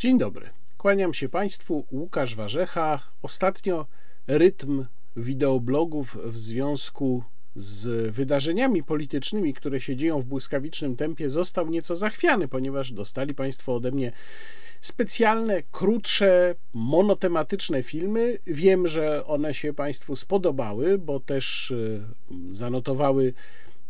Dzień dobry. Kłaniam się Państwu, Łukasz Warzecha. Ostatnio rytm wideoblogów w związku z wydarzeniami politycznymi, które się dzieją w błyskawicznym tempie, został nieco zachwiany, ponieważ dostali Państwo ode mnie specjalne, krótsze, monotematyczne filmy. Wiem, że one się Państwu spodobały, bo też y, zanotowały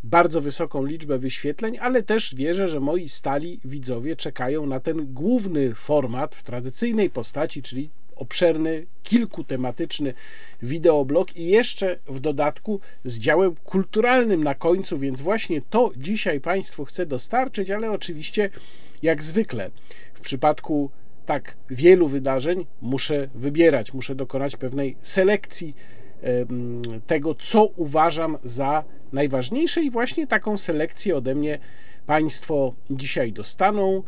bardzo wysoką liczbę wyświetleń, ale też wierzę, że moi stali widzowie czekają na ten główny format w tradycyjnej postaci, czyli obszerny, kilkutematyczny wideoblog i jeszcze w dodatku z działem kulturalnym na końcu, więc właśnie to dzisiaj Państwu chcę dostarczyć, ale oczywiście jak zwykle w przypadku tak wielu wydarzeń muszę wybierać, muszę dokonać pewnej selekcji tego, co uważam za najważniejsze, i właśnie taką selekcję ode mnie Państwo dzisiaj dostaną.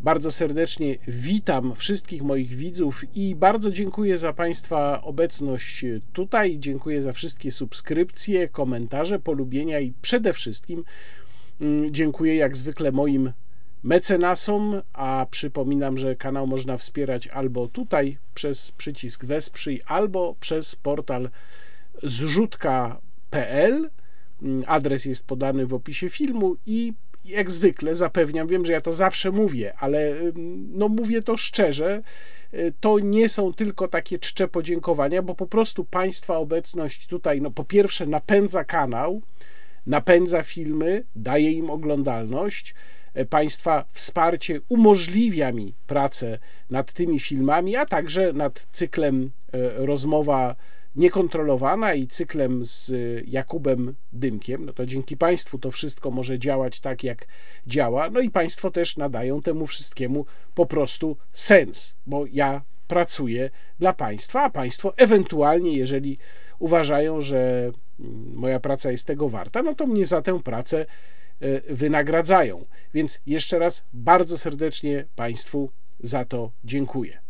Bardzo serdecznie witam wszystkich moich widzów i bardzo dziękuję za Państwa obecność tutaj. Dziękuję za wszystkie subskrypcje, komentarze, polubienia i przede wszystkim mm, dziękuję jak zwykle moim mecenasom, a przypominam, że kanał można wspierać albo tutaj przez przycisk Wesprzyj, albo przez portal zrzutka.pl. Adres jest podany w opisie filmu i jak zwykle zapewniam, wiem, że ja to zawsze mówię, ale no mówię to szczerze, to nie są tylko takie czcze podziękowania, bo po prostu Państwa obecność tutaj, no po pierwsze napędza kanał, napędza filmy, daje im oglądalność, Państwa wsparcie umożliwia mi pracę nad tymi filmami, a także nad cyklem e, rozmowa niekontrolowana i cyklem z Jakubem Dymkiem, no to dzięki Państwu to wszystko może działać tak, jak działa. No i Państwo też nadają temu wszystkiemu po prostu sens, bo ja pracuję dla Państwa, a Państwo ewentualnie, jeżeli uważają, że moja praca jest tego warta, no to mnie za tę pracę e, wynagradzają. Więc jeszcze raz bardzo serdecznie Państwu za to dziękuję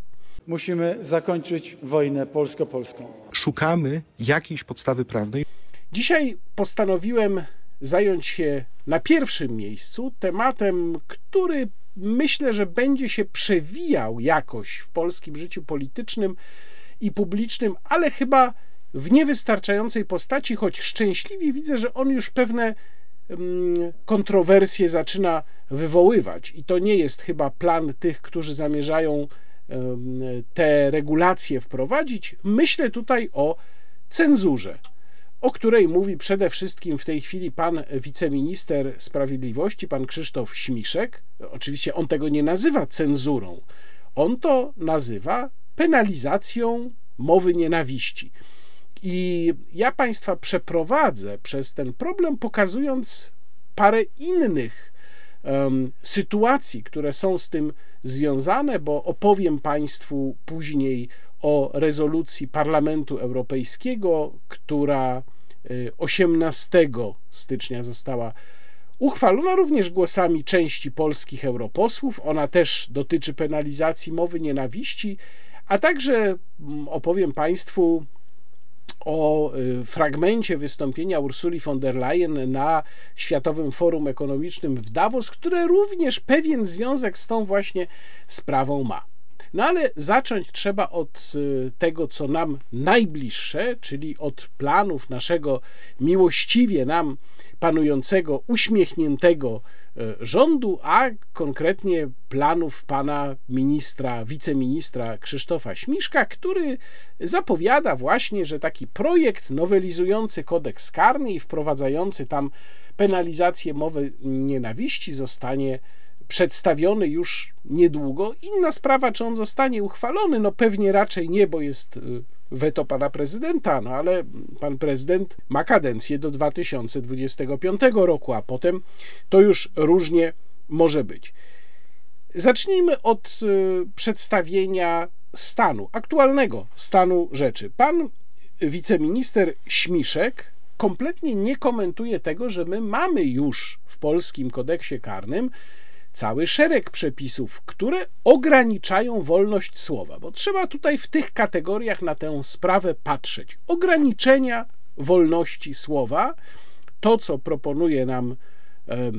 musimy zakończyć wojnę polsko-polską. Szukamy jakiejś podstawy prawnej. Dzisiaj postanowiłem zająć się na pierwszym miejscu tematem, który myślę, że będzie się przewijał jakoś w polskim życiu politycznym i publicznym, ale chyba w niewystarczającej postaci, choć szczęśliwie widzę, że on już pewne kontrowersje zaczyna wywoływać. I to nie jest chyba plan tych, którzy zamierzają te regulacje wprowadzić, myślę tutaj o cenzurze, o której mówi przede wszystkim w tej chwili pan wiceminister sprawiedliwości, pan Krzysztof Śmiszek. Oczywiście on tego nie nazywa cenzurą, on to nazywa penalizacją mowy nienawiści. I ja Państwa przeprowadzę przez ten problem, pokazując parę innych um, sytuacji, które są z tym związane, bo opowiem Państwu później o rezolucji Parlamentu Europejskiego, która 18 y, stycznia została uchwalona również głosami części polskich europosłów. Ona też dotyczy penalizacji mowy nienawiści, a także mm, opowiem Państwu o y, fragmencie wystąpienia Ursuli von der Leyen na Światowym Forum Ekonomicznym w Davos, które również pewien związek z tą właśnie sprawą ma. No ale zacząć trzeba od y, tego, co nam najbliższe, czyli od planów naszego miłościwie nam panującego, uśmiechniętego e, rządu, a konkretnie planów pana ministra, wiceministra Krzysztofa Śmiszka, który zapowiada właśnie, że taki projekt nowelizujący kodeks karny i wprowadzający tam penalizację mowy nienawiści zostanie przedstawiony już niedługo. Inna sprawa, czy on zostanie uchwalony, no pewnie raczej nie, bo jest y, weto pana prezydenta, no ale pan prezydent ma kadencję do 2025 roku, a potem to już różnie może być. Zacznijmy od y, przedstawienia stanu, aktualnego stanu rzeczy. Pan wiceminister Śmiszek kompletnie nie komentuje tego, że my mamy już w polskim kodeksie karnym cały szereg przepisów, które ograniczają wolność słowa, bo trzeba tutaj w tych kategoriach na tę sprawę patrzeć. Ograniczenia wolności słowa, to co proponuje nam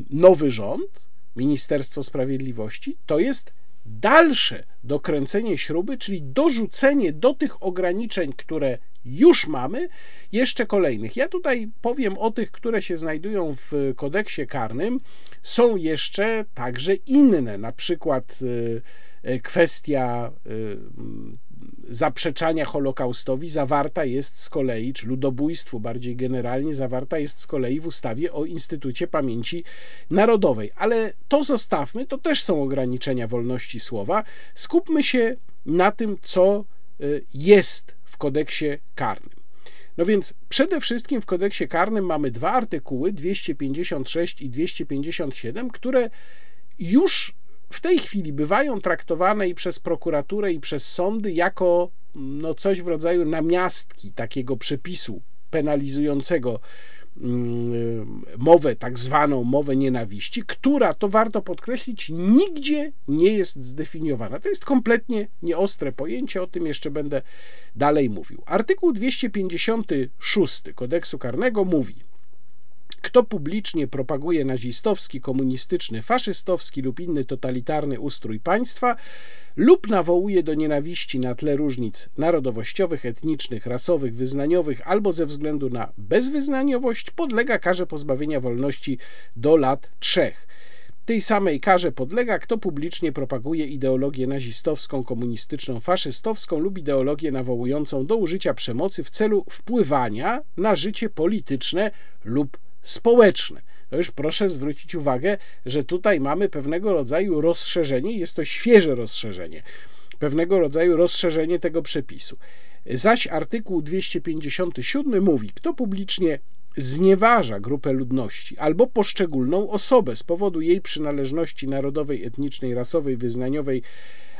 nowy rząd, Ministerstwo Sprawiedliwości, to jest dalsze dokręcenie śruby, czyli dorzucenie do tych ograniczeń, które już mamy, jeszcze kolejnych. Ja tutaj powiem o tych, które się znajdują w kodeksie karnym. Są jeszcze także inne, na przykład e, e, kwestia e, zaprzeczania Holokaustowi zawarta jest z kolei, czy ludobójstwu bardziej generalnie, zawarta jest z kolei w ustawie o Instytucie Pamięci Narodowej. Ale to zostawmy, to też są ograniczenia wolności słowa. Skupmy się na tym, co jest w kodeksie karnym. No więc przede wszystkim w kodeksie karnym mamy dwa artykuły 256 i 257, które już w tej chwili bywają traktowane i przez prokuraturę, i przez sądy jako no, coś w rodzaju namiastki takiego przepisu penalizującego mowę, tak zwaną mowę nienawiści, która, to warto podkreślić, nigdzie nie jest zdefiniowana. To jest kompletnie nieostre pojęcie, o tym jeszcze będę dalej mówił. Artykuł 256 kodeksu karnego mówi, kto publicznie propaguje nazistowski, komunistyczny, faszystowski lub inny totalitarny ustrój państwa lub nawołuje do nienawiści na tle różnic narodowościowych, etnicznych, rasowych, wyznaniowych albo ze względu na bezwyznaniowość, podlega karze pozbawienia wolności do lat trzech. Tej samej karze podlega, kto publicznie propaguje ideologię nazistowską, komunistyczną, faszystowską lub ideologię nawołującą do użycia przemocy w celu wpływania na życie polityczne lub społeczne. To już proszę zwrócić uwagę, że tutaj mamy pewnego rodzaju rozszerzenie, jest to świeże rozszerzenie, pewnego rodzaju rozszerzenie tego przepisu. Zaś artykuł 257 mówi, kto publicznie znieważa grupę ludności albo poszczególną osobę z powodu jej przynależności narodowej, etnicznej, rasowej, wyznaniowej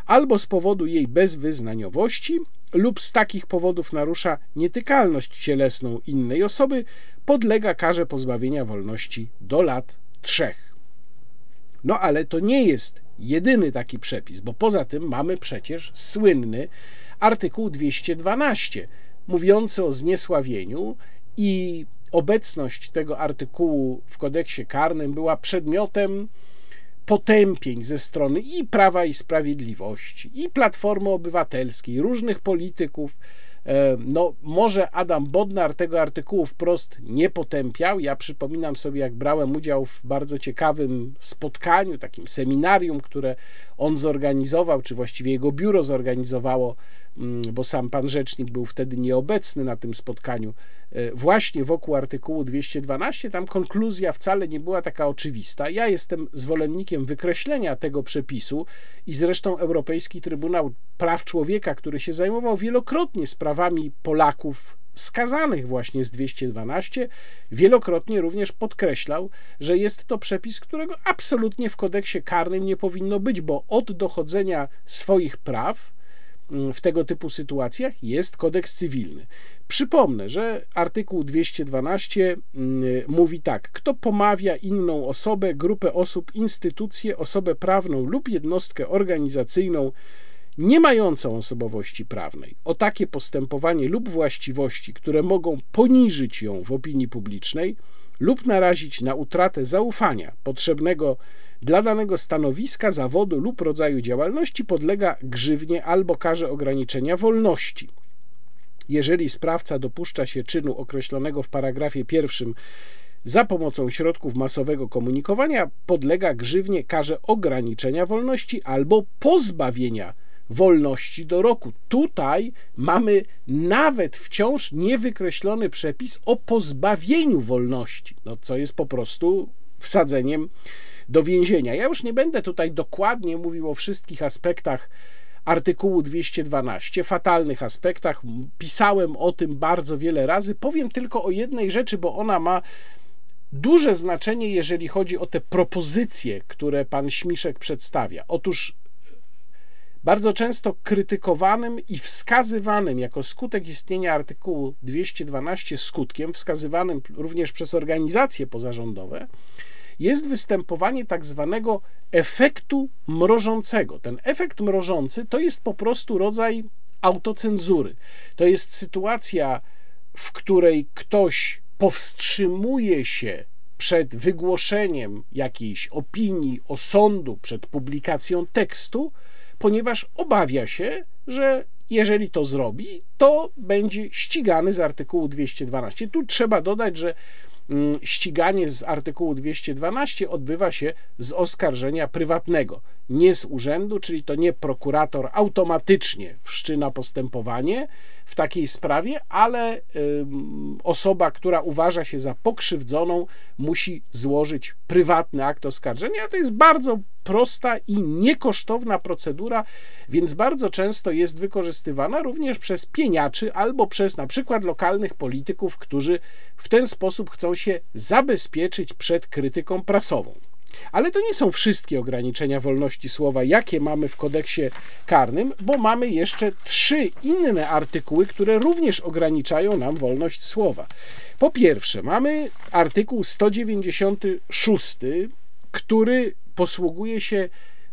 albo z powodu jej bezwyznaniowości lub z takich powodów narusza nietykalność cielesną innej osoby, podlega karze pozbawienia wolności do lat trzech. No ale to nie jest jedyny taki przepis, bo poza tym mamy przecież słynny artykuł 212, mówiący o zniesławieniu i obecność tego artykułu w kodeksie karnym była przedmiotem potępień ze strony i Prawa i Sprawiedliwości, i Platformy Obywatelskiej, różnych polityków. E, no, może Adam Bodnar tego artykułu wprost nie potępiał. Ja przypominam sobie, jak brałem udział w bardzo ciekawym spotkaniu, takim seminarium, które on zorganizował, czy właściwie jego biuro zorganizowało bo sam pan rzecznik był wtedy nieobecny na tym spotkaniu, e, właśnie wokół artykułu 212. Tam konkluzja wcale nie była taka oczywista. Ja jestem zwolennikiem wykreślenia tego przepisu i zresztą Europejski Trybunał Praw Człowieka, który się zajmował wielokrotnie sprawami Polaków skazanych właśnie z 212, wielokrotnie również podkreślał, że jest to przepis, którego absolutnie w kodeksie karnym nie powinno być, bo od dochodzenia swoich praw Mm, w tego typu sytuacjach jest kodeks cywilny. Przypomnę, że artykuł 212 mm, mówi tak: kto pomawia inną osobę, grupę osób, instytucję, osobę prawną lub jednostkę organizacyjną nie mającą osobowości prawnej o takie postępowanie lub właściwości, które mogą poniżyć ją w opinii publicznej lub narazić na utratę zaufania potrzebnego dla danego stanowiska, zawodu lub rodzaju działalności podlega grzywnie albo karze ograniczenia wolności. Jeżeli sprawca dopuszcza się czynu określonego w paragrafie pierwszym za pomocą środków masowego komunikowania, podlega grzywnie karze ograniczenia wolności albo pozbawienia wolności do roku. Tutaj mamy nawet wciąż niewykreślony przepis o pozbawieniu wolności, no, co jest po prostu wsadzeniem do więzienia. Ja już nie będę tutaj dokładnie mówił o wszystkich aspektach artykułu 212, fatalnych aspektach. Pisałem o tym bardzo wiele razy. Powiem tylko o jednej rzeczy, bo ona ma duże znaczenie, jeżeli chodzi o te propozycje, które pan Śmiszek przedstawia. Otóż bardzo często krytykowanym i wskazywanym jako skutek istnienia artykułu 212 skutkiem, wskazywanym również przez organizacje pozarządowe, jest występowanie tak zwanego efektu mrożącego. Ten efekt mrożący to jest po prostu rodzaj autocenzury. To jest sytuacja, w której ktoś powstrzymuje się przed wygłoszeniem jakiejś opinii, osądu, przed publikacją tekstu, ponieważ obawia się, że jeżeli to zrobi, to będzie ścigany z artykułu 212. Tu trzeba dodać, że ściganie z artykułu 212 odbywa się z oskarżenia prywatnego, nie z urzędu, czyli to nie prokurator automatycznie wszczyna postępowanie w takiej sprawie, ale osoba, która uważa się za pokrzywdzoną, musi złożyć prywatny akt oskarżenia. To jest bardzo prosta i niekosztowna procedura, więc bardzo często jest wykorzystywana również przez pieniaczy albo przez na przykład lokalnych polityków, którzy w ten sposób chcą się zabezpieczyć przed krytyką prasową. Ale to nie są wszystkie ograniczenia wolności słowa, jakie mamy w kodeksie karnym, bo mamy jeszcze trzy inne artykuły, które również ograniczają nam wolność słowa. Po pierwsze, mamy artykuł 196, który posługuje się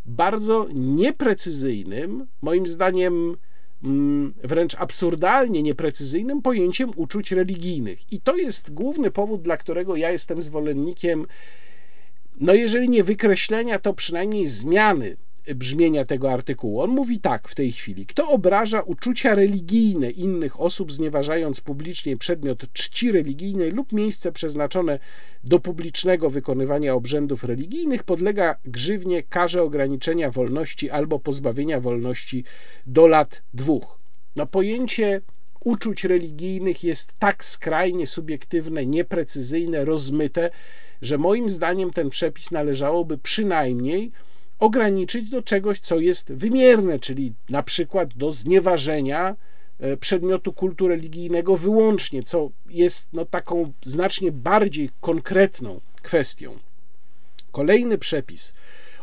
bardzo nieprecyzyjnym, moim zdaniem mm, wręcz absurdalnie nieprecyzyjnym pojęciem uczuć religijnych. I to jest główny powód, dla którego ja jestem zwolennikiem no jeżeli nie wykreślenia, to przynajmniej zmiany brzmienia tego artykułu. On mówi tak w tej chwili: Kto obraża uczucia religijne innych osób, znieważając publicznie przedmiot czci religijnej lub miejsce przeznaczone do publicznego wykonywania obrzędów religijnych, podlega grzywnie karze ograniczenia wolności albo pozbawienia wolności do lat dwóch. No pojęcie uczuć religijnych jest tak skrajnie subiektywne, nieprecyzyjne, rozmyte, że moim zdaniem ten przepis należałoby przynajmniej ograniczyć do czegoś, co jest wymierne, czyli na przykład do znieważenia e, przedmiotu kultu religijnego wyłącznie, co jest no, taką znacznie bardziej konkretną kwestią. Kolejny przepis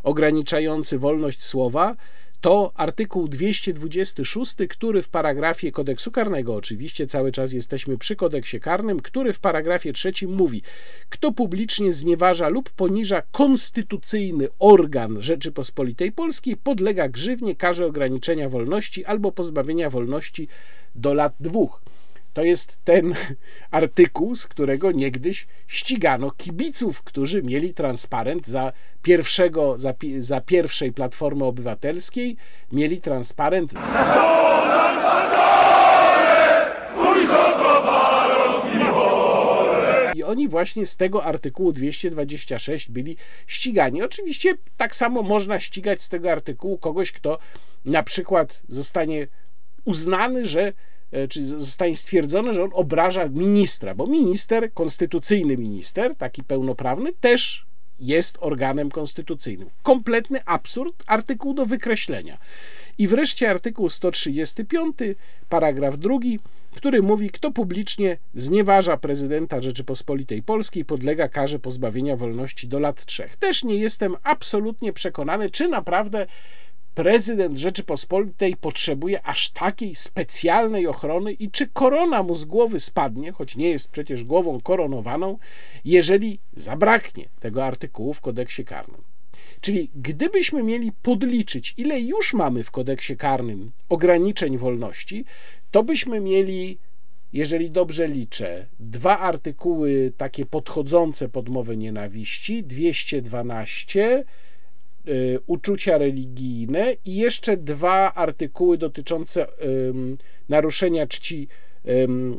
ograniczający wolność słowa to artykuł 226, który w paragrafie kodeksu karnego, oczywiście cały czas jesteśmy przy kodeksie karnym, który w paragrafie trzecim mówi: Kto publicznie znieważa lub poniża konstytucyjny organ Rzeczypospolitej Polskiej, podlega grzywnie, karze ograniczenia wolności albo pozbawienia wolności do lat dwóch. To jest ten artykuł, z którego niegdyś ścigano kibiców, którzy mieli transparent za pierwszego, za, za pierwszej Platformy Obywatelskiej, mieli transparent. I oni właśnie z tego artykułu 226 byli ścigani. Oczywiście tak samo można ścigać z tego artykułu kogoś, kto na przykład zostanie uznany, że czy zostanie stwierdzone, że on obraża ministra, bo minister, konstytucyjny minister, taki pełnoprawny, też jest organem konstytucyjnym. Kompletny absurd, artykuł do wykreślenia. I wreszcie artykuł 135, paragraf drugi, który mówi, kto publicznie znieważa prezydenta Rzeczypospolitej Polskiej, podlega karze pozbawienia wolności do lat trzech. Też nie jestem absolutnie przekonany, czy naprawdę prezydent Rzeczypospolitej potrzebuje aż takiej specjalnej ochrony i czy korona mu z głowy spadnie, choć nie jest przecież głową koronowaną, jeżeli zabraknie tego artykułu w kodeksie karnym. Czyli gdybyśmy mieli podliczyć, ile już mamy w kodeksie karnym ograniczeń wolności, to byśmy mieli, jeżeli dobrze liczę, dwa artykuły takie podchodzące pod mowę nienawiści, 212 Y, uczucia religijne i jeszcze dwa artykuły dotyczące naruszenia czci,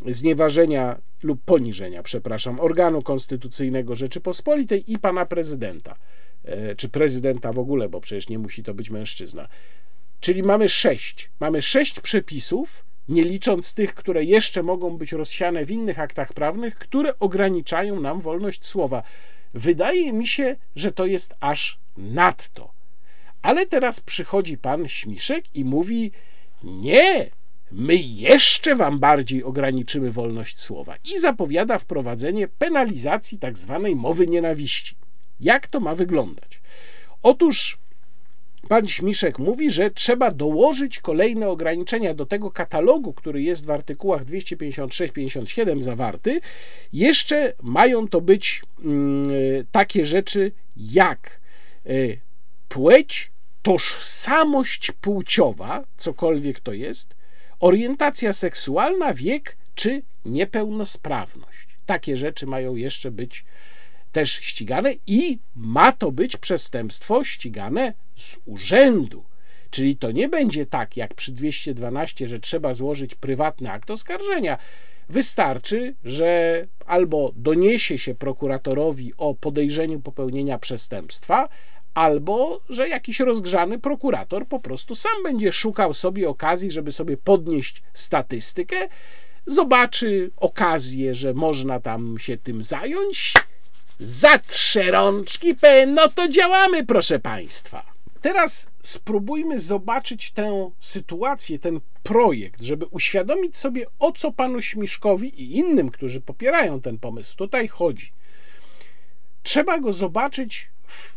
znieważenia lub poniżenia, przepraszam, organu konstytucyjnego Rzeczypospolitej i pana prezydenta, e, czy prezydenta w ogóle, bo przecież nie musi to być mężczyzna. Czyli mamy sześć. Mamy sześć przepisów, nie licząc tych, które jeszcze mogą być rozsiane w innych aktach prawnych, które ograniczają nam wolność słowa. Wydaje mi się, że to jest aż nadto. Ale teraz przychodzi pan Śmiszek i mówi: Nie, my jeszcze wam bardziej ograniczymy wolność słowa i zapowiada wprowadzenie penalizacji tak zwanej mowy nienawiści. Jak to ma wyglądać? Otóż pan Śmiszek mówi, że trzeba dołożyć kolejne ograniczenia do tego katalogu, który jest w artykułach 256-57 zawarty. Jeszcze mają to być mm, takie rzeczy jak Y, płeć, tożsamość płciowa, cokolwiek to jest, orientacja seksualna, wiek czy niepełnosprawność. Takie rzeczy mają jeszcze być też ścigane i ma to być przestępstwo ścigane z urzędu. Czyli to nie będzie tak jak przy 212, że trzeba złożyć prywatny akt oskarżenia. Wystarczy, że albo doniesie się prokuratorowi o podejrzeniu popełnienia przestępstwa, albo że jakiś rozgrzany prokurator po prostu sam będzie szukał sobie okazji, żeby sobie podnieść statystykę, zobaczy okazję, że można tam się tym zająć, zatrze rączki, no to działamy, proszę Państwa. Teraz spróbujmy zobaczyć tę sytuację, ten projekt, żeby uświadomić sobie, o co panu Śmiszkowi i innym, którzy popierają ten pomysł, tutaj chodzi. Trzeba go zobaczyć w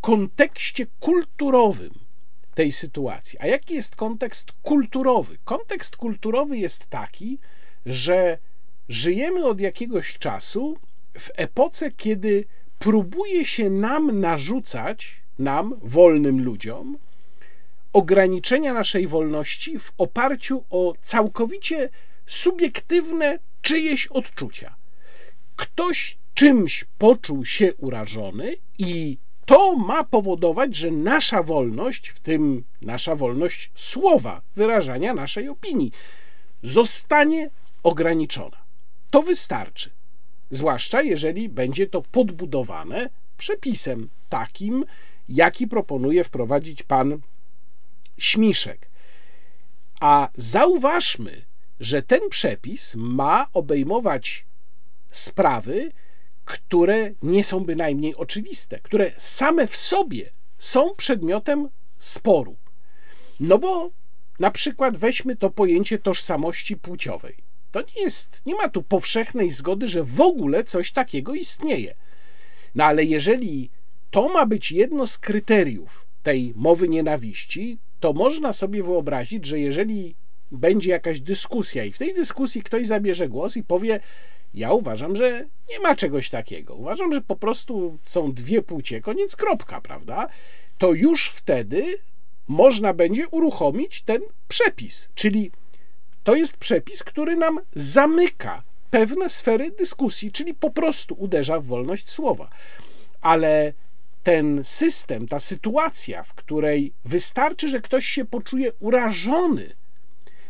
kontekście kulturowym tej sytuacji. A jaki jest kontekst kulturowy? Kontekst kulturowy jest taki, że żyjemy od jakiegoś czasu w epoce, kiedy próbuje się nam narzucać, nam, wolnym ludziom, ograniczenia naszej wolności w oparciu o całkowicie subiektywne czyjeś odczucia. Ktoś czymś poczuł się urażony i to ma powodować, że nasza wolność, w tym nasza wolność słowa, wyrażania naszej opinii, zostanie ograniczona. To wystarczy. Zwłaszcza jeżeli będzie to podbudowane przepisem takim, jaki proponuje wprowadzić pan Śmiszek. A zauważmy, że ten przepis ma obejmować sprawy, które nie są bynajmniej oczywiste, które same w sobie są przedmiotem sporu. No bo na przykład weźmy to pojęcie tożsamości płciowej. To nie jest, nie ma tu powszechnej zgody, że w ogóle coś takiego istnieje. No ale jeżeli to ma być jedno z kryteriów tej mowy nienawiści, to można sobie wyobrazić, że jeżeli będzie jakaś dyskusja i w tej dyskusji ktoś zabierze głos i powie, ja uważam, że nie ma czegoś takiego. Uważam, że po prostu są dwie płcie, koniec, kropka, prawda? To już wtedy można będzie uruchomić ten przepis. Czyli to jest przepis, który nam zamyka pewne sfery dyskusji, czyli po prostu uderza w wolność słowa. Ale ten system, ta sytuacja, w której wystarczy, że ktoś się poczuje urażony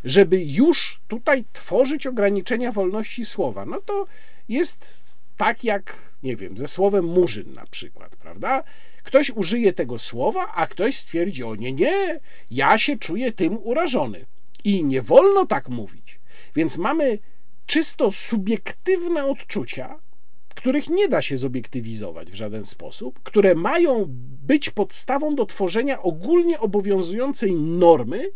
żeby już tutaj tworzyć ograniczenia wolności słowa, no to jest tak jak, nie wiem, ze słowem murzyn na przykład, prawda? Ktoś użyje tego słowa, a ktoś stwierdzi, o nie, nie, ja się czuję tym urażony. I nie wolno tak mówić. Więc mamy czysto subiektywne odczucia, których nie da się zobiektywizować w żaden sposób, które mają być podstawą do tworzenia ogólnie obowiązującej normy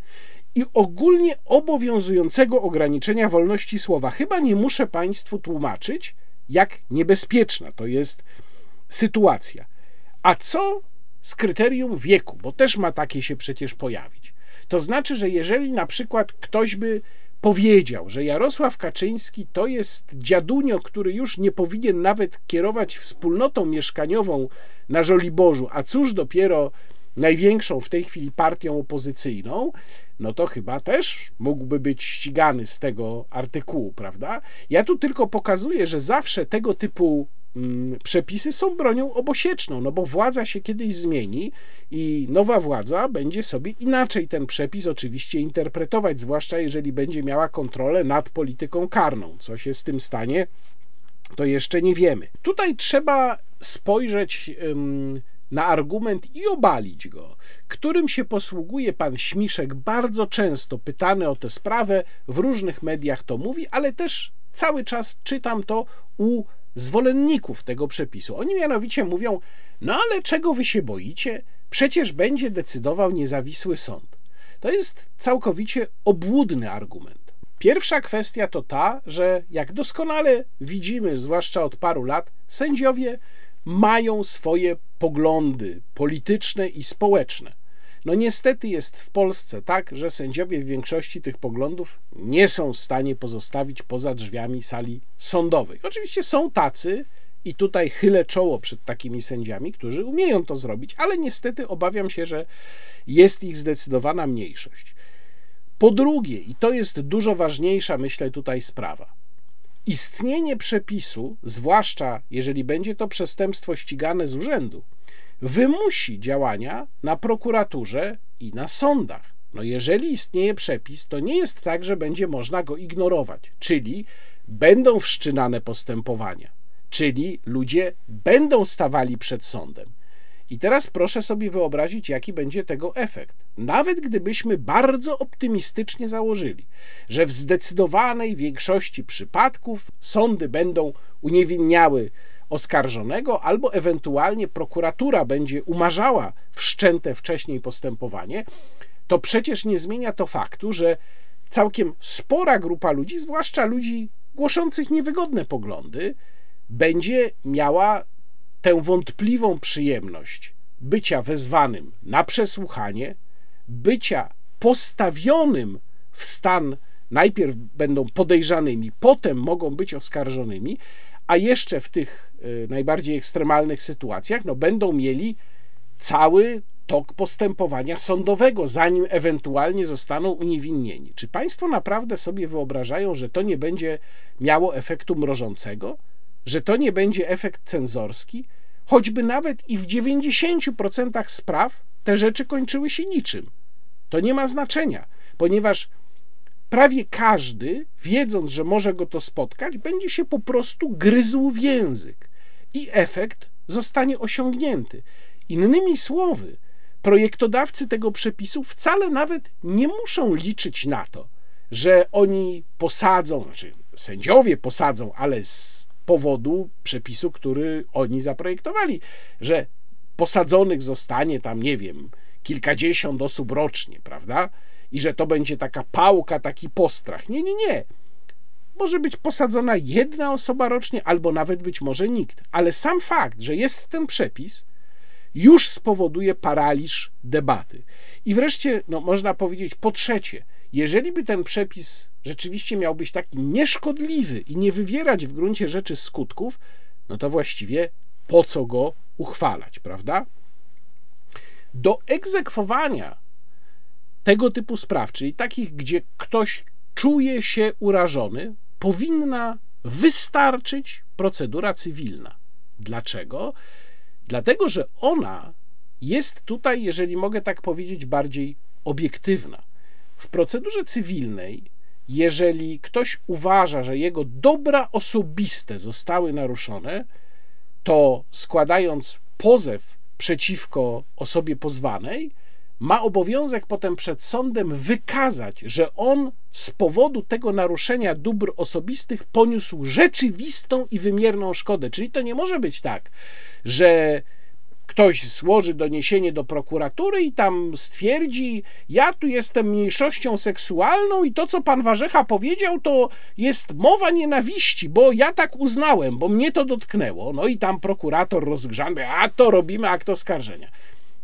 i ogólnie obowiązującego ograniczenia wolności słowa. Chyba nie muszę Państwu tłumaczyć, jak niebezpieczna to jest sytuacja. A co z kryterium wieku? Bo też ma takie się przecież pojawić. To znaczy, że jeżeli na przykład ktoś by powiedział, że Jarosław Kaczyński to jest dziadunio, który już nie powinien nawet kierować wspólnotą mieszkaniową na Żoliborzu, a cóż dopiero największą w tej chwili partią opozycyjną, no to chyba też mógłby być ścigany z tego artykułu, prawda? Ja tu tylko pokazuję, że zawsze tego typu przepisy są bronią obosieczną, no bo władza się kiedyś zmieni i nowa władza będzie sobie inaczej ten przepis oczywiście interpretować, zwłaszcza jeżeli będzie miała kontrolę nad polityką karną. Co się z tym stanie, to jeszcze nie wiemy. Tutaj trzeba spojrzeć na argument i obalić go, którym się posługuje pan Śmiszek bardzo często pytany o tę sprawę, w różnych mediach to mówi, ale też cały czas czytam to u zwolenników tego przepisu. Oni mianowicie mówią: No ale czego wy się boicie? Przecież będzie decydował niezawisły sąd. To jest całkowicie obłudny argument. Pierwsza kwestia to ta, że jak doskonale widzimy, zwłaszcza od paru lat, sędziowie mają swoje poglądy polityczne i społeczne. No niestety jest w Polsce tak, że sędziowie w większości tych poglądów nie są w stanie pozostawić poza drzwiami sali sądowej. Oczywiście są tacy, i tutaj chylę czoło przed takimi sędziami, którzy umieją to zrobić, ale niestety obawiam się, że jest ich zdecydowana mniejszość. Po drugie, i to jest dużo ważniejsza, myślę, tutaj sprawa istnienie przepisu, zwłaszcza jeżeli będzie to przestępstwo ścigane z urzędu, wymusi działania na prokuraturze i na sądach. No jeżeli istnieje przepis, to nie jest tak, że będzie można go ignorować, czyli będą wszczynane postępowania, czyli ludzie będą stawali przed sądem. I teraz proszę sobie wyobrazić, jaki będzie tego efekt. Nawet gdybyśmy bardzo optymistycznie założyli, że w zdecydowanej większości przypadków sądy będą uniewinniały oskarżonego, albo ewentualnie prokuratura będzie umarzała wszczęte wcześniej postępowanie, to przecież nie zmienia to faktu, że całkiem spora grupa ludzi, zwłaszcza ludzi głoszących niewygodne poglądy, będzie miała tę wątpliwą przyjemność bycia wezwanym na przesłuchanie, bycia postawionym w stan, najpierw będą podejrzanymi, potem mogą być oskarżonymi, a jeszcze w tych y, najbardziej ekstremalnych sytuacjach no, będą mieli cały tok postępowania sądowego, zanim ewentualnie zostaną uniewinnieni. Czy Państwo naprawdę sobie wyobrażają, że to nie będzie miało efektu mrożącego? Że to nie będzie efekt cenzorski? Choćby nawet i w 90% spraw te rzeczy kończyły się niczym. To nie ma znaczenia, ponieważ prawie każdy, wiedząc, że może go to spotkać, będzie się po prostu gryzł w język i efekt zostanie osiągnięty. Innymi słowy, projektodawcy tego przepisu wcale nawet nie muszą liczyć na to, że oni posadzą, znaczy sędziowie posadzą, ale z powodu przepisu, który oni zaprojektowali, że posadzonych zostanie tam, nie wiem, kilkadziesiąt osób rocznie, prawda? I że to będzie taka pałka, taki postrach. Nie, nie, nie. Może być posadzona jedna osoba rocznie, albo nawet być może nikt. Ale sam fakt, że jest ten przepis, już spowoduje paraliż debaty. I wreszcie, no, można powiedzieć, po trzecie, jeżeli by ten przepis rzeczywiście miał być taki nieszkodliwy i nie wywierać w gruncie rzeczy skutków, no to właściwie po co go uchwalać, prawda? Do egzekwowania tego typu spraw, czyli takich, gdzie ktoś czuje się urażony, powinna wystarczyć procedura cywilna. Dlaczego? Dlatego, że ona jest tutaj, jeżeli mogę tak powiedzieć, bardziej obiektywna. W procedurze cywilnej, jeżeli ktoś uważa, że jego dobra osobiste zostały naruszone, to składając pozew przeciwko osobie pozwanej, ma obowiązek potem przed sądem wykazać, że on z powodu tego naruszenia dóbr osobistych poniósł rzeczywistą i wymierną szkodę. Czyli to nie może być tak, że ktoś złoży doniesienie do prokuratury i tam stwierdzi, ja tu jestem mniejszością seksualną i to, co pan Warzecha powiedział, to jest mowa nienawiści, bo ja tak uznałem, bo mnie to dotknęło. No i tam prokurator rozgrzany, a to robimy akt oskarżenia.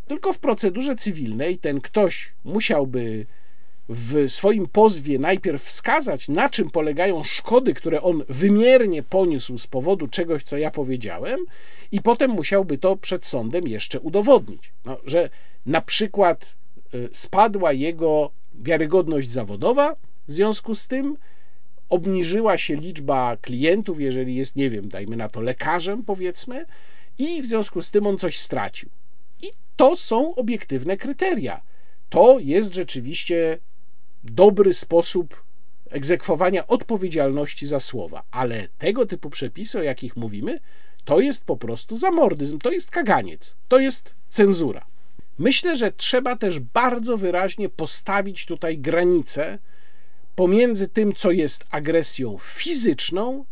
Tylko w procedurze cywilnej ten ktoś musiałby w swoim pozwie najpierw wskazać, na czym polegają szkody, które on wymiernie poniósł z powodu czegoś, co ja powiedziałem, i potem musiałby to przed sądem jeszcze udowodnić. No, że na przykład y, spadła jego wiarygodność zawodowa w związku z tym, obniżyła się liczba klientów, jeżeli jest, nie wiem, dajmy na to lekarzem, powiedzmy, i w związku z tym on coś stracił. To są obiektywne kryteria. To jest rzeczywiście dobry sposób egzekwowania odpowiedzialności za słowa, ale tego typu przepisy, o jakich mówimy, to jest po prostu zamordyzm, to jest kaganiec, to jest cenzura. Myślę, że trzeba też bardzo wyraźnie postawić tutaj granicę pomiędzy tym, co jest agresją fizyczną,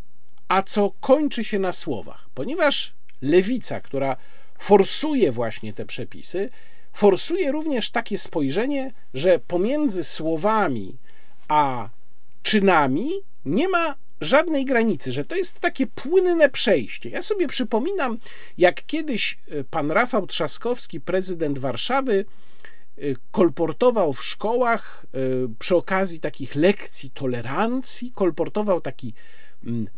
a co kończy się na słowach, ponieważ lewica, która forsuje właśnie te przepisy, forsuje również takie spojrzenie, że pomiędzy słowami a czynami nie ma żadnej granicy, że to jest takie płynne przejście. Ja sobie przypominam, jak kiedyś e, pan Rafał Trzaskowski, prezydent Warszawy, e, kolportował w szkołach e, przy okazji takich lekcji tolerancji, kolportował taki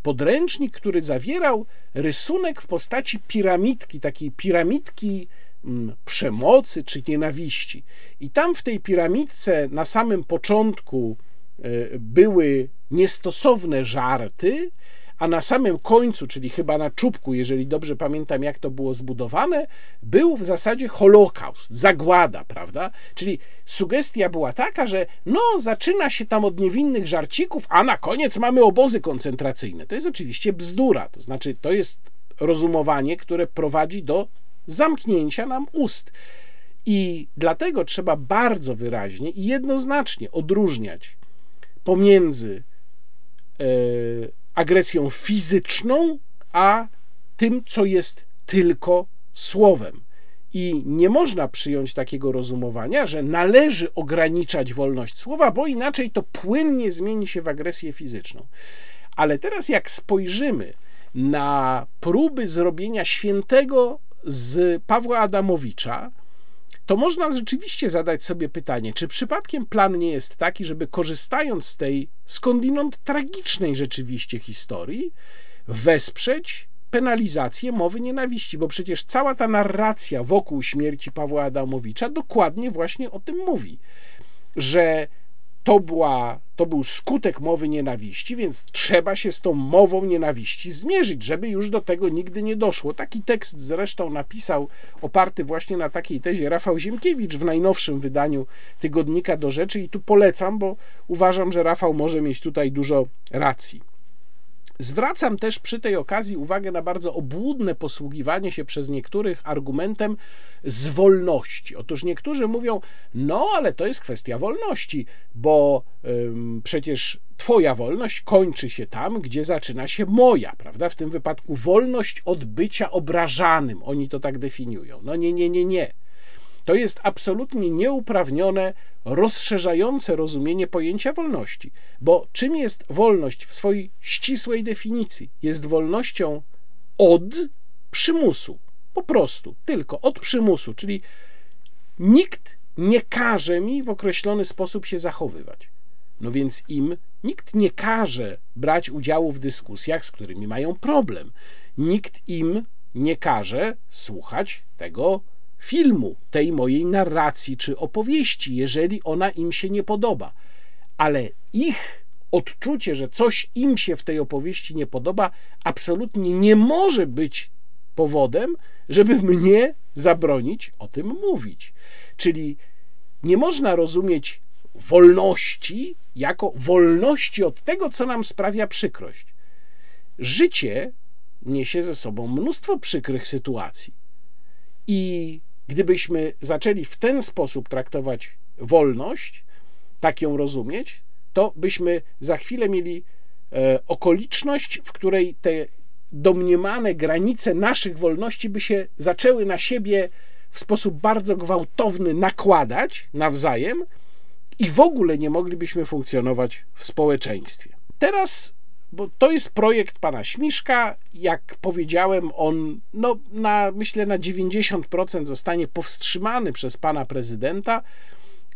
podręcznik, który zawierał rysunek w postaci piramidki, takiej piramidki przemocy czy nienawiści. I tam w tej piramidce na samym początku były niestosowne żarty, a na samym końcu, czyli chyba na czubku, jeżeli dobrze pamiętam, jak to było zbudowane, był w zasadzie Holokaust, zagłada, prawda? Czyli sugestia była taka, że no, zaczyna się tam od niewinnych żarcików, a na koniec mamy obozy koncentracyjne. To jest oczywiście bzdura, to znaczy to jest rozumowanie, które prowadzi do zamknięcia nam ust. I dlatego trzeba bardzo wyraźnie i jednoznacznie odróżniać pomiędzy e, agresją fizyczną, a tym, co jest tylko słowem. I nie można przyjąć takiego rozumowania, że należy ograniczać wolność słowa, bo inaczej to płynnie zmieni się w agresję fizyczną. Ale teraz, jak spojrzymy na próby zrobienia świętego z Pawła Adamowicza, to można rzeczywiście zadać sobie pytanie, czy przypadkiem plan nie jest taki, żeby korzystając z tej skądinąd tragicznej rzeczywiście historii, wesprzeć penalizację mowy nienawiści, bo przecież cała ta narracja wokół śmierci Pawła Adamowicza dokładnie właśnie o tym mówi, że to, była, to był skutek mowy nienawiści, więc trzeba się z tą mową nienawiści zmierzyć, żeby już do tego nigdy nie doszło. Taki tekst zresztą napisał, oparty właśnie na takiej tezie, Rafał Ziemkiewicz w najnowszym wydaniu Tygodnika do Rzeczy i tu polecam, bo uważam, że Rafał może mieć tutaj dużo racji. Zwracam też przy tej okazji uwagę na bardzo obłudne posługiwanie się przez niektórych argumentem z wolności. Otóż niektórzy mówią, no ale to jest kwestia wolności, bo ym, przecież Twoja wolność kończy się tam, gdzie zaczyna się moja, prawda? W tym wypadku wolność od bycia obrażanym. Oni to tak definiują. No nie, nie, nie, nie. To jest absolutnie nieuprawnione, rozszerzające rozumienie pojęcia wolności. Bo czym jest wolność w swojej ścisłej definicji? Jest wolnością od przymusu. Po prostu, tylko od przymusu, czyli nikt nie każe mi w określony sposób się zachowywać. No więc im nikt nie każe brać udziału w dyskusjach, z którymi mają problem. Nikt im nie każe słuchać tego filmu, tej mojej narracji czy opowieści, jeżeli ona im się nie podoba. Ale ich odczucie, że coś im się w tej opowieści nie podoba, absolutnie nie może być powodem, żeby mnie zabronić o tym mówić. Czyli nie można rozumieć wolności jako wolności od tego, co nam sprawia przykrość. Życie niesie ze sobą mnóstwo przykrych sytuacji. I Gdybyśmy zaczęli w ten sposób traktować wolność, tak ją rozumieć, to byśmy za chwilę mieli e, okoliczność, w której te domniemane granice naszych wolności by się zaczęły na siebie w sposób bardzo gwałtowny nakładać nawzajem i w ogóle nie moglibyśmy funkcjonować w społeczeństwie. Teraz bo to jest projekt pana Śmiszka. Jak powiedziałem, on no, na, myślę na 90% zostanie powstrzymany przez pana prezydenta.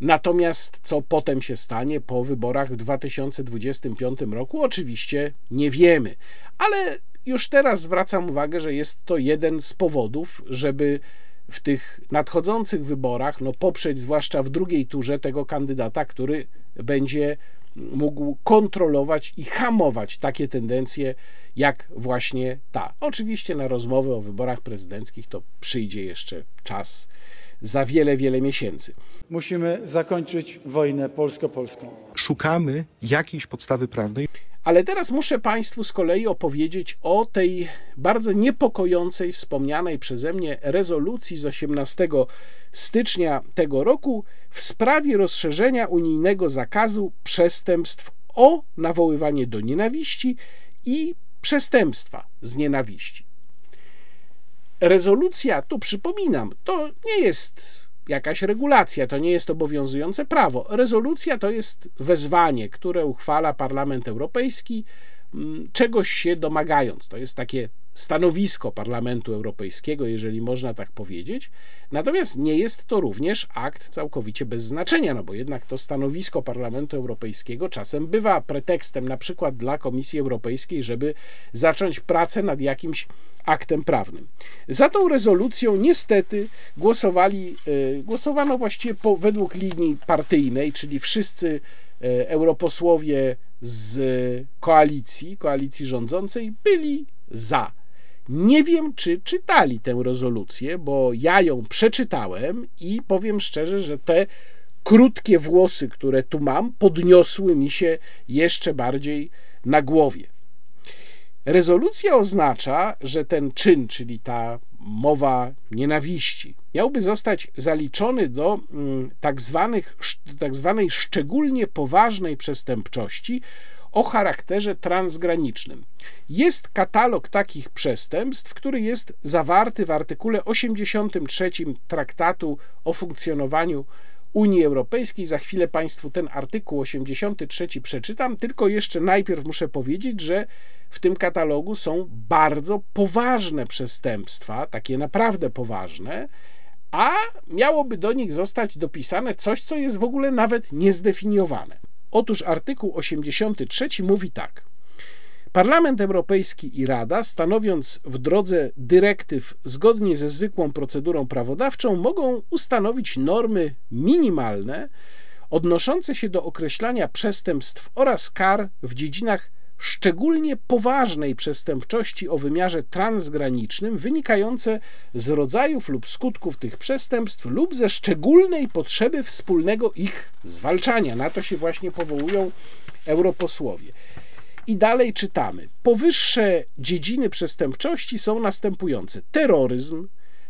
Natomiast co potem się stanie po wyborach w 2025 roku, oczywiście nie wiemy. Ale już teraz zwracam uwagę, że jest to jeden z powodów, żeby w tych nadchodzących wyborach no, poprzeć, zwłaszcza w drugiej turze, tego kandydata, który będzie mógł kontrolować i hamować takie tendencje, jak właśnie ta. Oczywiście na rozmowy o wyborach prezydenckich to przyjdzie jeszcze czas za wiele, wiele miesięcy. Musimy zakończyć wojnę polsko-polską. Szukamy jakiejś podstawy prawnej. Ale teraz muszę Państwu z kolei opowiedzieć o tej bardzo niepokojącej, wspomnianej przeze mnie rezolucji z 18 stycznia tego roku w sprawie rozszerzenia unijnego zakazu przestępstw o nawoływanie do nienawiści i przestępstwa z nienawiści. Rezolucja, tu przypominam, to nie jest jakaś regulacja, to nie jest obowiązujące prawo. Rezolucja to jest wezwanie, które uchwala Parlament Europejski, mm, czegoś się domagając. To jest takie stanowisko Parlamentu Europejskiego, jeżeli można tak powiedzieć. Natomiast nie jest to również akt całkowicie bez znaczenia, no bo jednak to stanowisko Parlamentu Europejskiego czasem bywa pretekstem na przykład dla Komisji Europejskiej, żeby zacząć pracę nad jakimś aktem prawnym. Za tą rezolucją niestety głosowali, e, głosowano właściwie po, według linii partyjnej, czyli wszyscy e, europosłowie z koalicji, koalicji rządzącej byli za. Nie wiem, czy czytali tę rezolucję, bo ja ją przeczytałem i powiem szczerze, że te krótkie włosy, które tu mam, podniosły mi się jeszcze bardziej na głowie. Rezolucja oznacza, że ten czyn, czyli ta mowa nienawiści, miałby zostać zaliczony do mm, tak, zwanych, tak zwanej szczególnie poważnej przestępczości o charakterze transgranicznym. Jest katalog takich przestępstw, który jest zawarty w artykule 83 Traktatu o funkcjonowaniu Unii Europejskiej. Za chwilę Państwu ten artykuł 83 przeczytam, tylko jeszcze najpierw muszę powiedzieć, że w tym katalogu są bardzo poważne przestępstwa, takie naprawdę poważne, a miałoby do nich zostać dopisane coś, co jest w ogóle nawet niezdefiniowane. Otóż artykuł 83 mówi tak. Parlament Europejski i Rada, stanowiąc w drodze dyrektyw zgodnie ze zwykłą procedurą prawodawczą, mogą ustanowić normy minimalne odnoszące się do określania przestępstw oraz kar w dziedzinach szczególnie poważnej przestępczości o wymiarze transgranicznym, wynikające z rodzajów lub skutków tych przestępstw lub ze szczególnej potrzeby wspólnego ich zwalczania. Na to się właśnie powołują europosłowie. I dalej czytamy. Powyższe dziedziny przestępczości są następujące: terroryzm,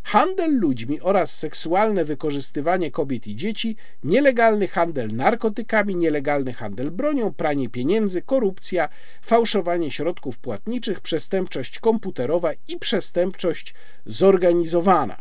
handel ludźmi oraz seksualne wykorzystywanie kobiet i dzieci, nielegalny handel narkotykami, nielegalny handel bronią, pranie pieniędzy, korupcja, fałszowanie środków płatniczych, przestępczość komputerowa i przestępczość zorganizowana.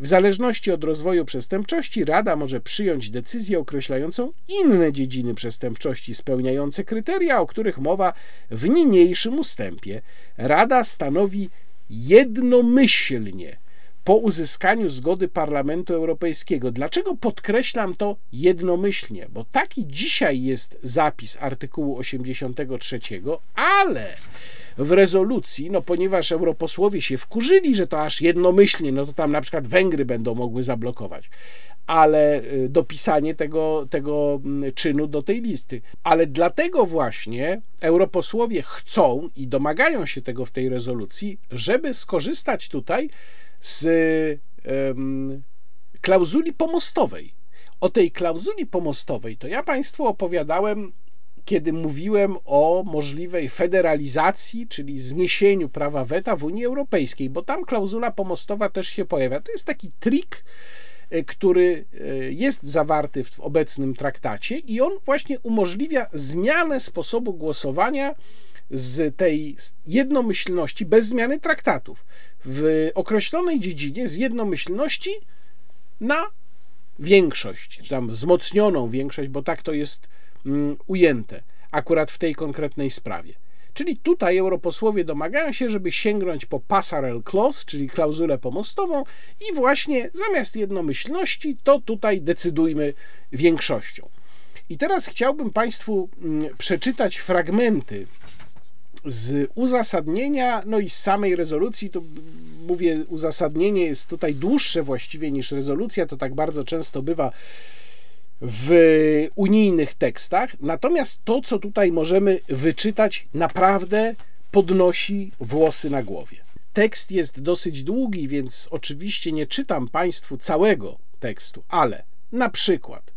W zależności od rozwoju przestępczości, Rada może przyjąć decyzję określającą inne dziedziny przestępczości spełniające kryteria, o których mowa w niniejszym ustępie. Rada stanowi jednomyślnie po uzyskaniu zgody Parlamentu Europejskiego. Dlaczego podkreślam to jednomyślnie? Bo taki dzisiaj jest zapis artykułu 83, ale w rezolucji, no ponieważ europosłowie się wkurzyli, że to aż jednomyślnie, no to tam na przykład Węgry będą mogły zablokować ale y, dopisanie tego, tego mm, czynu do tej listy. Ale dlatego właśnie europosłowie chcą i domagają się tego w tej rezolucji, żeby skorzystać tutaj z um, klauzuli pomostowej. O tej klauzuli pomostowej to ja Państwu opowiadałem, kiedy mówiłem o możliwej federalizacji, czyli zniesieniu prawa weta w Unii Europejskiej, bo tam klauzula pomostowa też się pojawia. To jest taki trik, e, który e, jest zawarty w obecnym traktacie i on właśnie umożliwia zmianę sposobu głosowania z tej jednomyślności bez zmiany traktatów w określonej dziedzinie z jednomyślności na większość, tam wzmocnioną większość, bo tak to jest mm, ujęte akurat w tej konkretnej sprawie. Czyli tutaj europosłowie domagają się, żeby sięgnąć po passerelle clause, czyli klauzulę pomostową i właśnie zamiast jednomyślności, to tutaj decydujmy większością. I teraz chciałbym Państwu mm, przeczytać fragmenty z uzasadnienia, no i z samej rezolucji, to mówię, uzasadnienie jest tutaj dłuższe właściwie niż rezolucja, to tak bardzo często bywa w unijnych tekstach. Natomiast to, co tutaj możemy wyczytać, naprawdę podnosi włosy na głowie. Tekst jest dosyć długi, więc oczywiście nie czytam Państwu całego tekstu, ale na przykład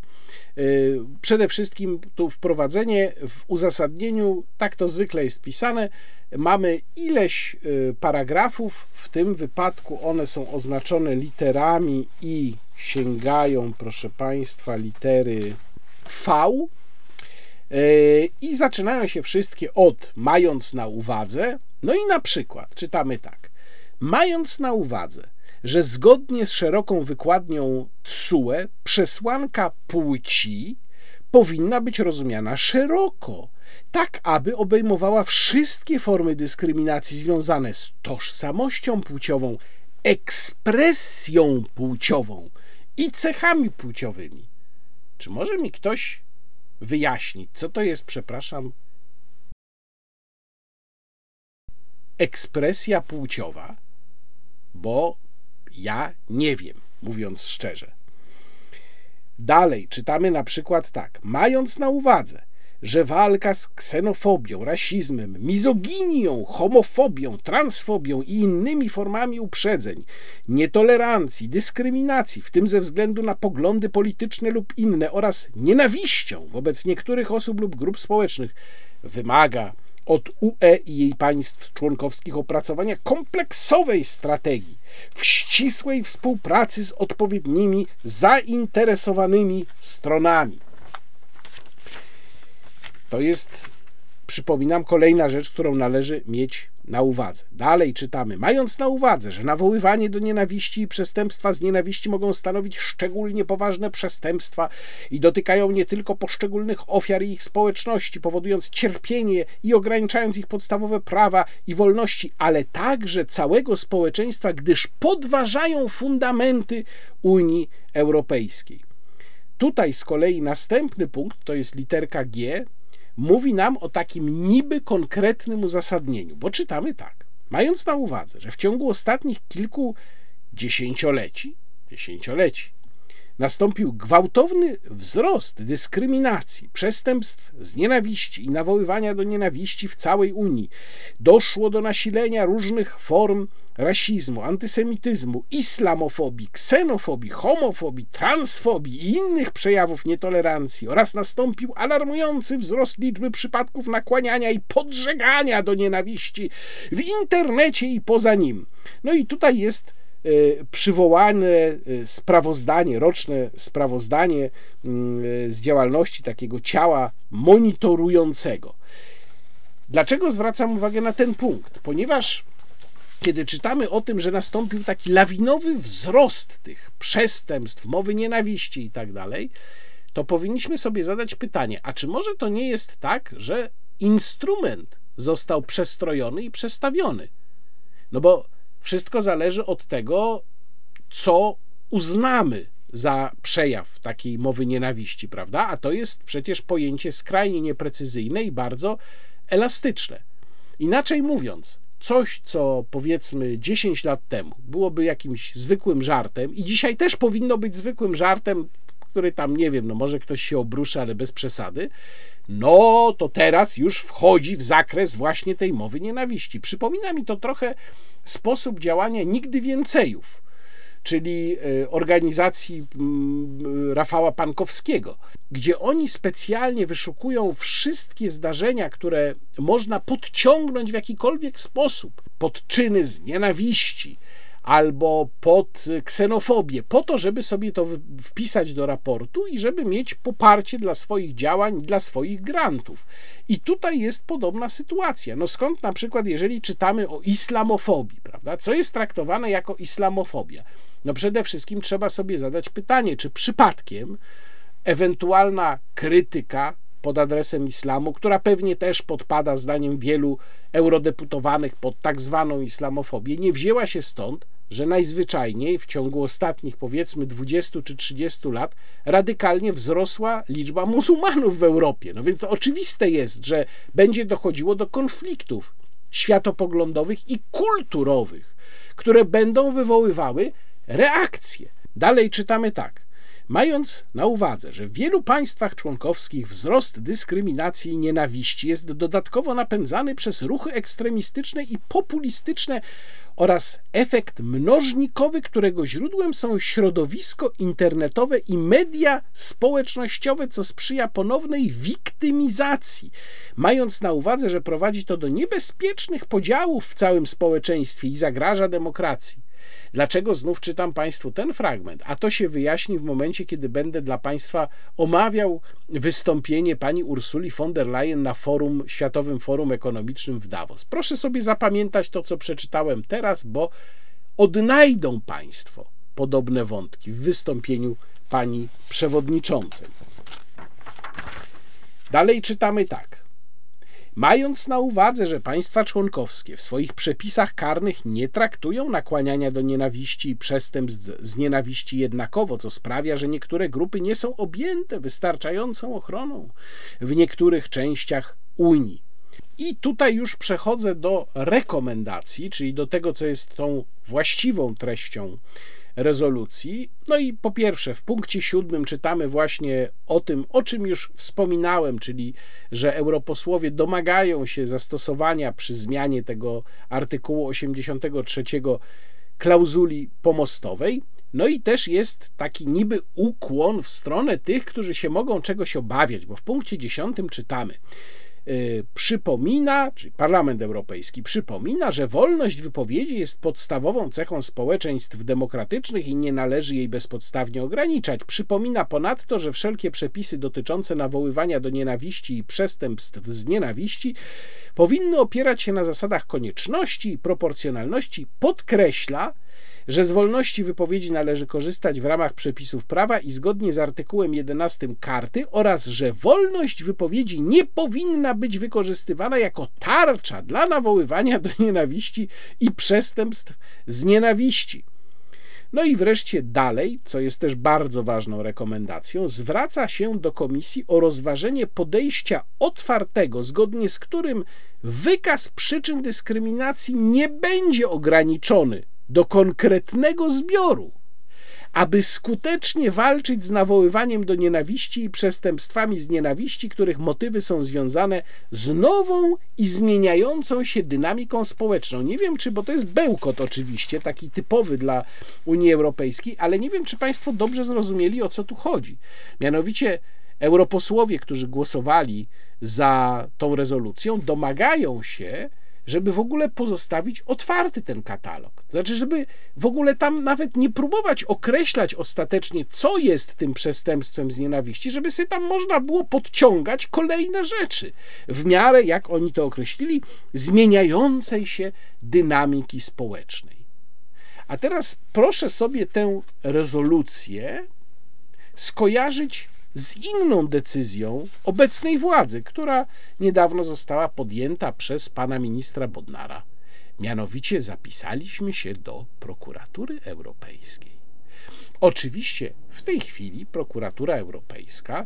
przede wszystkim tu wprowadzenie w uzasadnieniu, tak to zwykle jest pisane, mamy ileś y, paragrafów, w tym wypadku one są oznaczone literami i sięgają, proszę Państwa, litery V. Y, I zaczynają się wszystkie od mając na uwadze, no i na przykład czytamy tak. Mając na uwadze, że zgodnie z szeroką wykładnią TSUE przesłanka płci powinna być rozumiana szeroko, tak aby obejmowała wszystkie formy dyskryminacji związane z tożsamością płciową, ekspresją płciową i cechami płciowymi. Czy może mi ktoś wyjaśnić, co to jest, przepraszam, ekspresja płciowa? Bo ja nie wiem, mówiąc szczerze. Dalej czytamy na przykład tak: mając na uwadze, że walka z ksenofobią, rasizmem, mizoginią, homofobią, transfobią i innymi formami uprzedzeń, nietolerancji, dyskryminacji, w tym ze względu na poglądy polityczne lub inne, oraz nienawiścią wobec niektórych osób lub grup społecznych, wymaga od UE i jej państw członkowskich opracowania kompleksowej strategii w ścisłej współpracy z odpowiednimi zainteresowanymi stronami. To jest, przypominam, kolejna rzecz, którą należy mieć na uwadze. Dalej czytamy, mając na uwadze, że nawoływanie do nienawiści i przestępstwa z nienawiści mogą stanowić szczególnie poważne przestępstwa i dotykają nie tylko poszczególnych ofiar i ich społeczności, powodując cierpienie i ograniczając ich podstawowe prawa i wolności, ale także całego społeczeństwa, gdyż podważają fundamenty Unii Europejskiej. Tutaj z kolei następny punkt to jest literka G, mówi nam o takim niby konkretnym uzasadnieniu, bo czytamy tak. Mając na uwadze, że w ciągu ostatnich kilku dziesięcioleci, dziesięcioleci nastąpił gwałtowny wzrost dyskryminacji, przestępstw z nienawiści i nawoływania do nienawiści w całej Unii. Doszło do nasilenia różnych form rasizmu, antysemityzmu, islamofobii, ksenofobii, homofobii, transfobii i innych przejawów nietolerancji oraz nastąpił alarmujący wzrost liczby przypadków nakłaniania i podżegania do nienawiści w internecie i poza nim. No i tutaj jest przywołane e, sprawozdanie, roczne sprawozdanie mm, e, z działalności takiego ciała monitorującego. Dlaczego zwracam uwagę na ten punkt? Ponieważ kiedy czytamy o tym, że nastąpił taki lawinowy wzrost tych przestępstw, mowy nienawiści i tak dalej, to powinniśmy sobie zadać pytanie, a czy może to nie jest tak, że instrument został przestrojony i przestawiony? No bo wszystko zależy od tego, co uznamy za przejaw takiej mowy nienawiści, prawda? A to jest przecież pojęcie skrajnie nieprecyzyjne i bardzo elastyczne. Inaczej mówiąc, coś, co powiedzmy 10 lat temu byłoby jakimś zwykłym żartem i dzisiaj też powinno być zwykłym żartem, który tam, nie wiem, no może ktoś się obruszy, ale bez przesady, no to teraz już wchodzi w zakres właśnie tej mowy nienawiści. Przypomina mi to trochę sposób działania nigdy więcejów czyli e, organizacji mm, Rafała Pankowskiego, gdzie oni specjalnie wyszukują wszystkie zdarzenia, które można podciągnąć w jakikolwiek sposób pod czyny z nienawiści albo pod ksenofobię, po to, żeby sobie to wpisać do raportu i żeby mieć poparcie dla swoich działań, dla swoich grantów. I tutaj jest podobna sytuacja. No skąd na przykład, jeżeli czytamy o islamofobii, prawda? Co jest traktowane jako islamofobia? No przede wszystkim trzeba sobie zadać pytanie, czy przypadkiem ewentualna krytyka pod adresem islamu, która pewnie też podpada, zdaniem wielu eurodeputowanych, pod tak zwaną islamofobię, nie wzięła się stąd, że najzwyczajniej w ciągu ostatnich powiedzmy 20 czy 30 lat radykalnie wzrosła liczba muzułmanów w Europie. No więc to oczywiste jest, że będzie dochodziło do konfliktów światopoglądowych i kulturowych, które będą wywoływały reakcje. Dalej czytamy tak. Mając na uwadze, że w wielu państwach członkowskich wzrost dyskryminacji i nienawiści jest dodatkowo napędzany przez ruchy ekstremistyczne i populistyczne oraz efekt mnożnikowy, którego źródłem są środowisko internetowe i media społecznościowe, co sprzyja ponownej wiktymizacji, mając na uwadze, że prowadzi to do niebezpiecznych podziałów w całym społeczeństwie i zagraża demokracji. Dlaczego znów czytam Państwu ten fragment? A to się wyjaśni w momencie, kiedy będę dla Państwa omawiał wystąpienie pani Ursuli von der Leyen na forum, Światowym Forum Ekonomicznym w Davos. Proszę sobie zapamiętać to, co przeczytałem teraz, bo odnajdą Państwo podobne wątki w wystąpieniu pani przewodniczącej. Dalej czytamy tak. Mając na uwadze, że państwa członkowskie w swoich przepisach karnych nie traktują nakłaniania do nienawiści i przestępstw z nienawiści jednakowo, co sprawia, że niektóre grupy nie są objęte wystarczającą ochroną w niektórych częściach Unii. I tutaj już przechodzę do rekomendacji, czyli do tego, co jest tą właściwą treścią rezolucji. No i po pierwsze, w punkcie siódmym czytamy właśnie o tym, o czym już wspominałem, czyli że europosłowie domagają się zastosowania przy zmianie tego artykułu 83 klauzuli pomostowej. No i też jest taki niby ukłon w stronę tych, którzy się mogą czegoś obawiać, bo w punkcie dziesiątym czytamy. Y, przypomina, czyli Parlament Europejski przypomina, że wolność wypowiedzi jest podstawową cechą społeczeństw demokratycznych i nie należy jej bezpodstawnie ograniczać. Przypomina ponadto, że wszelkie przepisy dotyczące nawoływania do nienawiści i przestępstw z nienawiści powinny opierać się na zasadach konieczności i proporcjonalności. Podkreśla, że z wolności wypowiedzi należy korzystać w ramach przepisów prawa i zgodnie z artykułem 11 karty oraz że wolność wypowiedzi nie powinna być wykorzystywana jako tarcza dla nawoływania do nienawiści i przestępstw z nienawiści. No i wreszcie dalej, co jest też bardzo ważną rekomendacją, zwraca się do Komisji o rozważenie podejścia otwartego, zgodnie z którym wykaz przyczyn dyskryminacji nie będzie ograniczony do konkretnego zbioru, aby skutecznie walczyć z nawoływaniem do nienawiści i przestępstwami z nienawiści, których motywy są związane z nową i zmieniającą się dynamiką społeczną. Nie wiem, czy, bo to jest bełkot oczywiście, taki typowy dla Unii Europejskiej, ale nie wiem, czy Państwo dobrze zrozumieli, o co tu chodzi. Mianowicie europosłowie, którzy głosowali za tą rezolucją, domagają się, żeby w ogóle pozostawić otwarty ten katalog. Znaczy, żeby w ogóle tam nawet nie próbować określać ostatecznie, co jest tym przestępstwem z nienawiści, żeby sobie tam można było podciągać kolejne rzeczy w miarę, jak oni to określili, zmieniającej się dynamiki społecznej. A teraz proszę sobie tę rezolucję skojarzyć z inną decyzją obecnej władzy, która niedawno została podjęta przez pana ministra Bodnara. Mianowicie zapisaliśmy się do prokuratury europejskiej. Oczywiście w tej chwili prokuratura europejska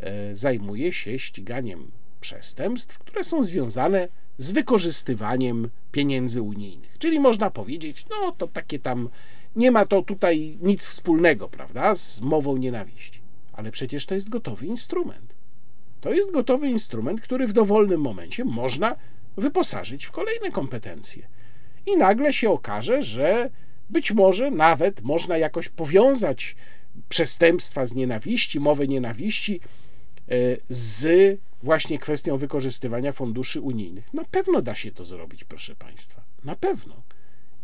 e, zajmuje się ściganiem przestępstw, które są związane z wykorzystywaniem pieniędzy unijnych. Czyli można powiedzieć, no to takie tam nie ma to tutaj nic wspólnego, prawda, z mową nienawiści. Ale przecież to jest gotowy instrument. To jest gotowy instrument, który w dowolnym momencie można wyposażyć w kolejne kompetencje. I nagle się okaże, że być może nawet można jakoś powiązać przestępstwa z nienawiści, mowę nienawiści e, z właśnie kwestią wykorzystywania funduszy unijnych. Na pewno da się to zrobić, proszę Państwa. Na pewno.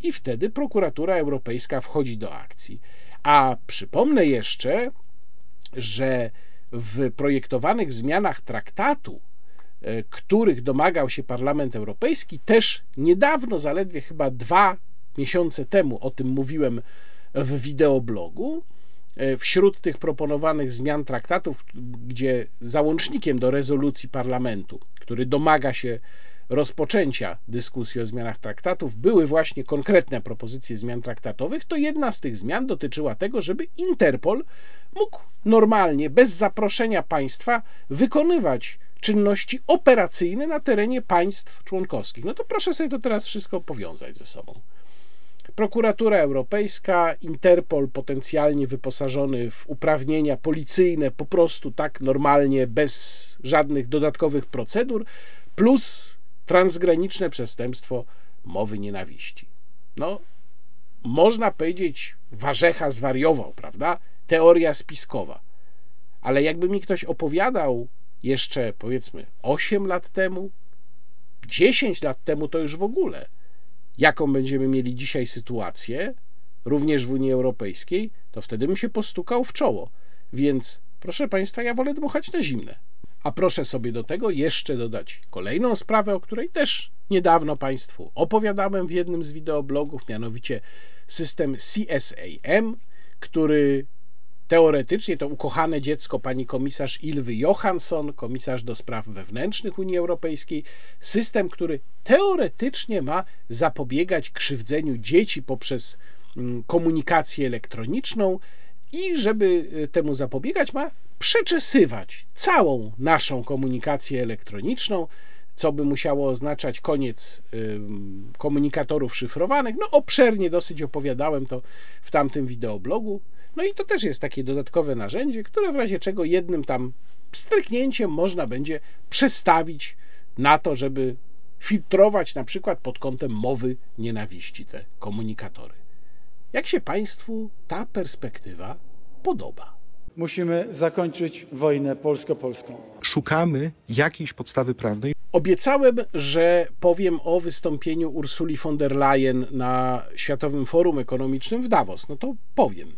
I wtedy prokuratura europejska wchodzi do akcji. A przypomnę jeszcze, że w projektowanych zmianach traktatu, e, których domagał się Parlament Europejski, też niedawno, zaledwie chyba dwa miesiące temu, o tym mówiłem w wideoblogu, e, wśród tych proponowanych zmian traktatów, gdzie załącznikiem do rezolucji parlamentu, który domaga się rozpoczęcia dyskusji o zmianach traktatów były właśnie konkretne propozycje zmian traktatowych, to jedna z tych zmian dotyczyła tego, żeby Interpol mógł normalnie, bez zaproszenia państwa, wykonywać czynności operacyjne na terenie państw członkowskich. No to proszę sobie to teraz wszystko powiązać ze sobą. Prokuratura Europejska, Interpol potencjalnie wyposażony w uprawnienia policyjne, po prostu tak normalnie, bez żadnych dodatkowych procedur, plus transgraniczne przestępstwo mowy nienawiści. No, można powiedzieć, Warzecha zwariował, prawda? Teoria spiskowa. Ale jakby mi ktoś opowiadał jeszcze powiedzmy 8 lat temu, 10 lat temu, to już w ogóle, jaką będziemy mieli dzisiaj sytuację, również w Unii Europejskiej, to wtedy bym się postukał w czoło. Więc, proszę Państwa, ja wolę dmuchać na zimne. A proszę sobie do tego jeszcze dodać kolejną sprawę, o której też niedawno Państwu opowiadałem w jednym z wideoblogów, mianowicie system CSAM, który teoretycznie to ukochane dziecko pani komisarz Ilwy Johansson, komisarz do spraw wewnętrznych Unii Europejskiej, system, który teoretycznie ma zapobiegać krzywdzeniu dzieci poprzez mm, komunikację elektroniczną i żeby y, temu zapobiegać, ma przeczesywać całą naszą komunikację elektroniczną, co by musiało oznaczać koniec komunikatorów szyfrowanych. No, obszernie dosyć opowiadałem to w tamtym wideoblogu. No i to też jest takie dodatkowe narzędzie, które w razie czego jednym tam stryknięciem można będzie przestawić na to, żeby filtrować na przykład pod kątem mowy nienawiści te komunikatory. Jak się Państwu ta perspektywa podoba? Musimy zakończyć wojnę polsko-polską. Szukamy jakiejś podstawy prawnej. Obiecałem, że powiem o wystąpieniu Ursuli von der Leyen na Światowym Forum Ekonomicznym w Davos. No to powiem.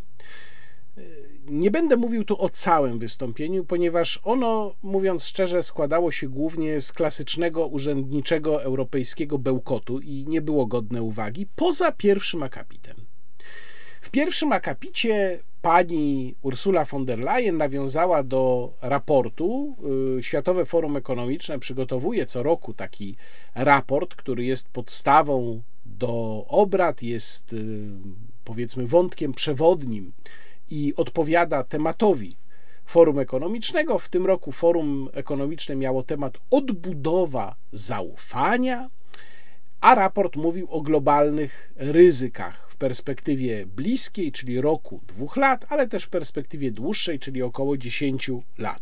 Nie będę mówił tu o całym wystąpieniu, ponieważ ono, mówiąc szczerze, składało się głównie z klasycznego urzędniczego europejskiego bełkotu i nie było godne uwagi, poza pierwszym akapitem. Pierwszym akapicie pani Ursula von der Leyen nawiązała do raportu. Y, Światowe Forum Ekonomiczne przygotowuje co roku taki raport, który jest podstawą do obrad, jest y, powiedzmy wątkiem przewodnim i odpowiada tematowi Forum Ekonomicznego. W tym roku Forum Ekonomiczne miało temat odbudowa zaufania, a raport mówił o globalnych ryzykach perspektywie bliskiej, czyli roku, dwóch lat, ale też w perspektywie dłuższej, czyli około 10 lat.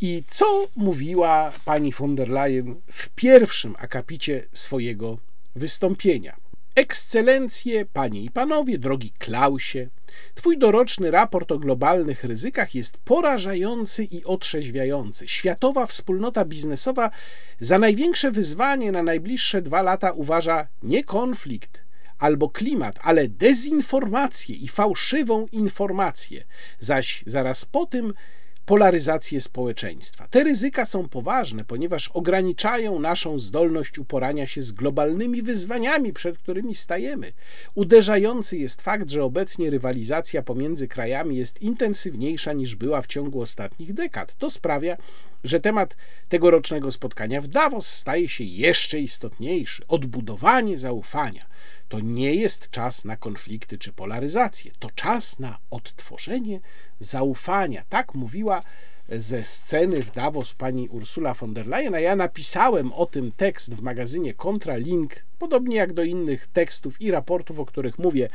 I co mówiła pani von der Leyen w pierwszym akapicie swojego wystąpienia? Ekscelencje, panie i panowie, drogi Klausie, twój doroczny raport o globalnych ryzykach jest porażający i otrzeźwiający. Światowa wspólnota biznesowa za największe wyzwanie na najbliższe dwa lata uważa nie konflikt albo klimat, ale dezinformację i fałszywą informację, zaś zaraz po tym polaryzację społeczeństwa. Te ryzyka są poważne, ponieważ ograniczają naszą zdolność uporania się z globalnymi wyzwaniami, przed którymi stajemy. Uderzający jest fakt, że obecnie rywalizacja pomiędzy krajami jest intensywniejsza niż była w ciągu ostatnich dekad. To sprawia, że temat tegorocznego spotkania w Davos staje się jeszcze istotniejszy odbudowanie zaufania. To nie jest czas na konflikty czy polaryzację, to czas na odtworzenie zaufania. Tak mówiła ze sceny w Davos pani Ursula von der Leyen, a ja napisałem o tym tekst w magazynie Kontralink, podobnie jak do innych tekstów i raportów, o których mówię,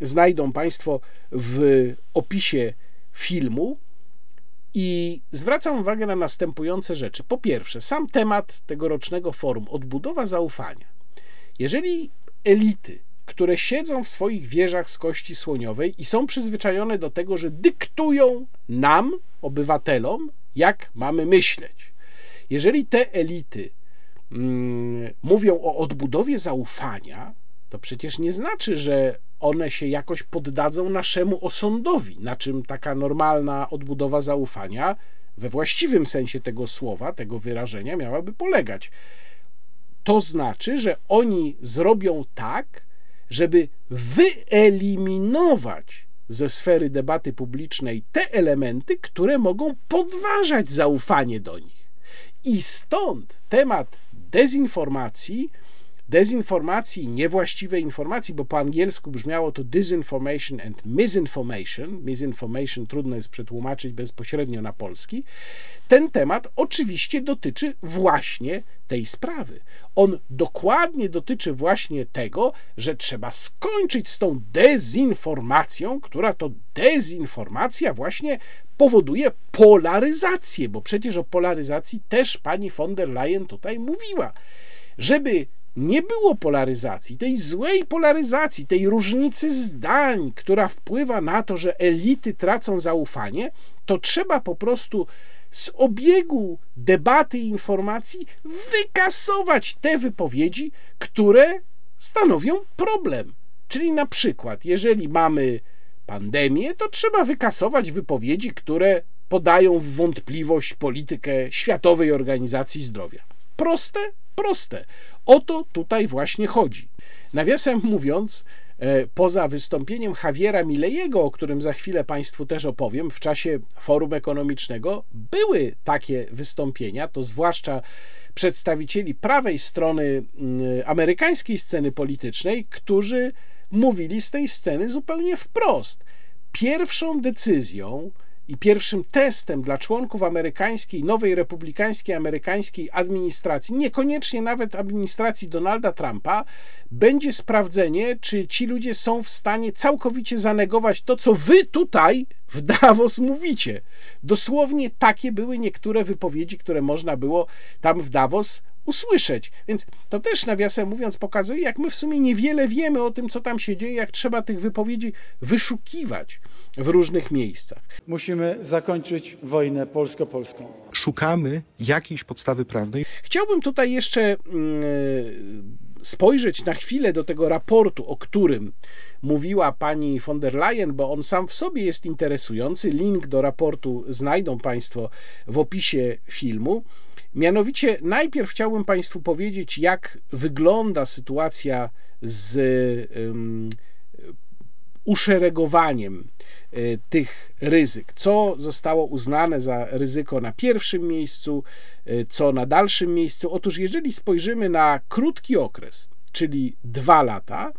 znajdą Państwo w opisie filmu. I zwracam uwagę na następujące rzeczy. Po pierwsze, sam temat tegorocznego forum odbudowa zaufania. Jeżeli elity, które siedzą w swoich wieżach z kości słoniowej i są przyzwyczajone do tego, że dyktują nam, obywatelom, jak mamy myśleć. Jeżeli te elity mm, mówią o odbudowie zaufania, to przecież nie znaczy, że one się jakoś poddadzą naszemu osądowi, na czym taka normalna odbudowa zaufania we właściwym sensie tego słowa, tego wyrażenia miałaby polegać. To znaczy, że oni zrobią tak, żeby wyeliminować ze sfery debaty publicznej te elementy, które mogą podważać zaufanie do nich. I stąd temat dezinformacji dezinformacji, niewłaściwej informacji, bo po angielsku brzmiało to disinformation and misinformation. Misinformation trudno jest przetłumaczyć bezpośrednio na polski. Ten temat oczywiście dotyczy właśnie tej sprawy. On dokładnie dotyczy właśnie tego, że trzeba skończyć z tą dezinformacją, która to dezinformacja właśnie powoduje polaryzację, bo przecież o polaryzacji też pani von der Leyen tutaj mówiła. Żeby nie było polaryzacji, tej złej polaryzacji, tej różnicy zdań, która wpływa na to, że elity tracą zaufanie, to trzeba po prostu z obiegu debaty i informacji wykasować te wypowiedzi, które stanowią problem. Czyli na przykład, jeżeli mamy pandemię, to trzeba wykasować wypowiedzi, które podają w wątpliwość politykę Światowej Organizacji Zdrowia. Proste? Proste. O to tutaj właśnie chodzi. Nawiasem mówiąc, e, poza wystąpieniem Javiera Milejego, o którym za chwilę Państwu też opowiem, w czasie forum ekonomicznego były takie wystąpienia, to zwłaszcza przedstawicieli prawej strony mm, amerykańskiej sceny politycznej, którzy mówili z tej sceny zupełnie wprost. Pierwszą decyzją i pierwszym testem dla członków amerykańskiej, nowej republikańskiej amerykańskiej administracji, niekoniecznie nawet administracji Donalda Trumpa, będzie sprawdzenie, czy ci ludzie są w stanie całkowicie zanegować to, co wy tutaj w Davos mówicie. Dosłownie takie były niektóre wypowiedzi, które można było tam w Davos usłyszeć. Więc to też nawiasem mówiąc pokazuje, jak my w sumie niewiele wiemy o tym, co tam się dzieje, jak trzeba tych wypowiedzi wyszukiwać w różnych miejscach. Musimy zakończyć wojnę polsko-polską. Szukamy jakiejś podstawy prawnej. Chciałbym tutaj jeszcze mm, spojrzeć na chwilę do tego raportu, o którym mówiła pani von der Leyen, bo on sam w sobie jest interesujący. Link do raportu znajdą Państwo w opisie filmu. Mianowicie, najpierw chciałbym Państwu powiedzieć, jak wygląda sytuacja z um, uszeregowaniem y, tych ryzyk. Co zostało uznane za ryzyko na pierwszym miejscu, y, co na dalszym miejscu? Otóż, jeżeli spojrzymy na krótki okres, czyli dwa lata,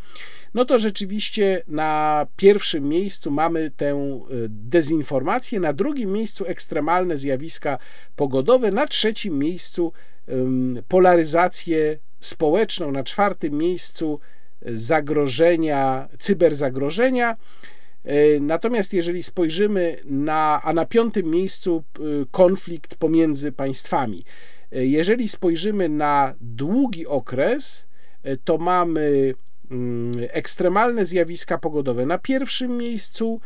no to rzeczywiście na pierwszym miejscu mamy tę y, dezinformację, na drugim miejscu ekstremalne zjawiska pogodowe, na trzecim miejscu polaryzację społeczną, na czwartym miejscu zagrożenia, cyberzagrożenia. E, natomiast jeżeli spojrzymy na, a na piątym miejscu e, konflikt pomiędzy państwami. E, jeżeli spojrzymy na długi okres, to mamy ekstremalne zjawiska pogodowe na pierwszym miejscu,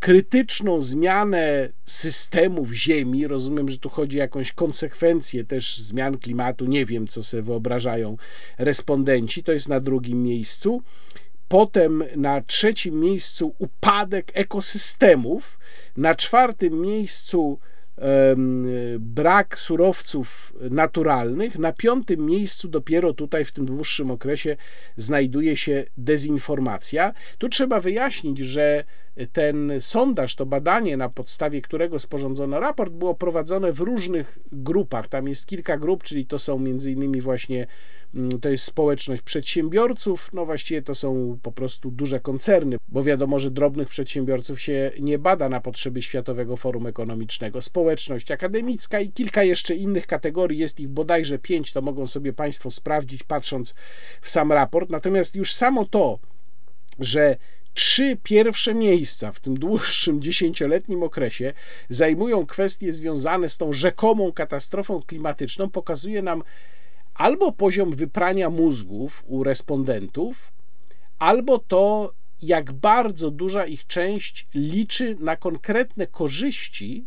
krytyczną zmianę systemów Ziemi. Rozumiem, że tu chodzi o jakąś konsekwencję też zmian klimatu. Nie wiem, co sobie wyobrażają respondenci. To jest na drugim miejscu. Potem na trzecim miejscu upadek ekosystemów. Na czwartym miejscu brak surowców naturalnych. Na piątym miejscu, dopiero tutaj w tym dłuższym okresie, znajduje się dezinformacja. Tu trzeba wyjaśnić, że ten sondaż, to badanie, na podstawie którego sporządzono raport, było prowadzone w różnych grupach. Tam jest kilka grup, czyli to są między innymi właśnie to jest społeczność przedsiębiorców, no właściwie to są po prostu duże koncerny, bo wiadomo, że drobnych przedsiębiorców się nie bada na potrzeby Światowego Forum Ekonomicznego. Społeczność akademicka i kilka jeszcze innych kategorii, jest ich bodajże pięć, to mogą sobie Państwo sprawdzić, patrząc w sam raport. Natomiast już samo to, że trzy pierwsze miejsca w tym dłuższym dziesięcioletnim okresie zajmują kwestie związane z tą rzekomą katastrofą klimatyczną, pokazuje nam albo poziom wyprania mózgów u respondentów, albo to, jak bardzo duża ich część liczy na konkretne korzyści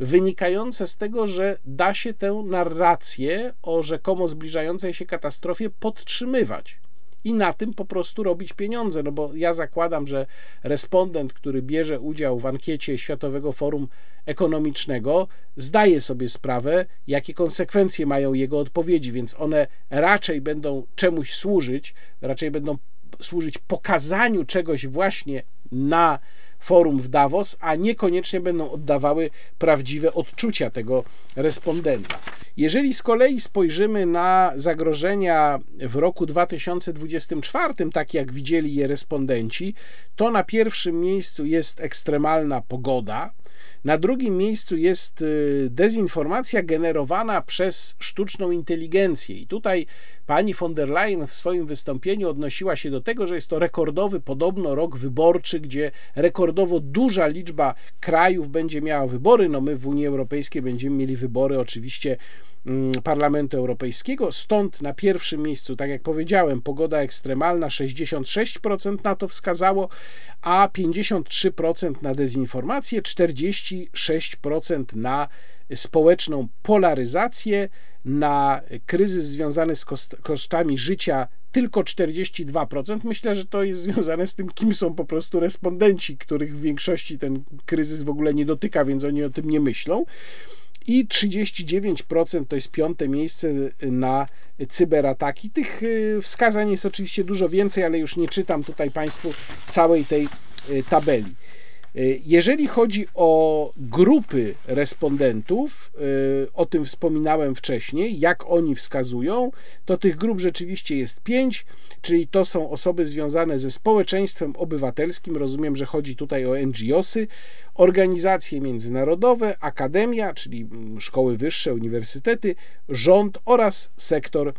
wynikające z tego, że da się tę narrację o rzekomo zbliżającej się katastrofie podtrzymywać i na tym po prostu robić pieniądze. No bo ja zakładam, że respondent, który bierze udział w ankiecie Światowego Forum Ekonomicznego, zdaje sobie sprawę, jakie konsekwencje mają jego odpowiedzi, więc one raczej będą czemuś służyć, raczej będą służyć pokazaniu czegoś właśnie na forum w Davos, a niekoniecznie będą oddawały prawdziwe odczucia tego respondenta. Jeżeli z kolei spojrzymy na zagrożenia w roku 2024, tak jak widzieli je respondenci, to na pierwszym miejscu jest ekstremalna pogoda, na drugim miejscu jest y, dezinformacja generowana przez sztuczną inteligencję. I tutaj pani von der Leyen w swoim wystąpieniu odnosiła się do tego, że jest to rekordowy podobno rok wyborczy, gdzie rekordowo duża liczba krajów będzie miała wybory. No my w Unii Europejskiej będziemy mieli wybory oczywiście mm, Parlamentu Europejskiego. Stąd na pierwszym miejscu, tak jak powiedziałem, pogoda ekstremalna 66% na to wskazało, a 53% na dezinformację, 46% na społeczną polaryzację, na kryzys związany z kosztami życia tylko 42%. Myślę, że to jest związane z tym, kim są po prostu respondenci, których w większości ten kryzys w ogóle nie dotyka, więc oni o tym nie myślą. I 39% to jest piąte miejsce na cyberataki. Tych y, wskazań jest oczywiście dużo więcej, ale już nie czytam tutaj Państwu całej tej y, tabeli. Jeżeli chodzi o grupy respondentów, o tym wspominałem wcześniej, jak oni wskazują, to tych grup rzeczywiście jest pięć, czyli to są osoby związane ze społeczeństwem obywatelskim. Rozumiem, że chodzi tutaj o NGOsy, organizacje międzynarodowe, akademia, czyli szkoły wyższe, uniwersytety, rząd oraz sektor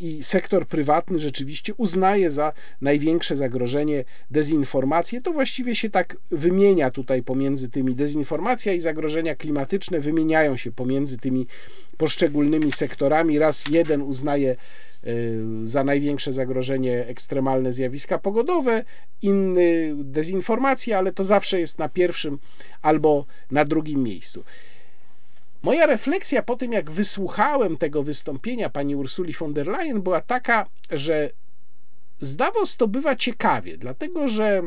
i sektor prywatny rzeczywiście uznaje za największe zagrożenie dezinformację. To właściwie się tak wymienia tutaj pomiędzy tymi dezinformacja i zagrożenia klimatyczne wymieniają się pomiędzy tymi poszczególnymi sektorami. Raz jeden uznaje y, za największe zagrożenie ekstremalne zjawiska pogodowe, inny dezinformację, ale to zawsze jest na pierwszym albo na drugim miejscu. Moja refleksja po tym, jak wysłuchałem tego wystąpienia pani Ursuli von der Leyen, była taka, że z Davos to bywa ciekawie, dlatego że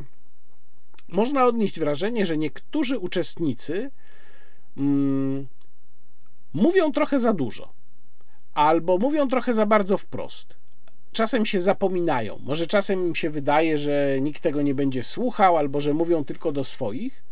można odnieść wrażenie, że niektórzy uczestnicy mm, mówią trochę za dużo, albo mówią trochę za bardzo wprost. Czasem się zapominają, może czasem im się wydaje, że nikt tego nie będzie słuchał, albo że mówią tylko do swoich.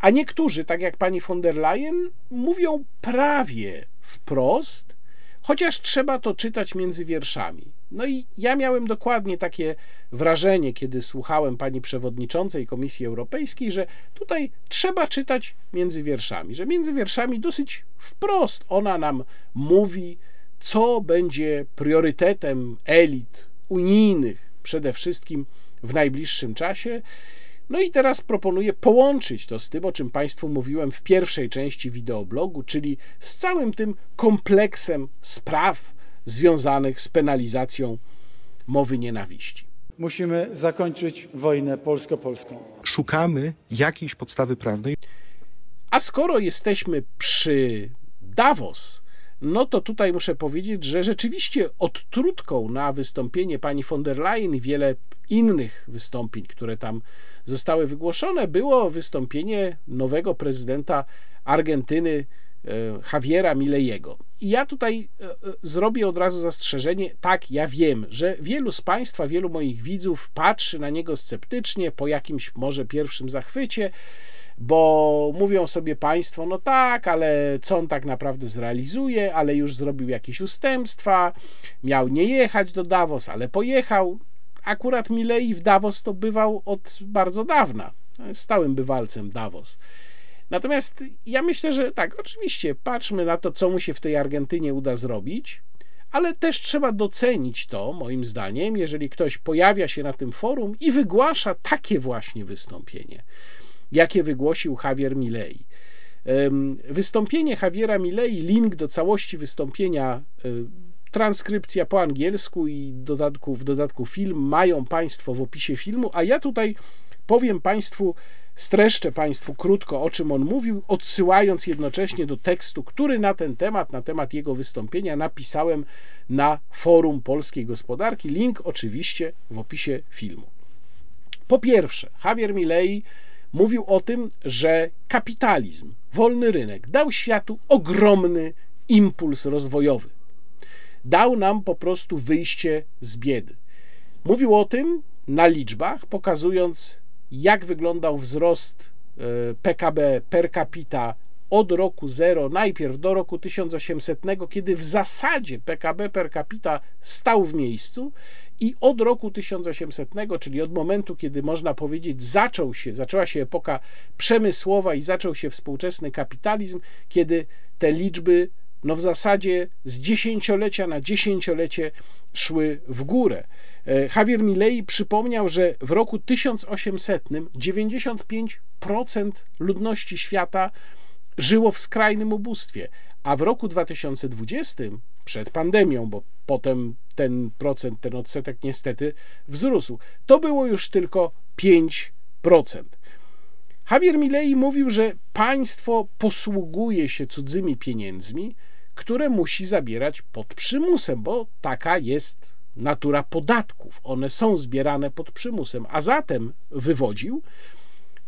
A niektórzy, tak jak pani von der Leyen, mówią prawie wprost, chociaż trzeba to czytać między wierszami. No i ja miałem dokładnie takie wrażenie, kiedy słuchałem pani przewodniczącej Komisji Europejskiej, że tutaj trzeba czytać między wierszami, że między wierszami dosyć wprost ona nam mówi, co będzie priorytetem elit unijnych przede wszystkim w najbliższym czasie no i teraz proponuję połączyć to z tym, o czym Państwu mówiłem w pierwszej części wideoblogu, czyli z całym tym kompleksem spraw związanych z penalizacją mowy nienawiści. Musimy zakończyć wojnę polsko-polską. Szukamy jakiejś podstawy prawnej. A skoro jesteśmy przy Davos, no to tutaj muszę powiedzieć, że rzeczywiście odtrutką na wystąpienie pani von der Leyen i wiele innych wystąpień, które tam zostały wygłoszone, było wystąpienie nowego prezydenta Argentyny e, Javiera Milejego. I ja tutaj e, e, zrobię od razu zastrzeżenie. Tak, ja wiem, że wielu z Państwa, wielu moich widzów patrzy na niego sceptycznie, po jakimś może pierwszym zachwycie, bo mówią sobie Państwo, no tak, ale co on tak naprawdę zrealizuje, ale już zrobił jakieś ustępstwa, miał nie jechać do Davos, ale pojechał akurat Milei w Davos to bywał od bardzo dawna. Stałym bywalcem Davos. Natomiast ja myślę, że tak, oczywiście, patrzmy na to, co mu się w tej Argentynie uda zrobić, ale też trzeba docenić to, moim zdaniem, jeżeli ktoś pojawia się na tym forum i wygłasza takie właśnie wystąpienie, jakie wygłosił Javier Milei. Wystąpienie Javiera Milei, link do całości wystąpienia y, transkrypcja po angielsku i dodatku, w dodatku film mają Państwo w opisie filmu, a ja tutaj powiem Państwu, streszczę Państwu krótko, o czym on mówił, odsyłając jednocześnie do tekstu, który na ten temat, na temat jego wystąpienia napisałem na forum polskiej gospodarki. Link oczywiście w opisie filmu. Po pierwsze, Javier Milei mówił o tym, że kapitalizm, wolny rynek dał światu ogromny impuls rozwojowy dał nam po prostu wyjście z biedy. Mówił o tym na liczbach, pokazując, jak wyglądał wzrost e, PKB per capita od roku zero, najpierw do roku 1800, kiedy w zasadzie PKB per capita stał w miejscu, i od roku 1800, czyli od momentu, kiedy można powiedzieć, zaczął się, zaczęła się epoka przemysłowa i zaczął się współczesny kapitalizm, kiedy te liczby no w zasadzie z dziesięciolecia na dziesięciolecie szły w górę. E, Javier Milei przypomniał, że w roku 1800 95% ludności świata żyło w skrajnym ubóstwie, a w roku 2020, przed pandemią, bo potem ten procent, ten odsetek niestety wzrósł, to było już tylko 5%. Javier Milei mówił, że państwo posługuje się cudzymi pieniędzmi, które musi zabierać pod przymusem, bo taka jest natura podatków. One są zbierane pod przymusem, a zatem wywodził,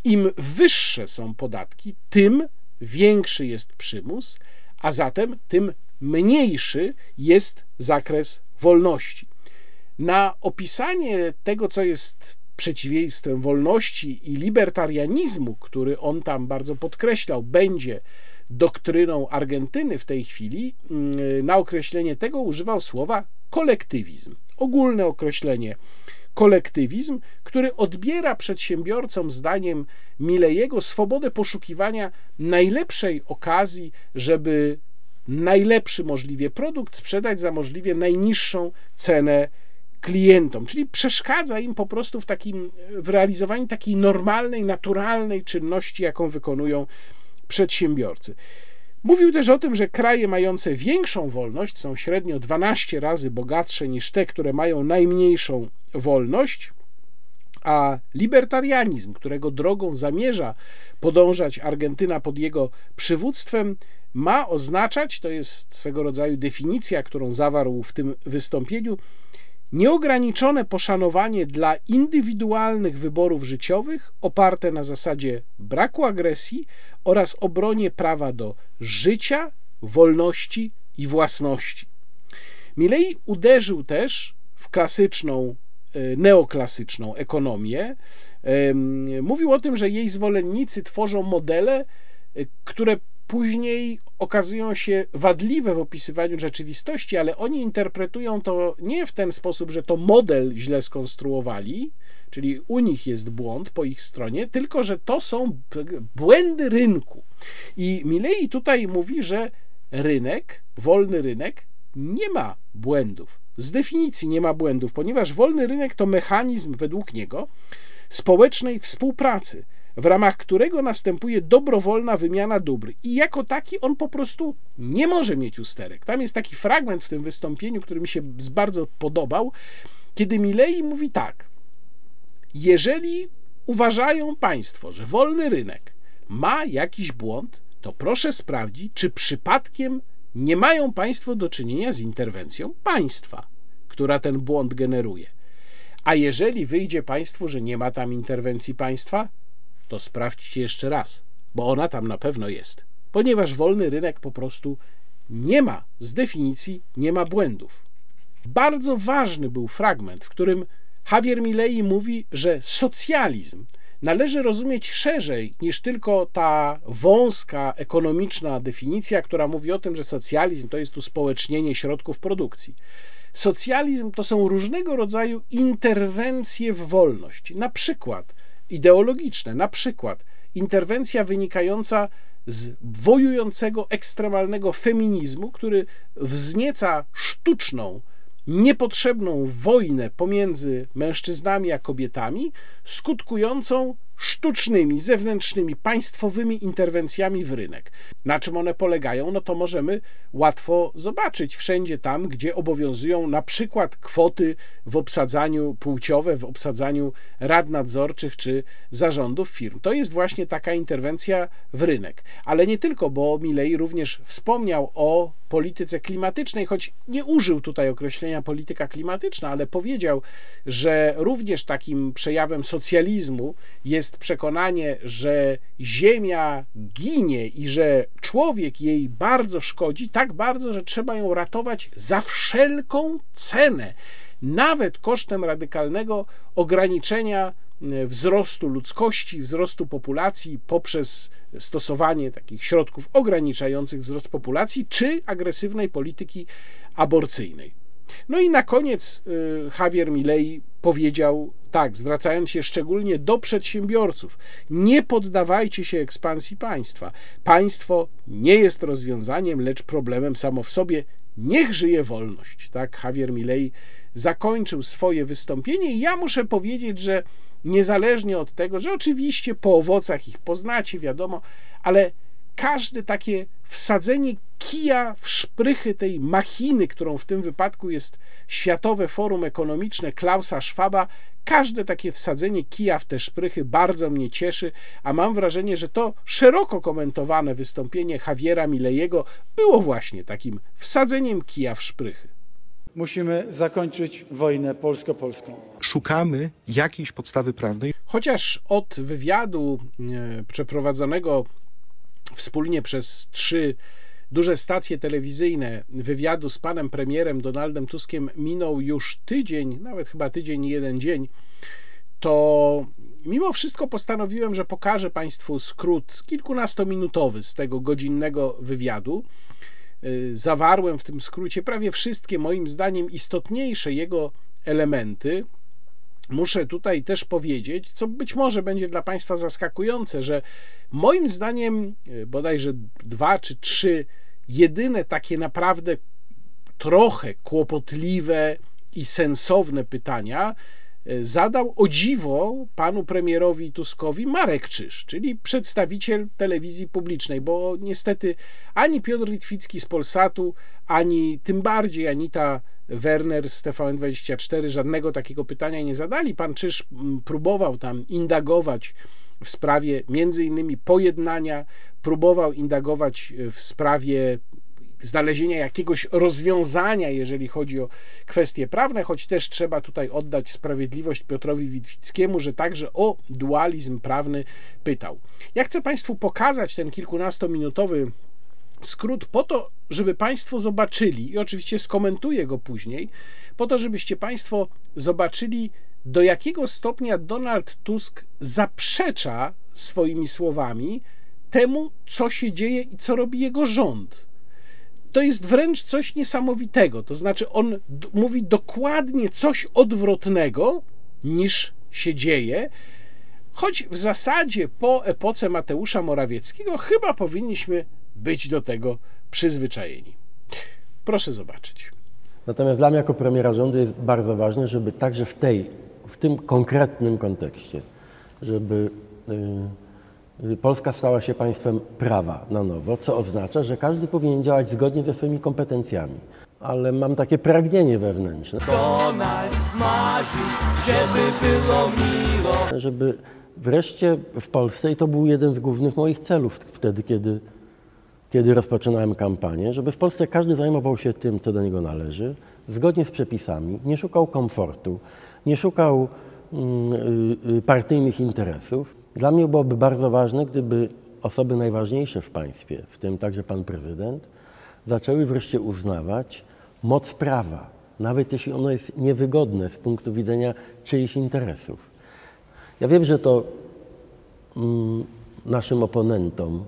im wyższe są podatki, tym większy jest przymus, a zatem tym mniejszy jest zakres wolności. Na opisanie tego, co jest przeciwieństwem wolności i libertarianizmu, który on tam bardzo podkreślał, będzie doktryną Argentyny w tej chwili, mm, na określenie tego używał słowa kolektywizm. Ogólne określenie kolektywizm, który odbiera przedsiębiorcom, zdaniem Milejego, swobodę poszukiwania najlepszej okazji, żeby najlepszy możliwie produkt sprzedać za możliwie najniższą cenę klientom, czyli przeszkadza im po prostu w takim w realizowaniu takiej normalnej, naturalnej czynności, jaką wykonują przedsiębiorcy. Mówił też o tym, że kraje mające większą wolność są średnio 12 razy bogatsze niż te, które mają najmniejszą wolność, a libertarianizm, którego drogą zamierza podążać Argentyna pod jego przywództwem, ma oznaczać, to jest swego rodzaju definicja, którą zawarł w tym wystąpieniu, Nieograniczone poszanowanie dla indywidualnych wyborów życiowych oparte na zasadzie braku agresji oraz obronie prawa do życia, wolności i własności. Milei uderzył też w klasyczną, e, neoklasyczną ekonomię. Mówił o tym, że jej zwolennicy tworzą modele, e, które później okazują się wadliwe w opisywaniu rzeczywistości, ale oni interpretują to nie w ten sposób, że to model źle skonstruowali, czyli u nich jest błąd po ich stronie, tylko że to są błędy rynku. I Milei tutaj mówi, że rynek, wolny rynek nie ma błędów. Z definicji nie ma błędów, ponieważ wolny rynek to mechanizm według niego społecznej współpracy w ramach którego następuje dobrowolna wymiana dóbr. I jako taki on po prostu nie może mieć usterek. Tam jest taki fragment w tym wystąpieniu, który mi się bardzo podobał, kiedy Milei mówi tak: Jeżeli uważają Państwo, że wolny rynek ma jakiś błąd, to proszę sprawdzić, czy przypadkiem nie mają Państwo do czynienia z interwencją państwa, która ten błąd generuje. A jeżeli wyjdzie Państwu, że nie ma tam interwencji państwa, to sprawdźcie jeszcze raz, bo ona tam na pewno jest. Ponieważ wolny rynek po prostu nie ma, z definicji, nie ma błędów. Bardzo ważny był fragment, w którym Javier Milei mówi, że socjalizm należy rozumieć szerzej niż tylko ta wąska ekonomiczna definicja, która mówi o tym, że socjalizm to jest uspołecznienie środków produkcji. Socjalizm to są różnego rodzaju interwencje w wolność. Na przykład ideologiczne, na przykład interwencja wynikająca z wojującego ekstremalnego feminizmu, który wznieca sztuczną, niepotrzebną wojnę pomiędzy mężczyznami a kobietami, skutkującą sztucznymi, zewnętrznymi, państwowymi interwencjami w rynek. Na czym one polegają? No to możemy łatwo zobaczyć wszędzie tam, gdzie obowiązują na przykład kwoty w obsadzaniu płciowe, w obsadzaniu rad nadzorczych czy zarządów firm. To jest właśnie taka interwencja w rynek. Ale nie tylko, bo Milei również wspomniał o polityce klimatycznej, choć nie użył tutaj określenia polityka klimatyczna, ale powiedział, że również takim przejawem socjalizmu jest przekonanie, że Ziemia ginie i że człowiek jej bardzo szkodzi, tak bardzo, że trzeba ją ratować za wszelką cenę, nawet kosztem radykalnego ograniczenia e, wzrostu ludzkości, wzrostu populacji poprzez stosowanie takich środków ograniczających wzrost populacji czy agresywnej polityki aborcyjnej. No i na koniec y, Javier Milei powiedział tak, zwracając się szczególnie do przedsiębiorców: nie poddawajcie się ekspansji państwa. Państwo nie jest rozwiązaniem, lecz problemem samo w sobie. Niech żyje wolność. Tak, Javier Milei zakończył swoje wystąpienie i ja muszę powiedzieć, że niezależnie od tego, że oczywiście po owocach ich poznacie, wiadomo, ale każde takie wsadzenie kija w szprychy tej machiny, którą w tym wypadku jest Światowe Forum Ekonomiczne Klausa Schwaba, każde takie wsadzenie kija w te szprychy bardzo mnie cieszy, a mam wrażenie, że to szeroko komentowane wystąpienie Javiera Milejego było właśnie takim wsadzeniem kija w szprychy. Musimy zakończyć wojnę polsko-polską. Szukamy jakiejś podstawy prawnej. Chociaż od wywiadu e, przeprowadzonego wspólnie przez trzy duże stacje telewizyjne wywiadu z panem premierem Donaldem Tuskiem minął już tydzień, nawet chyba tydzień i jeden dzień, to mimo wszystko postanowiłem, że pokażę Państwu skrót kilkunastominutowy z tego godzinnego wywiadu. Y, zawarłem w tym skrócie prawie wszystkie, moim zdaniem, istotniejsze jego elementy. Muszę tutaj też powiedzieć, co być może będzie dla Państwa zaskakujące, że moim zdaniem y, bodajże dwa czy trzy jedyne takie naprawdę trochę kłopotliwe i sensowne pytania e, zadał o dziwo panu premierowi Tuskowi Marek Czyż, czyli przedstawiciel telewizji publicznej, bo niestety ani Piotr Litwicki z Polsatu, ani tym bardziej Anita Werner z TVN24 żadnego takiego pytania nie zadali. Pan Czyż próbował tam indagować w sprawie między innymi pojednania, próbował indagować w sprawie znalezienia jakiegoś rozwiązania, jeżeli chodzi o kwestie prawne, choć też trzeba tutaj oddać sprawiedliwość Piotrowi Witwickiemu, że także o dualizm prawny pytał. Ja chcę Państwu pokazać ten kilkunastominutowy skrót po to, żeby Państwo zobaczyli, i oczywiście skomentuję go później, po to, żebyście Państwo zobaczyli, do jakiego stopnia Donald Tusk zaprzecza swoimi słowami temu, co się dzieje i co robi jego rząd to jest wręcz coś niesamowitego. To znaczy, on mówi dokładnie coś odwrotnego niż się dzieje, choć w zasadzie po epoce Mateusza Morawieckiego chyba powinniśmy być do tego przyzwyczajeni. Proszę zobaczyć. Natomiast dla mnie jako premiera rządu jest bardzo ważne, żeby także w tej, w tym konkretnym kontekście, żeby yy, Polska stała się państwem prawa na nowo, co oznacza, że każdy powinien działać zgodnie ze swoimi kompetencjami. Ale mam takie pragnienie wewnętrzne. Donald marzy, żeby było miło. Żeby wreszcie w Polsce, i to był jeden z głównych moich celów wtedy, kiedy, kiedy rozpoczynałem kampanię, żeby w Polsce każdy zajmował się tym, co do niego należy, zgodnie z przepisami, nie szukał komfortu, nie szukał mm, y, y, partyjnych interesów. Dla mnie byłoby bardzo ważne, gdyby osoby najważniejsze w państwie, w tym także pan prezydent, zaczęły wreszcie uznawać moc prawa, nawet jeśli ono jest niewygodne z punktu widzenia czyichś interesów. Ja wiem, że to mm, naszym oponentom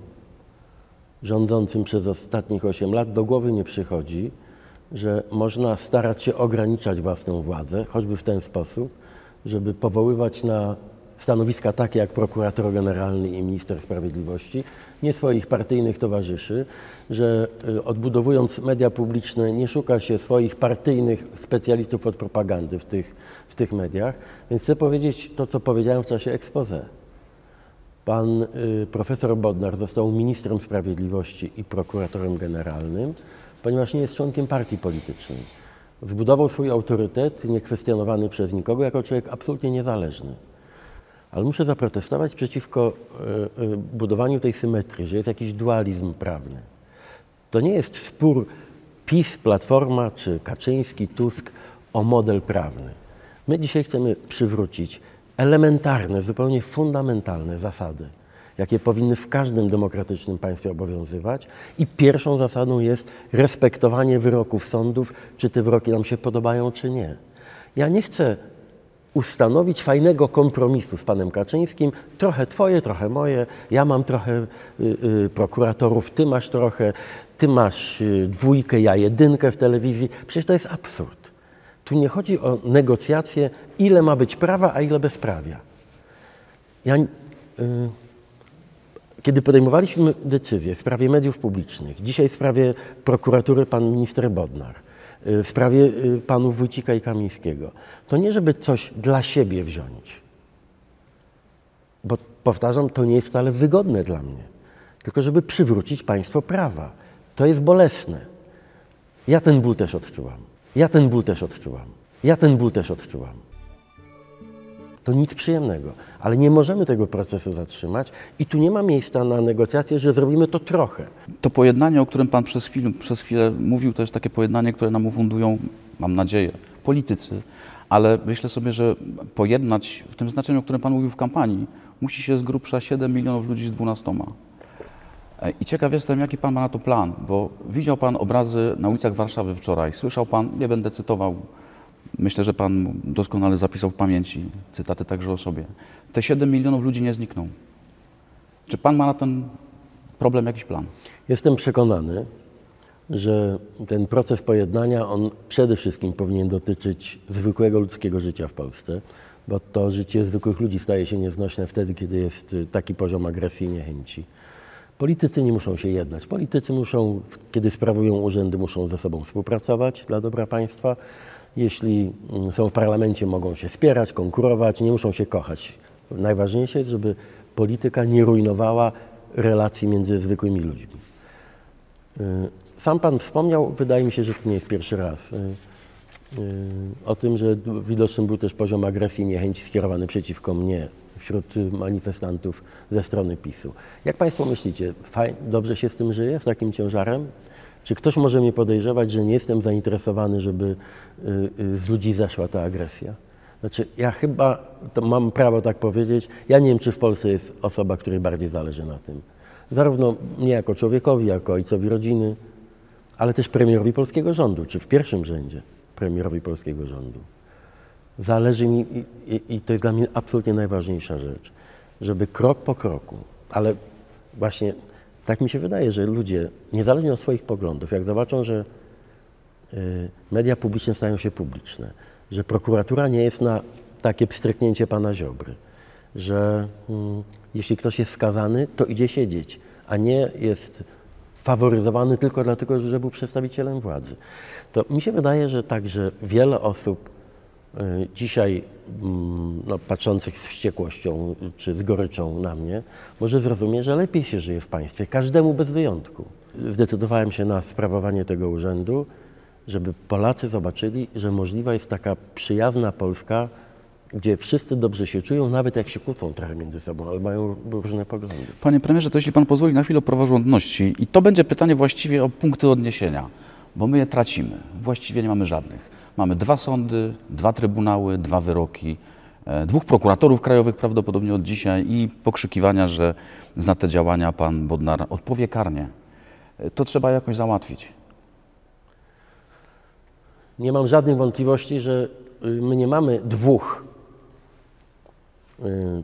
rządzącym przez ostatnich 8 lat do głowy nie przychodzi, że można starać się ograniczać własną władzę, choćby w ten sposób, żeby powoływać na stanowiska takie jak prokurator generalny i minister sprawiedliwości, nie swoich partyjnych towarzyszy, że y, odbudowując media publiczne nie szuka się swoich partyjnych specjalistów od propagandy w tych, w tych mediach. Więc chcę powiedzieć to, co powiedziałem w czasie expose. Pan y, profesor Bodnar został ministrem sprawiedliwości i prokuratorem generalnym, ponieważ nie jest członkiem partii politycznej. Zbudował swój autorytet, niekwestionowany przez nikogo, jako człowiek absolutnie niezależny. Ale muszę zaprotestować przeciwko e, e, budowaniu tej symetrii, że jest jakiś dualizm prawny. To nie jest spór PiS, Platforma czy Kaczyński, Tusk o model prawny. My dzisiaj chcemy przywrócić elementarne, zupełnie fundamentalne zasady, jakie powinny w każdym demokratycznym państwie obowiązywać. I pierwszą zasadą jest respektowanie wyroków sądów, czy te wyroki nam się podobają, czy nie. Ja nie chcę ustanowić fajnego kompromisu z panem Kaczyńskim. Trochę twoje, trochę moje. Ja mam trochę y, y, prokuratorów, ty masz trochę, ty masz y, dwójkę, ja jedynkę w telewizji. Przecież to jest absurd. Tu nie chodzi o negocjacje, ile ma być prawa, a ile bezprawia. Ja, y, kiedy podejmowaliśmy decyzję w sprawie mediów publicznych, dzisiaj w sprawie prokuratury pan minister Bodnar, w sprawie y, panów Wójcika i Kamińskiego, to nie żeby coś dla siebie wziąć, bo powtarzam, to nie jest wcale wygodne dla mnie, tylko żeby przywrócić państwo prawa. To jest bolesne. Ja ten ból też odczułam. Ja ten ból też odczułam. Ja ten ból też odczułam. To nic przyjemnego, ale nie możemy tego procesu zatrzymać i tu nie ma miejsca na negocjacje, że zrobimy to trochę. To pojednanie, o którym Pan przez, film, przez chwilę mówił, to jest takie pojednanie, które nam ufundują, mam nadzieję, politycy, ale myślę sobie, że pojednać w tym znaczeniu, o którym Pan mówił w kampanii, musi się z grubsza 7 milionów ludzi z 12. E, I ciekaw jestem, jaki Pan ma na to plan, bo widział Pan obrazy na ulicach Warszawy wczoraj, słyszał Pan, nie będę cytował myślę, że pan doskonale zapisał w pamięci, cytaty także o sobie, te 7 milionów ludzi nie znikną. Czy pan ma na ten problem jakiś plan? Jestem przekonany, że ten proces pojednania, on przede wszystkim powinien dotyczyć zwykłego ludzkiego życia w Polsce, bo to życie zwykłych ludzi staje się nieznośne wtedy, kiedy jest y, taki poziom agresji i niechęci. Politycy nie muszą się jednać. Politycy muszą, kiedy sprawują urzędy, muszą ze sobą współpracować dla dobra państwa. Jeśli mm, są w parlamencie, mogą się wspierać, konkurować, nie muszą się kochać. Najważniejsze jest, żeby polityka nie rujnowała relacji między zwykłymi ludźmi. Y, Sam Pan wspomniał, wydaje mi się, że to nie jest pierwszy raz, y, y, o tym, że widoczny był też poziom agresji i niechęci skierowany przeciwko mnie wśród manifestantów ze strony PiSu. Jak Państwo myślicie, dobrze się z tym żyje, z takim ciężarem? Czy ktoś może mnie podejrzewać, że nie jestem zainteresowany, żeby y, y, z ludzi zeszła ta agresja? Znaczy, ja chyba, to mam prawo tak powiedzieć, ja nie wiem, czy w Polsce jest osoba, której bardziej zależy na tym. Zarówno mnie jako człowiekowi, jako ojcowi rodziny, ale też premierowi polskiego rządu, czy w pierwszym rzędzie premierowi polskiego rządu. Zależy mi, i, i, i to jest dla mnie absolutnie najważniejsza rzecz, żeby krok po kroku, ale właśnie tak mi się wydaje, że ludzie, niezależnie od swoich poglądów, jak zobaczą, że y, media publiczne stają się publiczne, że prokuratura nie jest na takie pstryknięcie pana Ziobry, że mm, jeśli ktoś jest skazany, to idzie siedzieć, a nie jest faworyzowany tylko dlatego, że był przedstawicielem władzy. To mi się wydaje, że także wiele osób dzisiaj, mm, no, patrzących z wściekłością czy z goryczą na mnie, może zrozumie, że lepiej się żyje w państwie, każdemu bez wyjątku. Zdecydowałem się na sprawowanie tego urzędu, żeby Polacy zobaczyli, że możliwa jest taka przyjazna Polska, gdzie wszyscy dobrze się czują, nawet jak się kłócą trochę między sobą, ale mają różne poglądy. Panie premierze, to jeśli pan pozwoli na chwilę o praworządności i to będzie pytanie właściwie o punkty odniesienia, bo my je tracimy. Właściwie nie mamy żadnych. Mamy dwa sądy, dwa trybunały, dwa wyroki, e, dwóch prokuratorów krajowych prawdopodobnie od dzisiaj i pokrzykiwania, że za te działania pan Bodnar odpowie karnie. E, To trzeba jakoś załatwić. Nie mam żadnych wątpliwości, że y, my nie mamy dwóch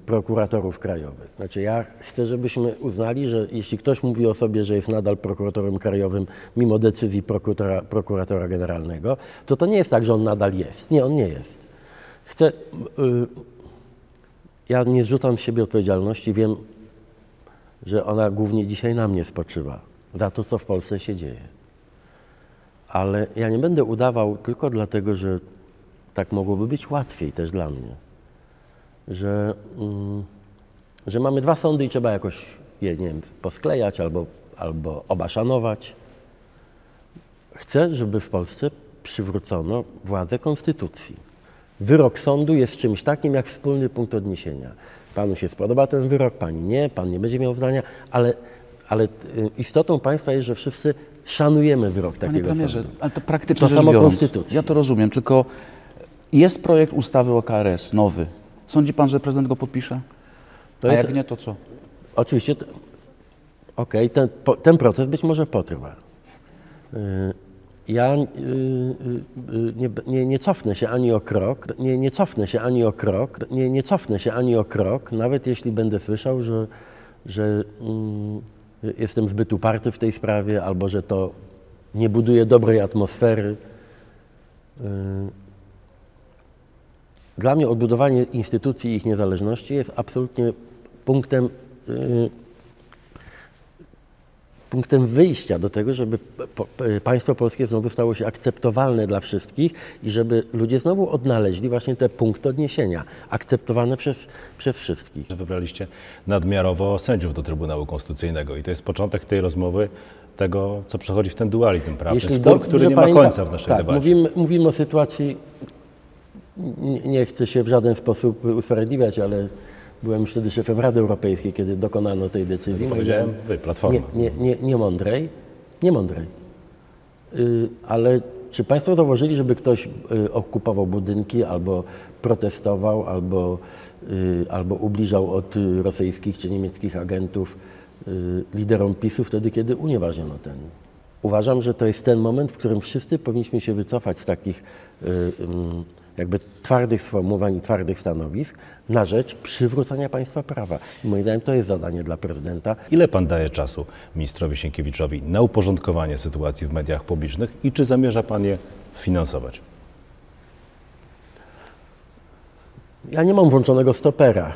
prokuratorów krajowych. Znaczy ja chcę, żebyśmy uznali, że jeśli ktoś mówi o sobie, że jest nadal prokuratorem krajowym mimo decyzji prokuratora, prokuratora generalnego, to to nie jest tak, że on nadal jest. Nie, on nie jest. Chcę, y, ja nie zrzucam z siebie odpowiedzialności, wiem, że ona głównie dzisiaj na mnie spoczywa za to, co w Polsce się dzieje. Ale ja nie będę udawał tylko dlatego, że tak mogłoby być łatwiej też dla mnie. Że, mm, że mamy dwa sądy i trzeba jakoś je, nie wiem, posklejać albo, albo oba szanować. Chcę, żeby w Polsce przywrócono władzę konstytucji. Wyrok sądu jest czymś takim jak wspólny punkt odniesienia. Panu się spodoba ten wyrok, pani nie, pan nie będzie miał zdania, ale, ale y, istotą państwa jest, że wszyscy szanujemy wyrok Panie takiego premierze, sądu. ale to praktycznie To samo biorąc, konstytucji. Ja to rozumiem, tylko jest projekt ustawy o KRS, nowy. Sądzi pan, że prezydent go podpisze? To A jest, jak nie, to co? Oczywiście, okej, ten, po, ten proces być może potrwa. Y, Ja y, y, nie, nie, nie cofnę się ani o krok, nie, nie cofnę się ani o krok, nie, nie cofnę się ani o krok, nawet jeśli będę słyszał, że, że mm, jestem zbyt uparty w tej sprawie, albo że to nie buduje dobrej atmosfery. Dla mnie odbudowanie instytucji i ich niezależności jest absolutnie punktem, y, punktem wyjścia do tego, żeby po, państwo polskie znowu stało się akceptowalne dla wszystkich i żeby ludzie znowu odnaleźli właśnie te punkty odniesienia, akceptowane przez, przez wszystkich. wybraliście nadmiarowo sędziów do Trybunału Konstytucyjnego i to jest początek tej rozmowy tego, co przechodzi w ten dualizm prawny, spór, do- który nie ma końca w naszej tak, debacie. Mówimy, mówimy o sytuacji, nie, chcę się w żaden sposób usprawiedliwiać, ale byłem już wtedy szefem Rady Europejskiej, kiedy dokonano tej decyzji. Powiedziałem wy, Platforma. Nie, nie, nie, nie mądrej, nie mądrej. Y, ale czy Państwo zauważyli, żeby ktoś y, okupował budynki albo protestował, albo, y, albo ubliżał od rosyjskich czy niemieckich agentów liderom PiSu wtedy, kiedy unieważniono ten uważam, że to jest ten moment, w którym wszyscy powinniśmy się wycofać z takich y, jakby twardych sformułowań, i twardych stanowisk na rzecz przywrócenia państwa prawa. I moim zdaniem to jest zadanie dla prezydenta. Ile pan daje czasu ministrowi Sienkiewiczowi na uporządkowanie sytuacji w mediach publicznych i czy zamierza pan je finansować? Ja nie mam włączonego stopera.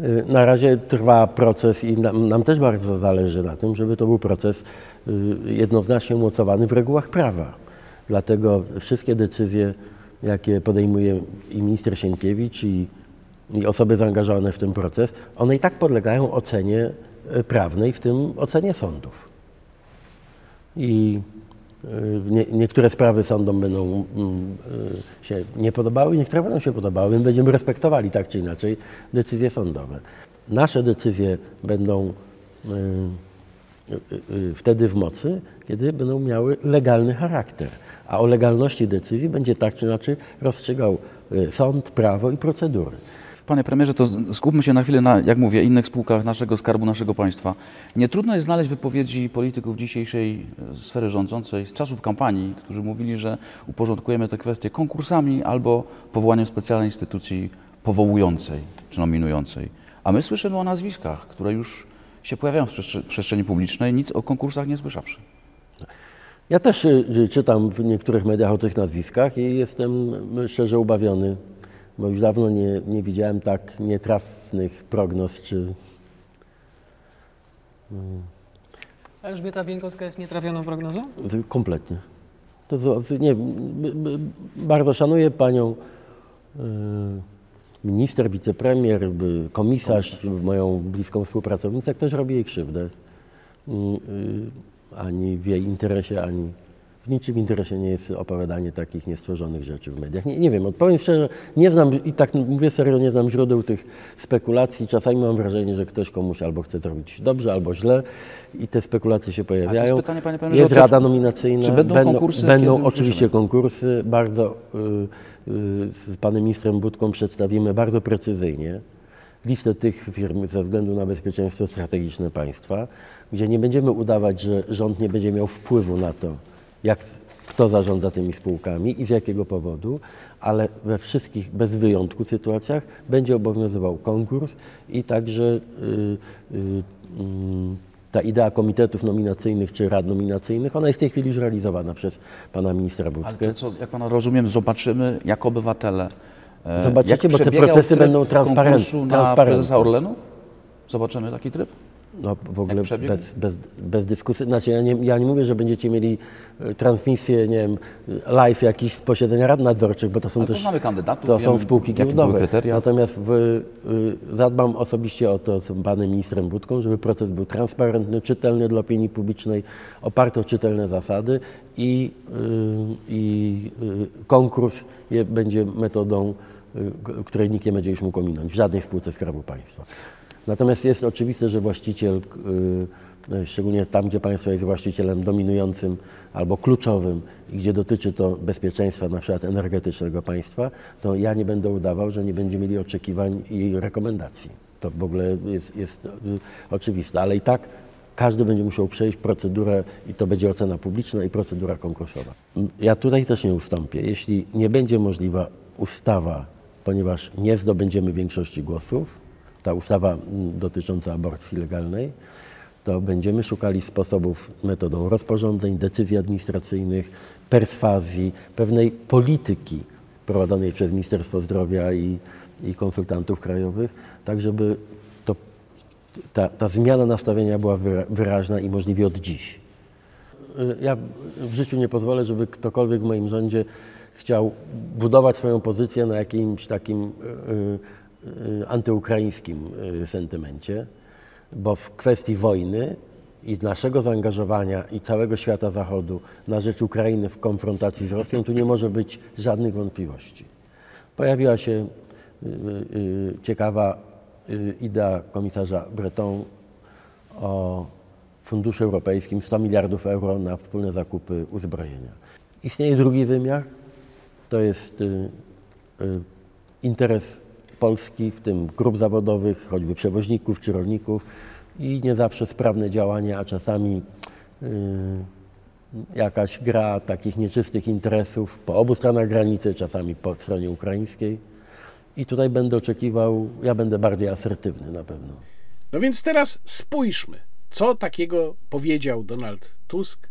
Y, Na razie trwa proces i nam, nam też bardzo zależy na tym, żeby to był proces y, jednoznacznie umocowany w regułach prawa. Dlatego wszystkie decyzje, jakie podejmuje i minister Sienkiewicz, i, i osoby zaangażowane w ten proces, one i tak podlegają ocenie y, prawnej, w tym ocenie sądów. I y, nie, niektóre sprawy sądom będą mm, y, się nie podobały, niektóre będą się podobały. My będziemy respektowali tak czy inaczej decyzje sądowe. Nasze decyzje będą wtedy w mocy, kiedy będą miały legalny charakter. A o legalności decyzji będzie tak czy inaczej rozstrzygał y, sąd, prawo i procedury. Panie premierze, to skupmy się na chwilę na, jak mówię, innych spółkach naszego skarbu, naszego państwa. Nie trudno jest znaleźć wypowiedzi polityków dzisiejszej e, sfery rządzącej z czasów kampanii, którzy mówili, że uporządkujemy te kwestie konkursami albo powołaniem specjalnej instytucji powołującej czy nominującej. A my słyszymy o nazwiskach, które już się pojawiają w przestrze- przestrzeni publicznej, nic o konkursach nie słyszawszy. Ja też y, y, czytam w niektórych mediach o tych nazwiskach i jestem szczerze ubawiony, bo już dawno nie, nie widziałem tak nietrafnych prognoz czy A Elżbieta Bieńkowska jest nietrafioną prognozą? y, kompletnie. To, nie, bardzo szanuję panią minister, wicepremier, komisarz, moją bliską współpracownicę. Ktoś robi jej krzywdę. Ani w jej interesie, ani w niczym interesie nie jest opowiadanie takich niestworzonych rzeczy w mediach. Nie, nie wiem, odpowiem szczerze, nie znam, i tak mówię serio, nie znam źródeł tych spekulacji. Czasami mam wrażenie, że ktoś komuś albo chce zrobić dobrze, albo źle i te spekulacje się pojawiają. pytanie, panie premierze, jest o to, rada nominacyjna. czy będą konkursy, Będą oczywiście usłyszymy? konkursy. Bardzo y, y, z panem ministrem Budką przedstawimy bardzo precyzyjnie listę tych firm ze względu na bezpieczeństwo strategiczne państwa, gdzie nie będziemy udawać, że rząd nie będzie miał wpływu na to, jak, kto zarządza tymi spółkami i z jakiego powodu, ale we wszystkich bez wyjątku sytuacjach będzie obowiązywał konkurs i także y, y, mm, ta idea komitetów nominacyjnych czy rad nominacyjnych, ona jest w tej chwili już realizowana przez pana ministra Ale Budkę. to, co, jak pana rozumiem, zobaczymy jako obywatele. e, Zobaczycie, jak bo te procesy będą transparent- konkursu na transparentne. prezesa Orlenu? Zobaczymy taki tryb? No w ogóle bez, bez, bez dyskusji. Znaczy ja nie, ja nie mówię, że będziecie mieli e, transmisję, nie wiem, live jakichś z posiedzenia rad nadzorczych, bo to są Ale też poznamy kandydatów, to są spółki giełdowe. Natomiast w, y, zadbam osobiście o to z panem ministrem Budką, żeby proces był transparentny, czytelny dla opinii publicznej, oparty o czytelne zasady i, y, i konkurs będzie metodą, której nikt nie będzie już mógł ominąć w żadnej spółce Skarbu Państwa. Natomiast jest oczywiste, że właściciel, y, y, szczególnie tam, gdzie państwo jest właścicielem dominującym albo kluczowym i gdzie dotyczy to bezpieczeństwa na przykład energetycznego państwa, to ja nie będę udawał, że nie będzie mieli oczekiwań i rekomendacji. To w ogóle jest, jest y, oczywiste, ale i tak każdy będzie musiał przejść procedurę i to będzie ocena publiczna i procedura konkursowa. Ja tutaj też nie ustąpię. Jeśli nie będzie możliwa ustawa, ponieważ nie zdobędziemy większości głosów, ta ustawa mm, dotycząca aborcji legalnej, to będziemy szukali sposobów metodą rozporządzeń, decyzji administracyjnych, perswazji, pewnej polityki prowadzonej przez Ministerstwo Zdrowia i, i konsultantów krajowych, tak żeby to, ta, ta zmiana nastawienia była wyra- wyraźna i możliwie od dziś. Ja w życiu nie pozwolę, żeby ktokolwiek w moim rządzie chciał budować swoją pozycję na jakimś takim y, y, antyukraińskim y, sentymencie, bo w kwestii wojny i naszego zaangażowania i całego świata Zachodu na rzecz Ukrainy w konfrontacji z Rosją tu nie może być żadnych wątpliwości. Pojawiła się y, y, ciekawa y, idea komisarza Breton o funduszu europejskim 100 miliardów euro na wspólne zakupy uzbrojenia. Istnieje drugi wymiar, to jest y, y, interes Polski, w tym grup zawodowych, choćby przewoźników czy rolników i nie zawsze sprawne działanie, a czasami jakaś gra takich nieczystych interesów po obu stronach granicy, czasami po stronie ukraińskiej. I tutaj będę oczekiwał, ja będę bardziej asertywny na pewno. No więc teraz spójrzmy, co takiego powiedział Donald Tusk.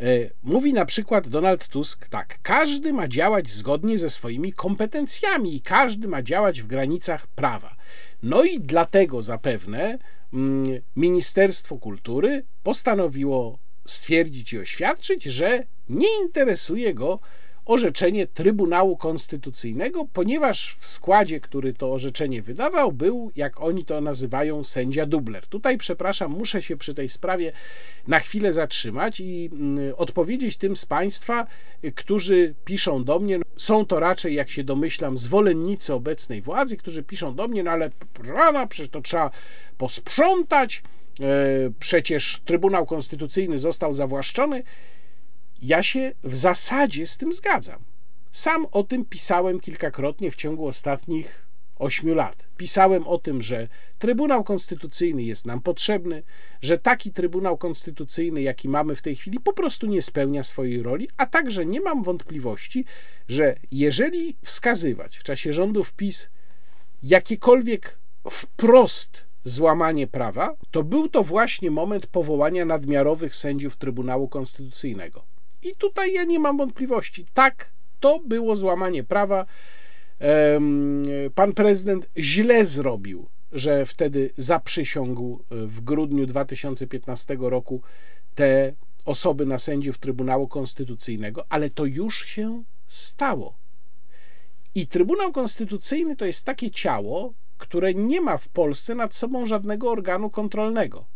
E, mówi na przykład Donald Tusk tak: każdy ma działać zgodnie ze swoimi kompetencjami i każdy ma działać w granicach prawa. No i dlatego zapewne mm, Ministerstwo Kultury postanowiło stwierdzić i oświadczyć, że nie interesuje go orzeczenie Trybunału Konstytucyjnego, ponieważ w składzie, który to orzeczenie wydawał, był, jak oni to nazywają, sędzia dubler. Tutaj, przepraszam, muszę się przy tej sprawie na chwilę zatrzymać i mm, odpowiedzieć tym z Państwa, którzy piszą do mnie, są to raczej, jak się domyślam, zwolennicy obecnej władzy, którzy piszą do mnie, no ale proszę przecież to trzeba posprzątać, e, przecież Trybunał Konstytucyjny został zawłaszczony. Ja się w zasadzie z tym zgadzam. Sam o tym pisałem kilkakrotnie w ciągu ostatnich ośmiu lat. Pisałem o tym, że Trybunał Konstytucyjny jest nam potrzebny, że taki Trybunał Konstytucyjny, jaki mamy w tej chwili, po prostu nie spełnia swojej roli, a także nie mam wątpliwości, że jeżeli wskazywać w czasie rządów PiS jakiekolwiek wprost złamanie prawa, to był to właśnie moment powołania nadmiarowych sędziów Trybunału Konstytucyjnego. I tutaj ja nie mam wątpliwości. Tak, to było złamanie prawa. Pan prezydent źle zrobił, że wtedy zaprzysiągł w grudniu 2015 roku te osoby na sędziów Trybunału Konstytucyjnego, ale to już się stało. I Trybunał Konstytucyjny to jest takie ciało, które nie ma w Polsce nad sobą żadnego organu kontrolnego.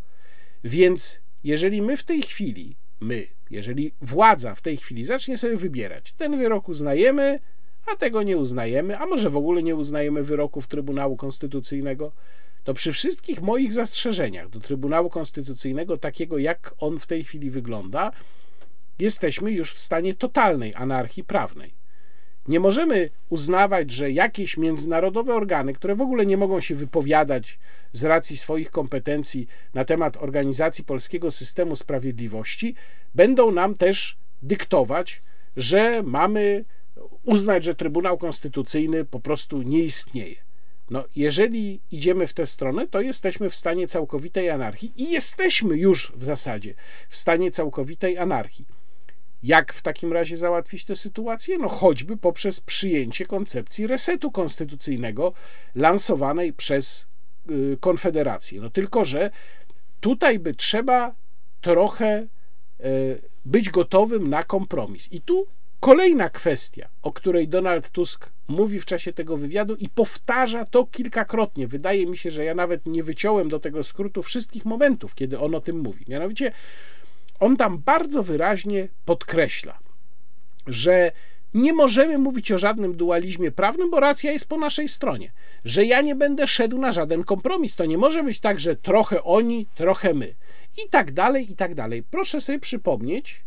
Więc jeżeli my w tej chwili, my, jeżeli władza w tej chwili zacznie sobie wybierać, ten wyrok uznajemy, a tego nie uznajemy, a może w ogóle nie uznajemy wyroków Trybunału Konstytucyjnego, to przy wszystkich moich zastrzeżeniach do Trybunału Konstytucyjnego, takiego jak on w tej chwili wygląda, jesteśmy już w stanie totalnej anarchii prawnej. Nie możemy uznawać, że jakieś międzynarodowe organy, które w ogóle nie mogą się wypowiadać z racji swoich kompetencji na temat organizacji polskiego systemu sprawiedliwości, będą nam też dyktować, że mamy uznać, że Trybunał Konstytucyjny po prostu nie istnieje. No, jeżeli idziemy w tę stronę, to jesteśmy w stanie całkowitej anarchii i jesteśmy już w zasadzie w stanie całkowitej anarchii. Jak w takim razie załatwić tę sytuację? No choćby poprzez przyjęcie koncepcji resetu konstytucyjnego lansowanej przez y, Konfederację. No tylko, że tutaj by trzeba trochę y, być gotowym na kompromis. I tu kolejna kwestia, o której Donald Tusk mówi w czasie tego wywiadu i powtarza to kilkakrotnie. Wydaje mi się, że ja nawet nie wyciąłem do tego skrótu wszystkich momentów, kiedy on o tym mówi. Mianowicie on tam bardzo wyraźnie podkreśla, że nie możemy mówić o żadnym dualizmie prawnym, bo racja jest po naszej stronie. Że ja nie będę szedł na żaden kompromis. To nie może być tak, że trochę oni, trochę my. I tak dalej, i tak dalej. Proszę sobie przypomnieć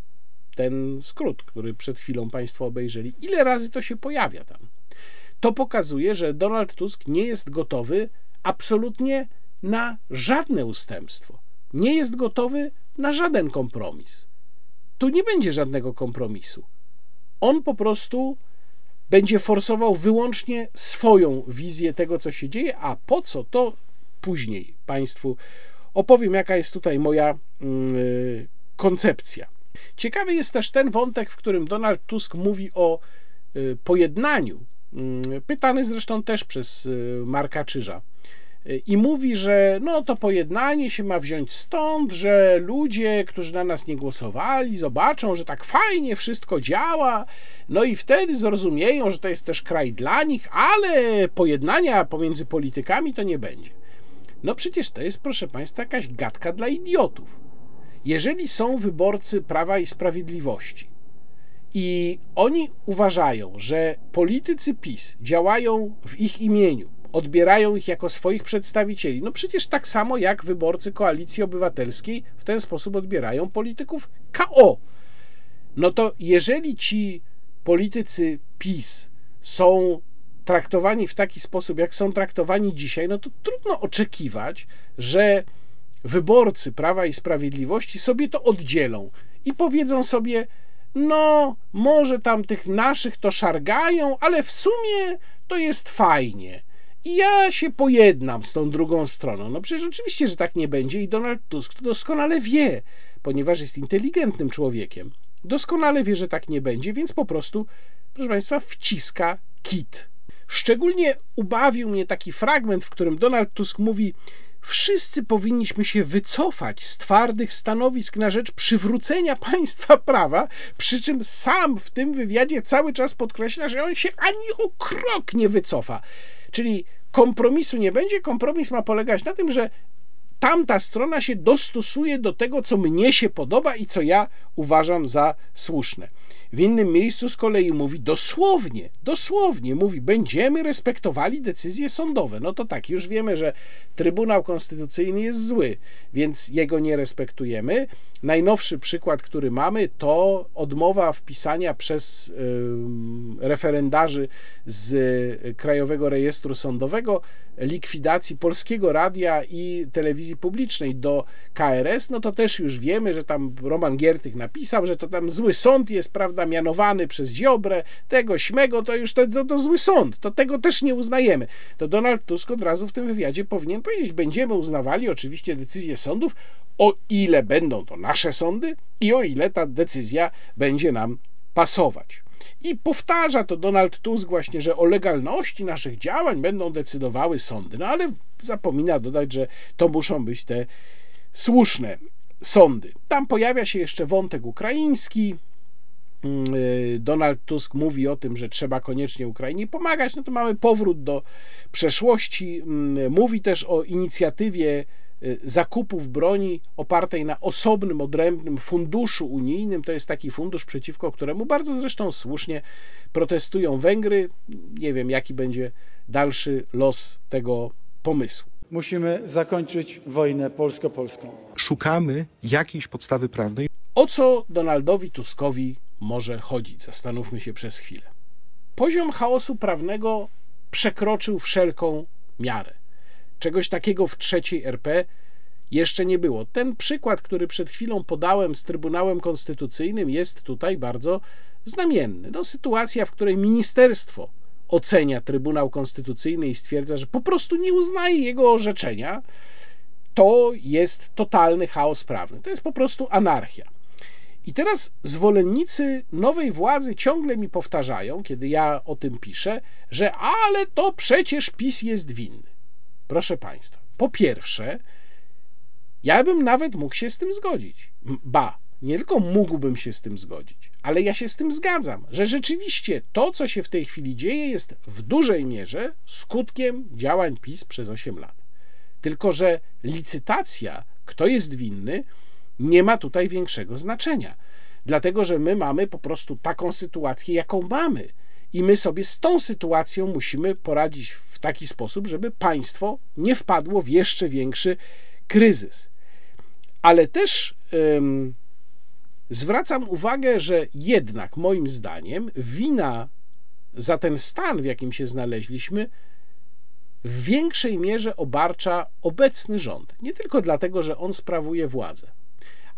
ten skrót, który przed chwilą Państwo obejrzeli. Ile razy to się pojawia tam? To pokazuje, że Donald Tusk nie jest gotowy absolutnie na żadne ustępstwo. Nie jest gotowy na żaden kompromis. Tu nie będzie żadnego kompromisu. On po prostu będzie forsował wyłącznie swoją wizję tego, co się dzieje, a po co to później Państwu opowiem, jaka jest tutaj moja yy, koncepcja. Ciekawy jest też ten wątek, w którym Donald Tusk mówi o yy, pojednaniu, yy, pytany zresztą też przez y, Marka Czyża i mówi, że no to pojednanie się ma wziąć stąd, że ludzie, którzy na nas nie głosowali, zobaczą, że tak fajnie wszystko działa, no i wtedy zrozumieją, że to jest też kraj dla nich, ale pojednania pomiędzy politykami to nie będzie. No przecież to jest, proszę Państwa, jakaś gadka dla idiotów. Jeżeli są wyborcy Prawa i Sprawiedliwości i oni uważają, że politycy PiS działają w ich imieniu, odbierają ich jako swoich przedstawicieli. No przecież tak samo jak wyborcy koalicji obywatelskiej w ten sposób odbierają polityków KO. No to jeżeli ci politycy PiS są traktowani w taki sposób, jak są traktowani dzisiaj, no to trudno oczekiwać, że wyborcy Prawa i Sprawiedliwości sobie to oddzielą i powiedzą sobie, no, może tam tych naszych to szargają, ale w sumie to jest fajnie. I ja się pojednam z tą drugą stroną. No przecież oczywiście, że tak nie będzie i Donald Tusk to doskonale wie, ponieważ jest inteligentnym człowiekiem. Doskonale wie, że tak nie będzie, więc po prostu, proszę Państwa, wciska kit. Szczególnie ubawił mnie taki fragment, w którym Donald Tusk mówi: Wszyscy powinniśmy się wycofać z twardych stanowisk na rzecz przywrócenia państwa prawa, przy czym sam w tym wywiadzie cały czas podkreśla, że on się ani o krok nie wycofa. Czyli kompromisu nie będzie. Kompromis ma polegać na tym, że tamta strona się dostosuje do tego, co mnie się podoba i co ja uważam za słuszne. W innym miejscu z kolei mówi dosłownie, dosłownie mówi, będziemy respektowali decyzje sądowe. No to tak, już wiemy, że Trybunał Konstytucyjny jest zły, więc jego nie respektujemy. Najnowszy przykład, który mamy, to odmowa wpisania przez referendarzy z Krajowego Rejestru Sądowego likwidacji Polskiego Radia i Telewizji Publicznej do KRS. No to też już wiemy, że tam Roman Giertych napisał, że to tam zły sąd jest, prawda, mianowany przez Ziobrę, tego, śmego, to już to, to, to zły sąd, to tego też nie uznajemy. To Donald Tusk od razu w tym wywiadzie powinien powiedzieć, będziemy uznawali oczywiście decyzje sądów, o ile będą to nasze sądy i o ile ta decyzja będzie nam pasować. I powtarza to Donald Tusk właśnie, że o legalności naszych działań będą decydowały sądy. No ale zapomina dodać, że to muszą być te słuszne sądy. Tam pojawia się jeszcze wątek ukraiński. Mm, y, Donald Tusk mówi o tym, że trzeba koniecznie Ukrainie pomagać. No to mamy powrót do przeszłości. Mm, mówi też o inicjatywie Y, zakupów broni opartej na osobnym, odrębnym funduszu unijnym. To jest taki fundusz, przeciwko któremu bardzo zresztą słusznie protestują Węgry. Nie wiem, jaki będzie dalszy los tego pomysłu. Musimy zakończyć wojnę polsko-polską. Szukamy jakiejś podstawy prawnej. O co Donaldowi Tuskowi może chodzić? Zastanówmy się przez chwilę. Poziom chaosu prawnego przekroczył wszelką miarę. Czegoś takiego w trzeciej RP jeszcze nie było. Ten przykład, który przed chwilą podałem z Trybunałem Konstytucyjnym, jest tutaj bardzo znamienny. No, sytuacja, w której ministerstwo ocenia Trybunał Konstytucyjny i stwierdza, że po prostu nie uznaje jego orzeczenia, to jest totalny chaos prawny. To jest po prostu anarchia. I teraz zwolennicy nowej władzy ciągle mi powtarzają, kiedy ja o tym piszę, że ale to przecież PiS jest winny. Proszę Państwa, po pierwsze, ja bym nawet mógł się z tym zgodzić. Ba, nie tylko mógłbym się z tym zgodzić, ale ja się z tym zgadzam, że rzeczywiście to, co się w tej chwili dzieje, jest w dużej mierze skutkiem działań PiS przez 8 lat. Tylko, że licytacja, kto jest winny, nie ma tutaj większego znaczenia. Dlatego, że my mamy po prostu taką sytuację, jaką mamy. I my sobie z tą sytuacją musimy poradzić w taki sposób, żeby państwo nie wpadło w jeszcze większy kryzys. Ale też ym, zwracam uwagę, że jednak moim zdaniem wina za ten stan, w jakim się znaleźliśmy, w większej mierze obarcza obecny rząd. Nie tylko dlatego, że on sprawuje władzę,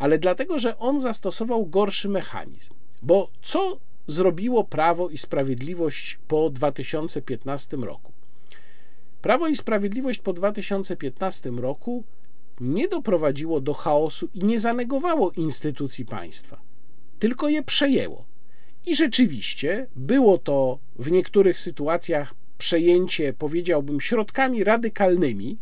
ale dlatego, że on zastosował gorszy mechanizm. Bo co zrobiło Prawo i Sprawiedliwość po 2015 roku? Prawo i Sprawiedliwość po 2015 roku nie doprowadziło do chaosu i nie zanegowało instytucji państwa, tylko je przejęło. I rzeczywiście było to w niektórych sytuacjach przejęcie, powiedziałbym, środkami radykalnymi.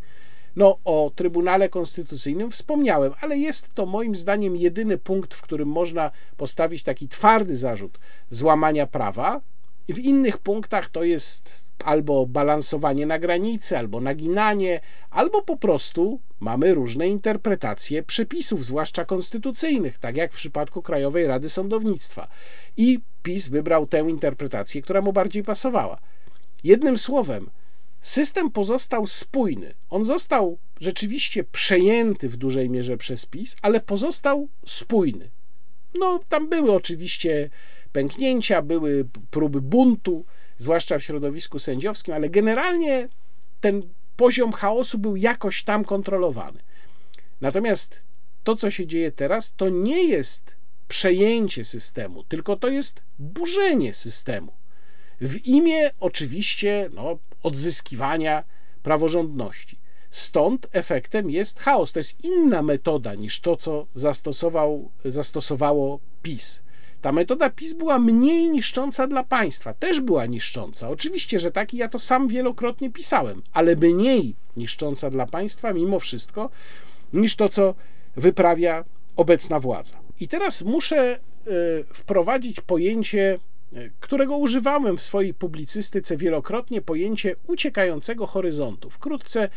No, o Trybunale Konstytucyjnym wspomniałem, ale jest to moim zdaniem jedyny punkt, w którym można postawić taki twardy zarzut złamania prawa. W innych punktach to jest albo balansowanie na granicy, albo naginanie, albo po prostu mamy różne interpretacje przepisów, zwłaszcza konstytucyjnych, tak jak w przypadku Krajowej Rady Sądownictwa. I PiS wybrał tę interpretację, która mu bardziej pasowała. Jednym słowem, system pozostał spójny. On został rzeczywiście przejęty w dużej mierze przez PiS, ale pozostał spójny. No, tam były oczywiście pęknięcia, były próby buntu, zwłaszcza w środowisku sędziowskim, ale generalnie ten poziom chaosu był jakoś tam kontrolowany. Natomiast to, co się dzieje teraz, to nie jest przejęcie systemu, tylko to jest burzenie systemu. W imię oczywiście no, odzyskiwania praworządności. Stąd efektem jest chaos. To jest inna metoda niż to, co zastosował, zastosowało PiS. Ta metoda PiS była mniej niszcząca dla państwa. Też była niszcząca. Oczywiście, że tak i ja to sam wielokrotnie pisałem, ale mniej niszcząca dla państwa mimo wszystko niż to, co wyprawia obecna władza. I teraz muszę y, wprowadzić pojęcie, którego używałem w swojej publicystyce wielokrotnie, pojęcie uciekającego horyzontu. Wkrótce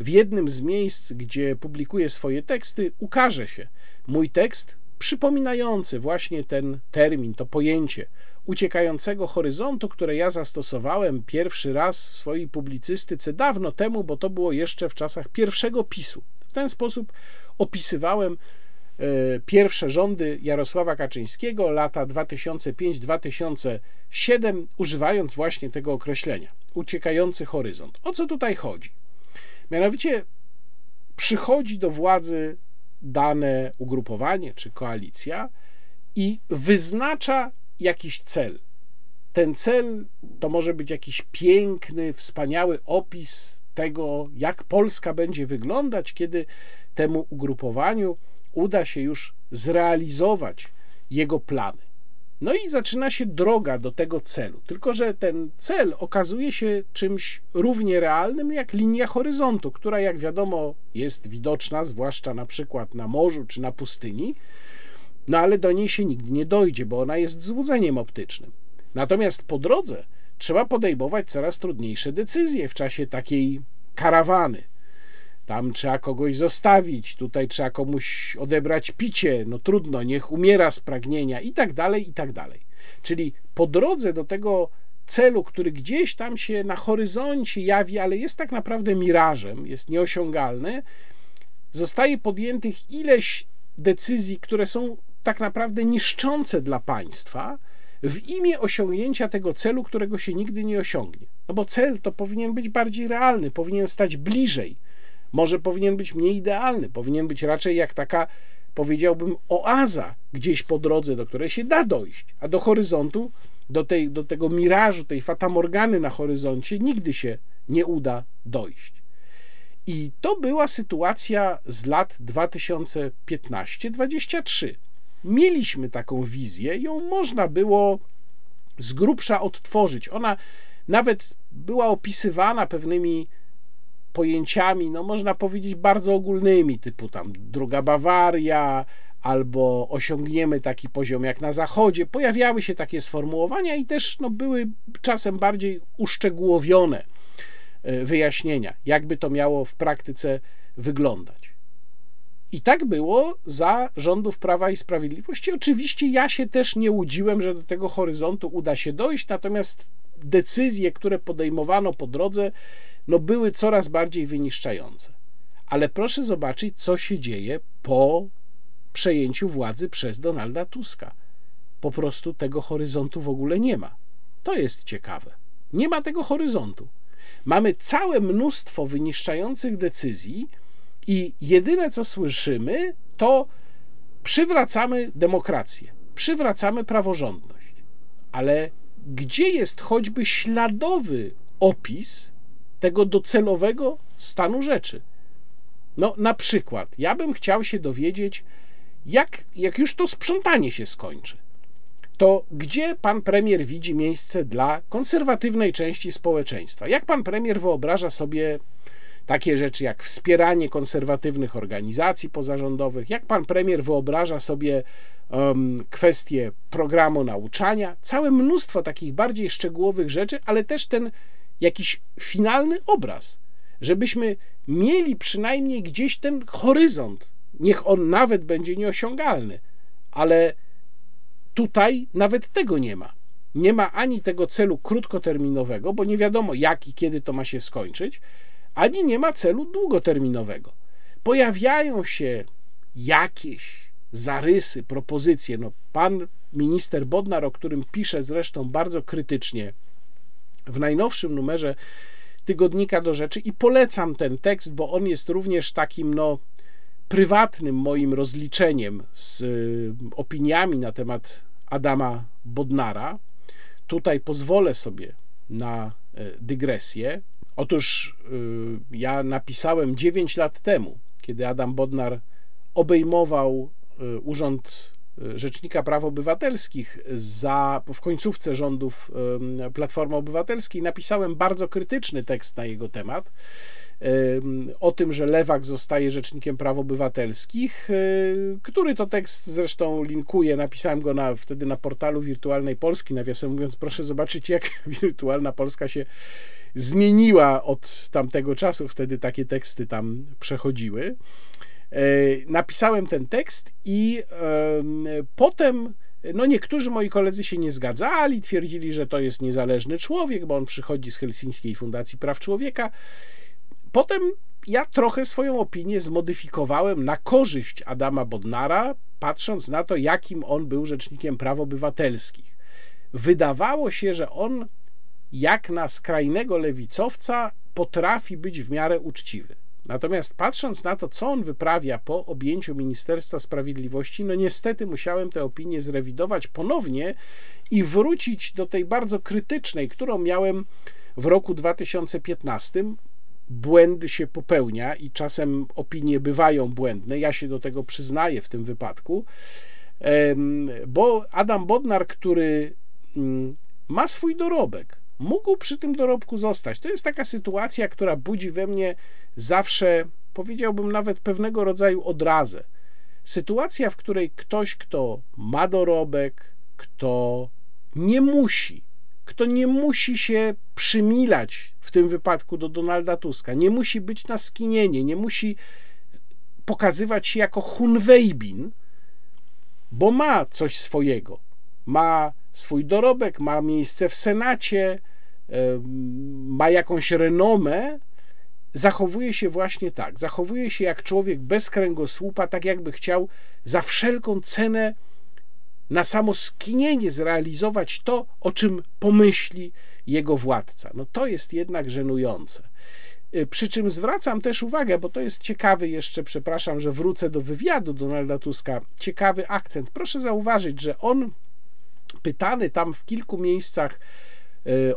w jednym z miejsc, gdzie publikuję swoje teksty, ukaże się mój tekst przypominający właśnie ten termin, to pojęcie uciekającego horyzontu, które ja zastosowałem pierwszy raz w swojej publicystyce dawno temu, bo to było jeszcze w czasach pierwszego PiSu. W ten sposób opisywałem pierwsze rządy Jarosława Kaczyńskiego, lata 2005-2007, używając właśnie tego określenia uciekający horyzont. O co tutaj chodzi? Mianowicie przychodzi do władzy dane ugrupowanie czy koalicja i wyznacza jakiś cel. Ten cel to może być jakiś piękny, wspaniały opis tego, jak Polska będzie wyglądać, kiedy temu ugrupowaniu uda się już zrealizować jego plany. No i zaczyna się droga do tego celu. Tylko, że ten cel okazuje się czymś równie realnym jak linia horyzontu, która, jak wiadomo, jest widoczna, zwłaszcza na przykład na morzu czy na pustyni, no ale do niej się nigdy nie dojdzie, bo ona jest złudzeniem optycznym. Natomiast po drodze trzeba podejmować coraz trudniejsze decyzje w czasie takiej karawany. Tam trzeba kogoś zostawić, tutaj trzeba komuś odebrać picie, no trudno, niech umiera z pragnienia i tak dalej, i tak dalej. Czyli po drodze do tego celu, który gdzieś tam się na horyzoncie jawi, ale jest tak naprawdę mirażem, jest nieosiągalny, zostaje podjętych ileś decyzji, które są tak naprawdę niszczące dla państwa, w imię osiągnięcia tego celu, którego się nigdy nie osiągnie. No bo cel to powinien być bardziej realny, powinien stać bliżej może powinien być mniej idealny, powinien być raczej jak taka, powiedziałbym, oaza gdzieś po drodze, do której się da dojść, a do horyzontu, do, tej, do tego mirażu, tej fatamorgany na horyzoncie nigdy się nie uda dojść. I to była sytuacja z lat 2015-23. Mieliśmy taką wizję, ją można było z grubsza odtworzyć. Ona nawet była opisywana pewnymi pojęciami, no można powiedzieć, bardzo ogólnymi, typu tam druga Bawaria, albo osiągniemy taki poziom jak na Zachodzie. Pojawiały się takie sformułowania i też no, były czasem bardziej uszczegółowione e, wyjaśnienia, jakby to miało w praktyce wyglądać. I tak było za rządów Prawa i Sprawiedliwości. Oczywiście ja się też nie łudziłem, że do tego horyzontu uda się dojść, natomiast decyzje, które podejmowano po drodze, no były coraz bardziej wyniszczające. Ale proszę zobaczyć, co się dzieje po przejęciu władzy przez Donalda Tuska. Po prostu tego horyzontu w ogóle nie ma. To jest ciekawe. Nie ma tego horyzontu. Mamy całe mnóstwo wyniszczających decyzji, i jedyne co słyszymy, to przywracamy demokrację, przywracamy praworządność. Ale gdzie jest choćby śladowy opis tego docelowego stanu rzeczy. No, na przykład, ja bym chciał się dowiedzieć, jak, jak już to sprzątanie się skończy, to gdzie pan premier widzi miejsce dla konserwatywnej części społeczeństwa? Jak pan premier wyobraża sobie takie rzeczy jak wspieranie konserwatywnych organizacji pozarządowych? Jak pan premier wyobraża sobie um, kwestie programu nauczania? Całe mnóstwo takich bardziej szczegółowych rzeczy, ale też ten jakiś finalny obraz, żebyśmy mieli przynajmniej gdzieś ten horyzont. Niech on nawet będzie nieosiągalny, ale tutaj nawet tego nie ma. Nie ma ani tego celu krótkoterminowego, bo nie wiadomo jak i kiedy to ma się skończyć, ani nie ma celu długoterminowego. Pojawiają się jakieś zarysy, propozycje. No, pan minister Bodnar, o którym pisze zresztą bardzo krytycznie w najnowszym numerze tygodnika do rzeczy i polecam ten tekst, bo on jest również takim no, prywatnym moim rozliczeniem z y, opiniami na temat Adama Bodnara. Tutaj pozwolę sobie na y, dygresję. Otóż y, ja napisałem 9 lat temu, kiedy Adam Bodnar obejmował urząd Rzecznika Praw Obywatelskich za, w końcówce rządów Platformy Obywatelskiej, napisałem bardzo krytyczny tekst na jego temat o tym, że Lewak zostaje Rzecznikiem Praw Obywatelskich, który to tekst zresztą linkuje, napisałem go na, wtedy na portalu Wirtualnej Polski, nawiasem mówiąc, proszę zobaczyć, jak Wirtualna Polska się zmieniła od tamtego czasu, wtedy takie teksty tam przechodziły. E, napisałem ten tekst i potem no niektórzy moi koledzy się nie zgadzali, twierdzili, że to jest niezależny człowiek, bo on przychodzi z Helsińskiej Fundacji Praw Człowieka. Potem ja trochę swoją opinię zmodyfikowałem na korzyść Adama Bodnara, patrząc na to, jakim on był rzecznikiem praw obywatelskich. Wydawało się, że on, jak na skrajnego lewicowca, potrafi być w miarę uczciwy. Natomiast patrząc na to, co on wyprawia po objęciu Ministerstwa Sprawiedliwości, no niestety musiałem tę opinię zrewidować ponownie i wrócić do tej bardzo krytycznej, którą miałem w roku 2015, błędy się popełnia i czasem opinie bywają błędne. Ja się do tego przyznaję w tym wypadku, bo Adam Bodnar, który mm, ma swój dorobek, mógł przy tym dorobku zostać. To jest taka sytuacja, która budzi we mnie zawsze, powiedziałbym nawet pewnego rodzaju odrazę. Sytuacja, w której ktoś, kto ma dorobek, kto nie musi kto nie musi się przymilać w tym wypadku do Donalda Tuska, nie musi być na skinienie, nie musi pokazywać się jako Hunwejbin, bo ma coś swojego. Ma swój dorobek, ma miejsce w Senacie, ma jakąś renomę, zachowuje się właśnie tak. Zachowuje się jak człowiek bez kręgosłupa, tak jakby chciał za wszelką cenę na samo skinienie zrealizować to, o czym pomyśli jego władca. No to jest jednak żenujące. Y, przy czym zwracam też uwagę, bo to jest ciekawy jeszcze, przepraszam, że wrócę do wywiadu Donalda Tuska, ciekawy akcent. Proszę zauważyć, że on pytany tam w kilku miejscach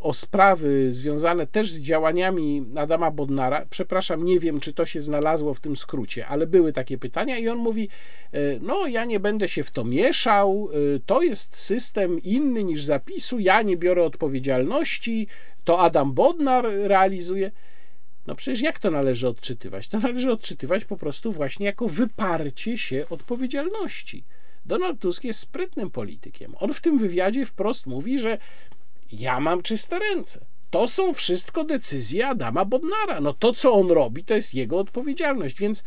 o sprawy związane też z działaniami Adama Bodnara. Przepraszam, nie wiem, czy to się znalazło w tym skrócie, ale były takie pytania i on mówi: e, No, ja nie będę się w to mieszał, e, to jest system inny niż zapisu, ja nie biorę odpowiedzialności, to Adam Bodnar realizuje. No przecież jak to należy odczytywać? To należy odczytywać po prostu właśnie jako wyparcie się odpowiedzialności. Donald Tusk jest sprytnym politykiem. On w tym wywiadzie wprost mówi, że ja mam czyste ręce. To są wszystko decyzje Adama Bodnara. No to, co on robi, to jest jego odpowiedzialność. Więc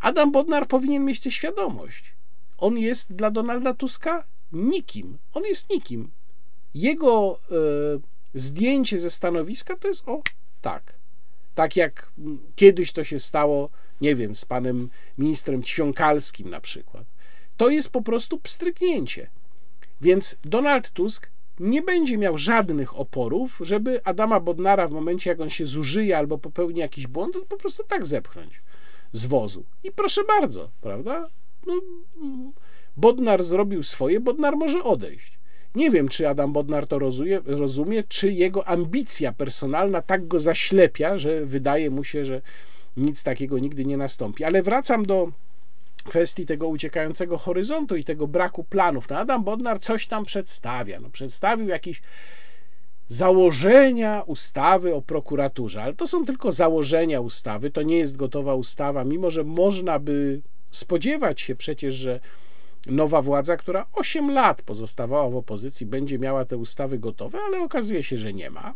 Adam Bodnar powinien mieć tę świadomość. On jest dla Donalda Tuska nikim. On jest nikim. Jego y, zdjęcie ze stanowiska to jest o tak. Tak jak kiedyś to się stało, nie wiem, z panem ministrem Ćwiąkalskim na przykład. To jest po prostu pstryknięcie. Więc Donald Tusk nie będzie miał żadnych oporów, żeby Adama Bodnara w momencie, jak on się zużyje albo popełni jakiś błąd, po prostu tak zepchnąć z wozu. I proszę bardzo, prawda? No, Bodnar zrobił swoje, Bodnar może odejść. Nie wiem, czy Adam Bodnar to rozumie, rozumie, czy jego ambicja personalna tak go zaślepia, że wydaje mu się, że nic takiego nigdy nie nastąpi. Ale wracam do kwestii tego uciekającego horyzontu i tego braku planów. No Adam Bodnar coś tam przedstawia. No, przedstawił jakieś założenia ustawy o prokuraturze, ale to są tylko założenia ustawy, to nie jest gotowa ustawa, mimo że można by spodziewać się przecież, że nowa władza, która 8 lat pozostawała w opozycji, będzie miała te ustawy gotowe, ale okazuje się, że nie ma.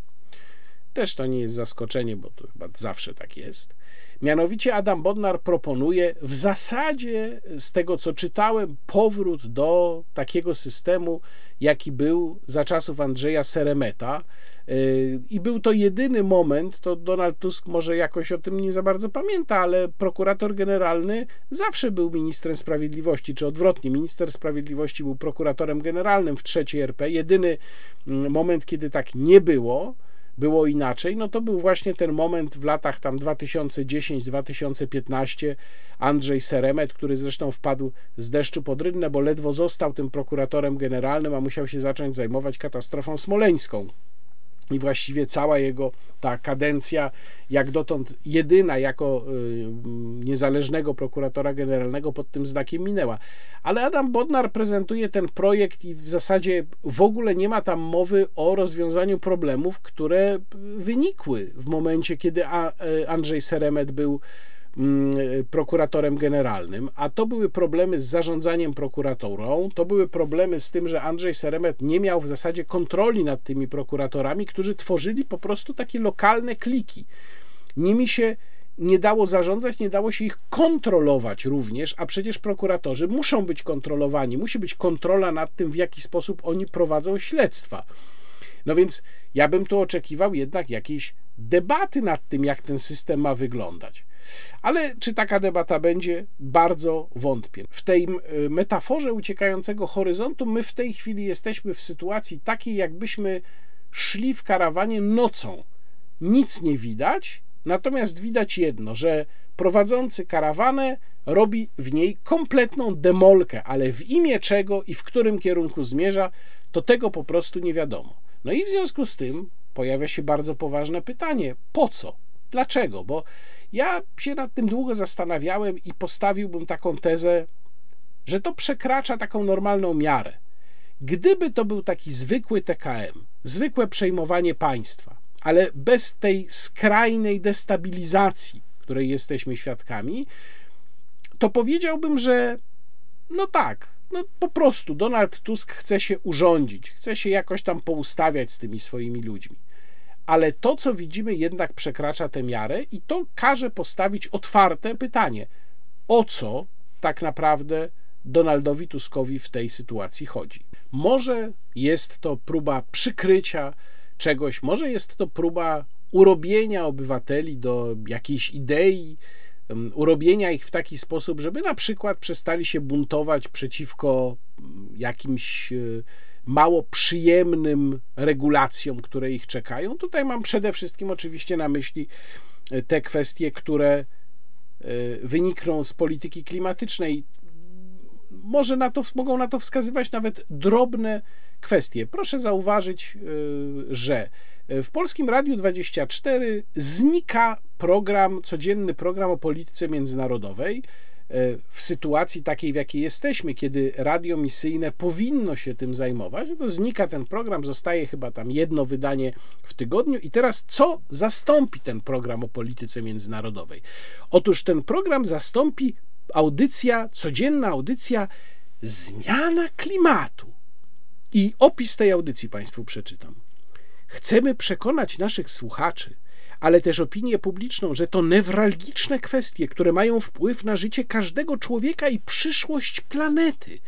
Też to nie jest zaskoczenie, bo to chyba zawsze tak jest. Mianowicie Adam Bodnar proponuje w zasadzie, z tego co czytałem, powrót do takiego systemu, jaki był za czasów Andrzeja Seremeta. Yy, I był to jedyny moment, to Donald Tusk może jakoś o tym nie za bardzo pamięta, ale prokurator generalny zawsze był ministrem sprawiedliwości, czy odwrotnie, minister sprawiedliwości był prokuratorem generalnym w trzeciej RP. Jedyny mm, moment, kiedy tak nie było. Było inaczej, no to był właśnie ten moment w latach tam 2010-2015 Andrzej Seremet, który zresztą wpadł z deszczu pod rynnę, bo ledwo został tym prokuratorem generalnym, a musiał się zacząć zajmować katastrofą smoleńską i właściwie cała jego ta kadencja, jak dotąd jedyna jako y, niezależnego prokuratora generalnego pod tym znakiem minęła. Ale Adam Bodnar prezentuje ten projekt i w zasadzie w ogóle nie ma tam mowy o rozwiązaniu problemów, które wynikły w momencie, kiedy y, Andrzej Seremet był Mm, prokuratorem generalnym, a to były problemy z zarządzaniem prokuraturą, to były problemy z tym, że Andrzej Seremet nie miał w zasadzie kontroli nad tymi prokuratorami, którzy tworzyli po prostu takie lokalne kliki. Nimi się nie dało zarządzać, nie dało się ich kontrolować również, a przecież prokuratorzy muszą być kontrolowani, musi być kontrola nad tym, w jaki sposób oni prowadzą śledztwa. No więc ja bym tu oczekiwał jednak jakiejś debaty nad tym, jak ten system ma wyglądać. Ale czy taka debata będzie? Bardzo wątpię. W tej metaforze uciekającego horyzontu, my w tej chwili jesteśmy w sytuacji takiej, jakbyśmy szli w karawanie nocą. Nic nie widać, natomiast widać jedno, że prowadzący karawanę robi w niej kompletną demolkę, ale w imię czego i w którym kierunku zmierza, to tego po prostu nie wiadomo. No i w związku z tym pojawia się bardzo poważne pytanie: po co? Dlaczego? Bo ja się nad tym długo zastanawiałem i postawiłbym taką tezę, że to przekracza taką normalną miarę. Gdyby to był taki zwykły TKM, zwykłe przejmowanie państwa, ale bez tej skrajnej destabilizacji, której jesteśmy świadkami, to powiedziałbym, że no tak, no po prostu Donald Tusk chce się urządzić, chce się jakoś tam poustawiać z tymi swoimi ludźmi ale to, co widzimy, jednak przekracza tę miarę i to każe postawić otwarte pytanie: o co tak naprawdę Donaldowi Tuskowi w tej sytuacji chodzi? Może jest to próba przykrycia czegoś, może jest to próba urobienia obywateli do jakiejś idei, urobienia ich w taki sposób, żeby na przykład przestali się buntować przeciwko jakimś e, mało przyjemnym regulacjom, które ich czekają. Tutaj mam przede wszystkim oczywiście na myśli e, te kwestie, które e, wynikną z polityki klimatycznej. Może na to, mogą na to wskazywać nawet drobne kwestie. Proszę zauważyć, e, że w Polskim Radiu 24 znika program, codzienny program o polityce międzynarodowej. E, w sytuacji takiej, w jakiej jesteśmy, kiedy radio misyjne powinno się tym zajmować, to znika ten program, zostaje chyba tam jedno wydanie w tygodniu. I teraz co zastąpi ten program o polityce międzynarodowej? Otóż ten program zastąpi audycja, codzienna audycja Zmiana klimatu. I opis tej audycji Państwu przeczytam. Chcemy przekonać naszych słuchaczy, ale też opinię publiczną, że to newralgiczne kwestie, które mają wpływ na życie każdego człowieka i przyszłość planety.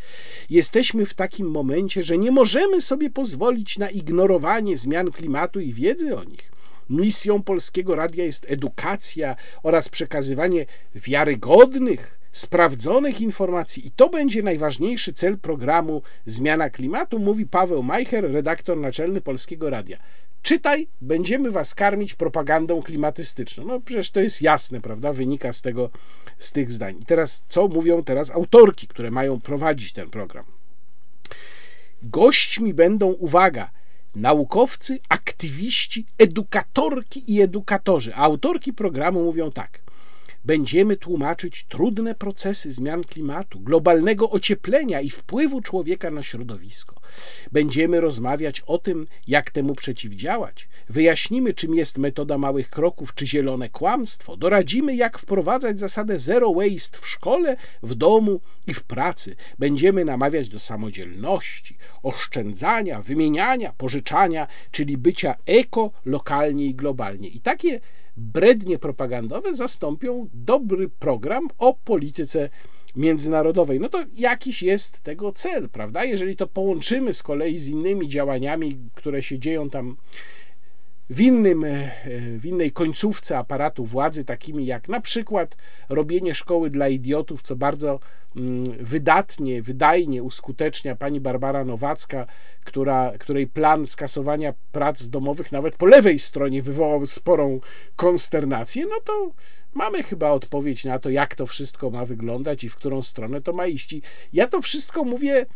Jesteśmy w takim momencie, że nie możemy sobie pozwolić na ignorowanie zmian klimatu i wiedzy o nich. Misją Polskiego Radia jest edukacja oraz przekazywanie wiarygodnych, sprawdzonych informacji i to będzie najważniejszy cel programu Zmiana Klimatu, mówi Paweł Majcher, redaktor naczelny Polskiego Radia. Czytaj, będziemy was karmić propagandą klimatystyczną. No przecież to jest jasne, prawda? Wynika z tego, z tych zdań. I teraz, co mówią teraz autorki, które mają prowadzić ten program? Gośćmi będą, uwaga, naukowcy, aktywiści, edukatorki i edukatorzy. A autorki programu mówią tak. Będziemy tłumaczyć trudne procesy zmian klimatu, globalnego ocieplenia i wpływu człowieka na środowisko. Będziemy rozmawiać o tym, jak temu przeciwdziałać. Wyjaśnimy, czym jest metoda małych kroków czy zielone kłamstwo. Doradzimy, jak wprowadzać zasadę zero waste w szkole, w domu i w pracy. Będziemy namawiać do samodzielności, oszczędzania, wymieniania, pożyczania, czyli bycia eko, lokalnie i globalnie. I takie brednie propagandowe zastąpią dobry program o polityce międzynarodowej. No to jakiś jest tego cel, prawda? Jeżeli to połączymy z kolei z innymi działaniami, które się dzieją tam w, innym, e, w innej końcówce aparatu władzy, takimi jak na przykład robienie szkoły dla idiotów, co bardzo mm, wydatnie, wydajnie uskutecznia pani Barbara Nowacka, która, której plan skasowania prac domowych nawet po lewej stronie wywołał sporą konsternację, no to mamy chyba odpowiedź na to, jak to wszystko ma wyglądać i w którą stronę to ma iść. I ja to wszystko mówię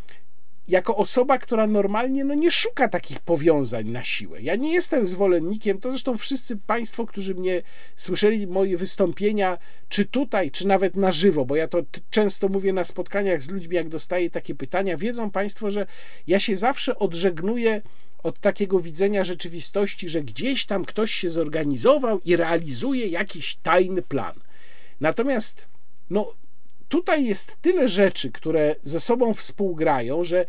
jako osoba, która normalnie no, nie szuka takich powiązań na siłę. Ja nie jestem zwolennikiem, to zresztą wszyscy Państwo, którzy mnie słyszeli, moje wystąpienia, czy tutaj, czy nawet na żywo, bo ja to często mówię na spotkaniach z ludźmi, jak dostaję takie pytania, wiedzą Państwo, że ja się zawsze odżegnuję od takiego widzenia rzeczywistości, że gdzieś tam ktoś się zorganizował i realizuje jakiś tajny plan. Natomiast no, tutaj jest tyle rzeczy, które ze sobą współgrają, że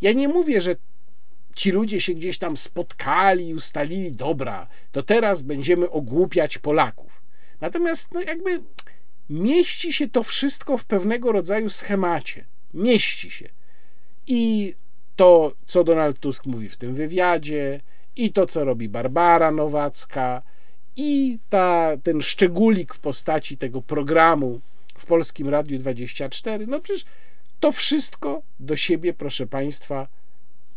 ja nie mówię, że ci ludzie się gdzieś tam spotkali ustalili, dobra, to teraz będziemy ogłupiać Polaków. Natomiast no jakby mieści się to wszystko w pewnego rodzaju schemacie. Mieści się. I to, co Donald Tusk mówi w tym wywiadzie, i to, co robi Barbara Nowacka, i ta, ten szczególik w postaci tego programu Polskim Radiu 24. No przecież to wszystko do siebie, proszę Państwa,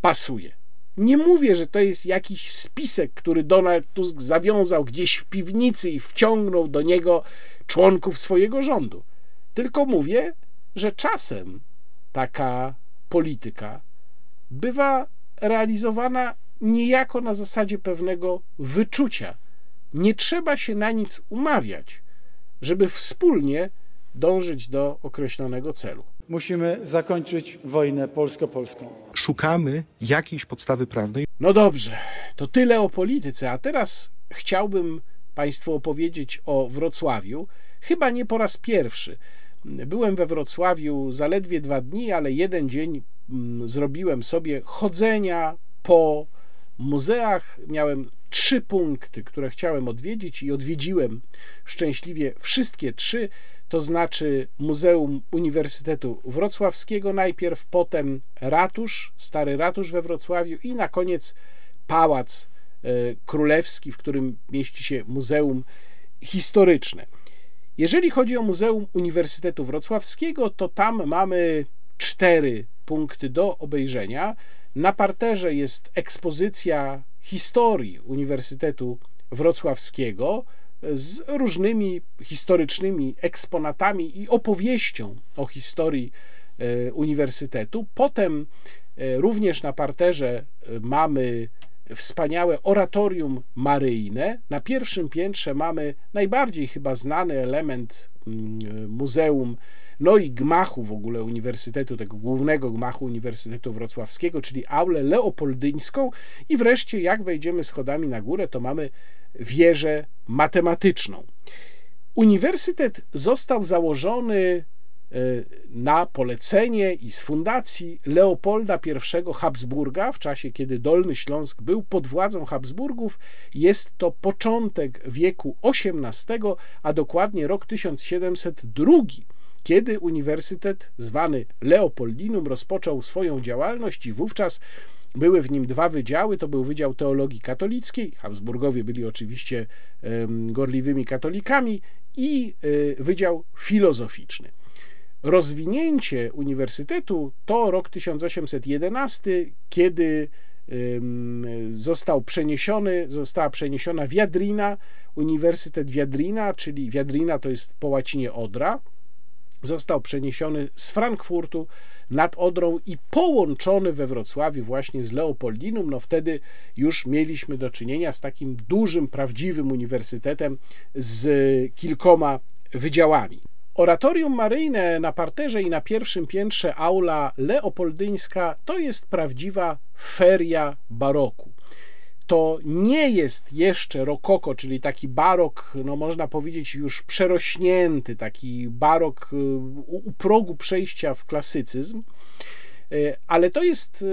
pasuje. Nie mówię, że to jest jakiś spisek, który Donald Tusk zawiązał gdzieś w piwnicy i wciągnął do niego członków swojego rządu. Tylko mówię, że czasem taka polityka bywa realizowana niejako na zasadzie pewnego wyczucia. Nie trzeba się na nic umawiać, żeby wspólnie dążyć do określonego celu. Musimy zakończyć wojnę polsko-polską. Szukamy jakiejś podstawy prawnej. No dobrze, to tyle o polityce, a teraz chciałbym Państwu opowiedzieć o Wrocławiu. Chyba nie po raz pierwszy. Byłem we Wrocławiu zaledwie dwa dni, ale jeden dzień mm, zrobiłem sobie chodzenia po muzeach. Miałem trzy punkty, które chciałem odwiedzić i odwiedziłem szczęśliwie wszystkie trzy to znaczy Muzeum Uniwersytetu Wrocławskiego najpierw, potem ratusz, stary ratusz we Wrocławiu i na koniec Pałac e, Królewski, w którym mieści się Muzeum Historyczne. Jeżeli chodzi o Muzeum Uniwersytetu Wrocławskiego, to tam mamy cztery punkty do obejrzenia. Na parterze jest ekspozycja historii Uniwersytetu Wrocławskiego, z różnymi historycznymi eksponatami i opowieścią o historii e, uniwersytetu. Potem e, również na parterze e, mamy wspaniałe oratorium maryjne. Na pierwszym piętrze mamy najbardziej chyba znany element mm, muzeum, no i gmachu w ogóle Uniwersytetu, tego głównego gmachu Uniwersytetu Wrocławskiego, czyli aulę leopoldyńską. I wreszcie, jak wejdziemy schodami na górę, to mamy wieżę matematyczną. Uniwersytet został założony e, na polecenie i z fundacji Leopolda I Habsburga w czasie, kiedy Dolny Śląsk był pod władzą Habsburgów. Jest to początek wieku XVIII, a dokładnie rok 1702, kiedy uniwersytet zwany Leopoldinum rozpoczął swoją działalność i wówczas były w nim dwa wydziały. To był Wydział Teologii Katolickiej. Habsburgowie byli oczywiście gorliwymi katolikami i e, Wydział Filozoficzny. Rozwinięcie uniwersytetu to rok 1811, kiedy został przeniesiony, została przeniesiona Wiadrina, Uniwersytet Wiadrina, czyli Wiadrina to jest po łacinie Odra, został przeniesiony z Frankfurtu nad Odrą i połączony we Wrocławiu właśnie z Leopoldinum. No wtedy już mieliśmy do czynienia z takim dużym, prawdziwym uniwersytetem z kilkoma wydziałami. Oratorium maryjne na parterze i na pierwszym piętrze aula leopoldyńska to jest prawdziwa feria baroku to nie jest jeszcze rokoko, czyli taki barok, no można powiedzieć, już przerośnięty, taki barok y, u progu przejścia w klasycyzm, y, ale to jest y,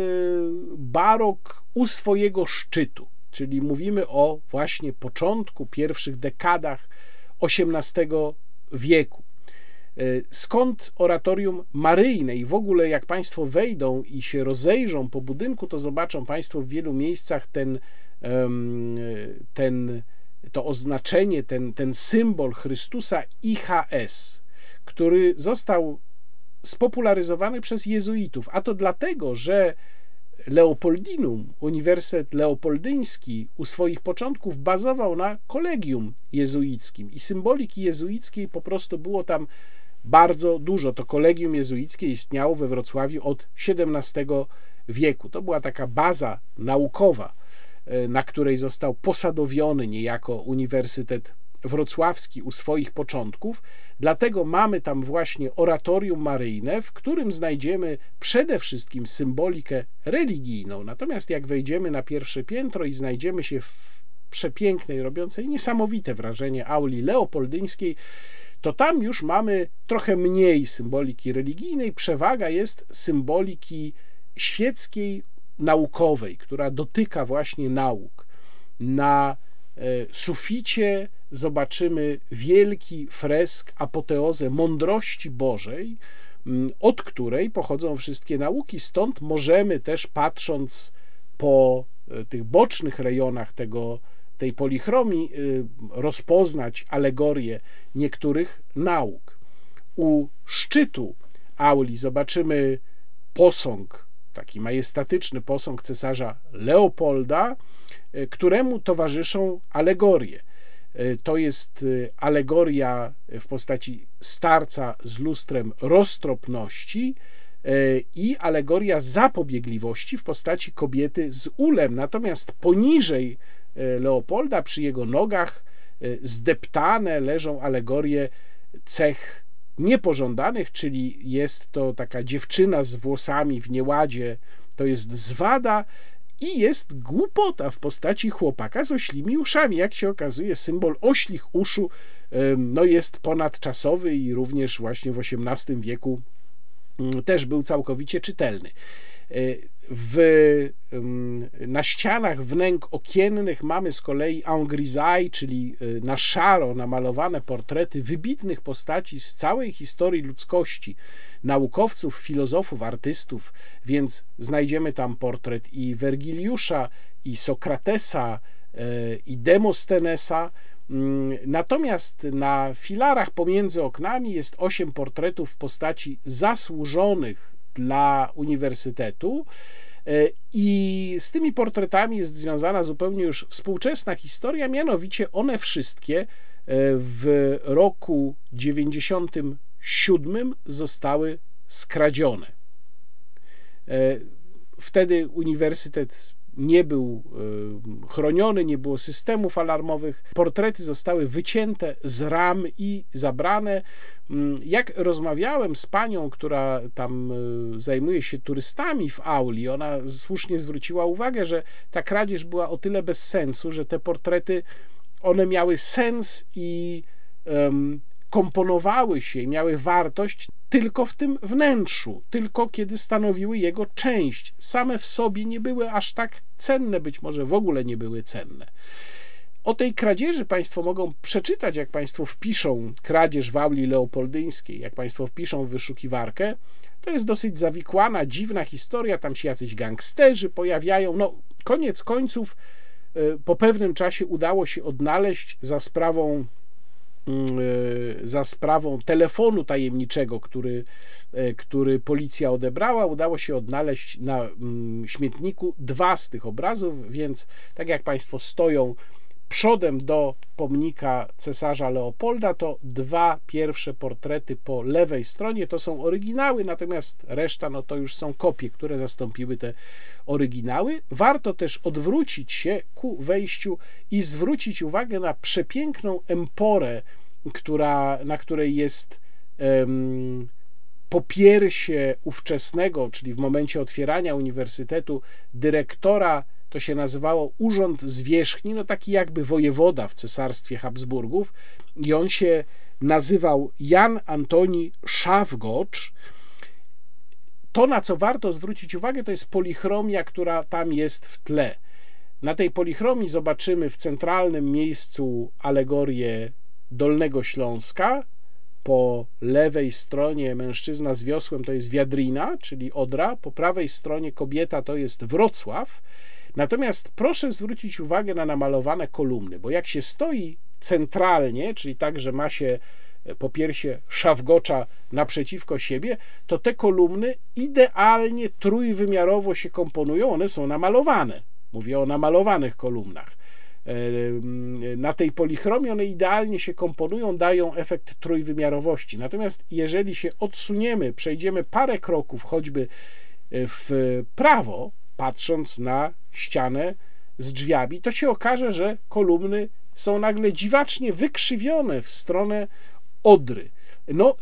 barok u swojego szczytu, czyli mówimy o właśnie początku, pierwszych dekadach XVIII wieku. Skąd oratorium maryjne i w ogóle jak Państwo wejdą i się rozejrzą po budynku, to zobaczą Państwo w wielu miejscach ten ten, to oznaczenie, ten, ten symbol Chrystusa IHS, który został spopularyzowany przez jezuitów, a to dlatego, że Leopoldinum, Uniwersytet Leopoldyński u swoich początków bazował na kolegium jezuickim i symboliki jezuickiej po prostu było tam bardzo dużo. To kolegium jezuickie istniało we Wrocławiu od XVII wieku. To była taka baza naukowa, na której został posadowiony niejako Uniwersytet Wrocławski u swoich początków. Dlatego mamy tam właśnie oratorium maryjne, w którym znajdziemy przede wszystkim symbolikę religijną. Natomiast jak wejdziemy na pierwsze piętro i znajdziemy się w przepięknej, robiącej niesamowite wrażenie auli leopoldyńskiej, to tam już mamy trochę mniej symboliki religijnej, przewaga jest symboliki świeckiej, naukowej, która dotyka właśnie nauk. Na e, suficie zobaczymy wielki fresk, apoteozę mądrości Bożej, od której pochodzą wszystkie nauki. Stąd możemy też, patrząc po e, tych bocznych rejonach tego, tej polichromii, y, rozpoznać alegorię niektórych nauk. U szczytu auli zobaczymy posąg, taki majestatyczny posąg cesarza Leopolda, y, któremu towarzyszą alegorie. Y, to jest alegoria w postaci starca z lustrem roztropności i alegoria zapobiegliwości w postaci kobiety z ulem. Natomiast poniżej E, Leopolda, przy jego nogach e, zdeptane leżą alegorie cech niepożądanych, czyli jest to taka dziewczyna z włosami w nieładzie, to jest zwada i jest głupota w postaci chłopaka z oślimi uszami. Jak się okazuje, symbol oślich uszu no, jest ponadczasowy i również właśnie w XVIII wieku mm, też był całkowicie czytelny. W, na ścianach wnęk okiennych mamy z kolei en czyli e, na szaro namalowane portrety wybitnych postaci z całej historii ludzkości, naukowców, filozofów, artystów, więc znajdziemy tam portret i Wergiliusza, i Sokratesa, e, i Demostenesa. Mm, natomiast na filarach pomiędzy oknami jest osiem portretów postaci zasłużonych dla uniwersytetu. E, I z tymi portretami jest związana zupełnie już współczesna historia, mianowicie one wszystkie e, w roku 97 zostały skradzione. E, wtedy uniwersytet nie był chroniony, nie było systemów alarmowych. Portrety zostały wycięte z ram i zabrane. Mm, jak rozmawiałem z panią, która tam y, zajmuje się turystami w auli, ona słusznie zwróciła uwagę, że ta kradzież była o tyle bez sensu, że te portrety one miały sens i komponowały się i miały wartość tylko w tym wnętrzu, tylko kiedy stanowiły jego część. Same w sobie nie były aż tak cenne, być może w ogóle nie były cenne. O tej kradzieży Państwo mogą przeczytać, jak Państwo wpiszą kradzież w auli leopoldyńskiej, jak Państwo wpiszą w wyszukiwarkę. To jest dosyć zawikłana, dziwna historia, tam się jacyś gangsterzy pojawiają. No, koniec końców, e, po pewnym czasie udało się odnaleźć za sprawą za sprawą telefonu tajemniczego, który, e, który policja odebrała, udało się odnaleźć na mm, śmietniku dwa z tych obrazów, więc tak jak Państwo stoją przodem do pomnika cesarza Leopolda to dwa pierwsze portrety po lewej stronie to są oryginały, natomiast reszta no to już są kopie, które zastąpiły te oryginały. Warto też odwrócić się ku wejściu i zwrócić uwagę na przepiękną emporę, która, na której jest um, popiersie ówczesnego, czyli w momencie otwierania uniwersytetu, dyrektora to się nazywało Urząd Zwierzchni, no taki jakby wojewoda w cesarstwie Habsburgów i on się nazywał Jan Antoni Szafgocz. To, na co warto zwrócić uwagę, to jest polichromia, która tam jest w tle. Na tej polichromii zobaczymy w centralnym miejscu alegorię Dolnego Śląska. Po lewej stronie mężczyzna z wiosłem to jest Wiadrina, czyli Odra. Po prawej stronie kobieta to jest Wrocław. Natomiast proszę zwrócić uwagę na namalowane kolumny, bo jak się stoi centralnie, czyli tak, że ma się po piersie szawgocza naprzeciwko siebie, to te kolumny idealnie trójwymiarowo się komponują, one są namalowane. Mówię o namalowanych kolumnach. E, na tej polichromii one idealnie się komponują, dają efekt trójwymiarowości. Natomiast jeżeli się odsuniemy, przejdziemy parę kroków, choćby w prawo, patrząc na ścianę z drzwiami, to się okaże, że kolumny są nagle dziwacznie wykrzywione w stronę Odry. No, e,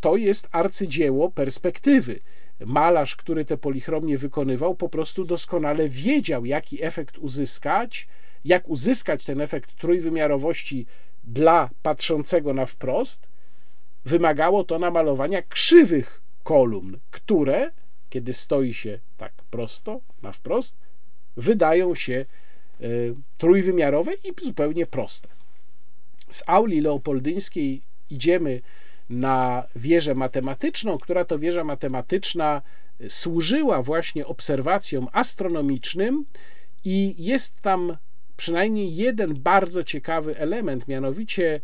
to jest arcydzieło perspektywy. Malarz, który te polichromie wykonywał, po prostu doskonale wiedział, jaki efekt uzyskać, jak uzyskać ten efekt trójwymiarowości dla patrzącego na wprost. Wymagało to namalowania krzywych kolumn, które, kiedy stoi się tak prosto, na wprost, wydają się e, trójwymiarowe i zupełnie proste. Z auli leopoldyńskiej idziemy na wieżę matematyczną, która to wieża matematyczna służyła właśnie obserwacjom astronomicznym i jest tam przynajmniej jeden bardzo ciekawy element, mianowicie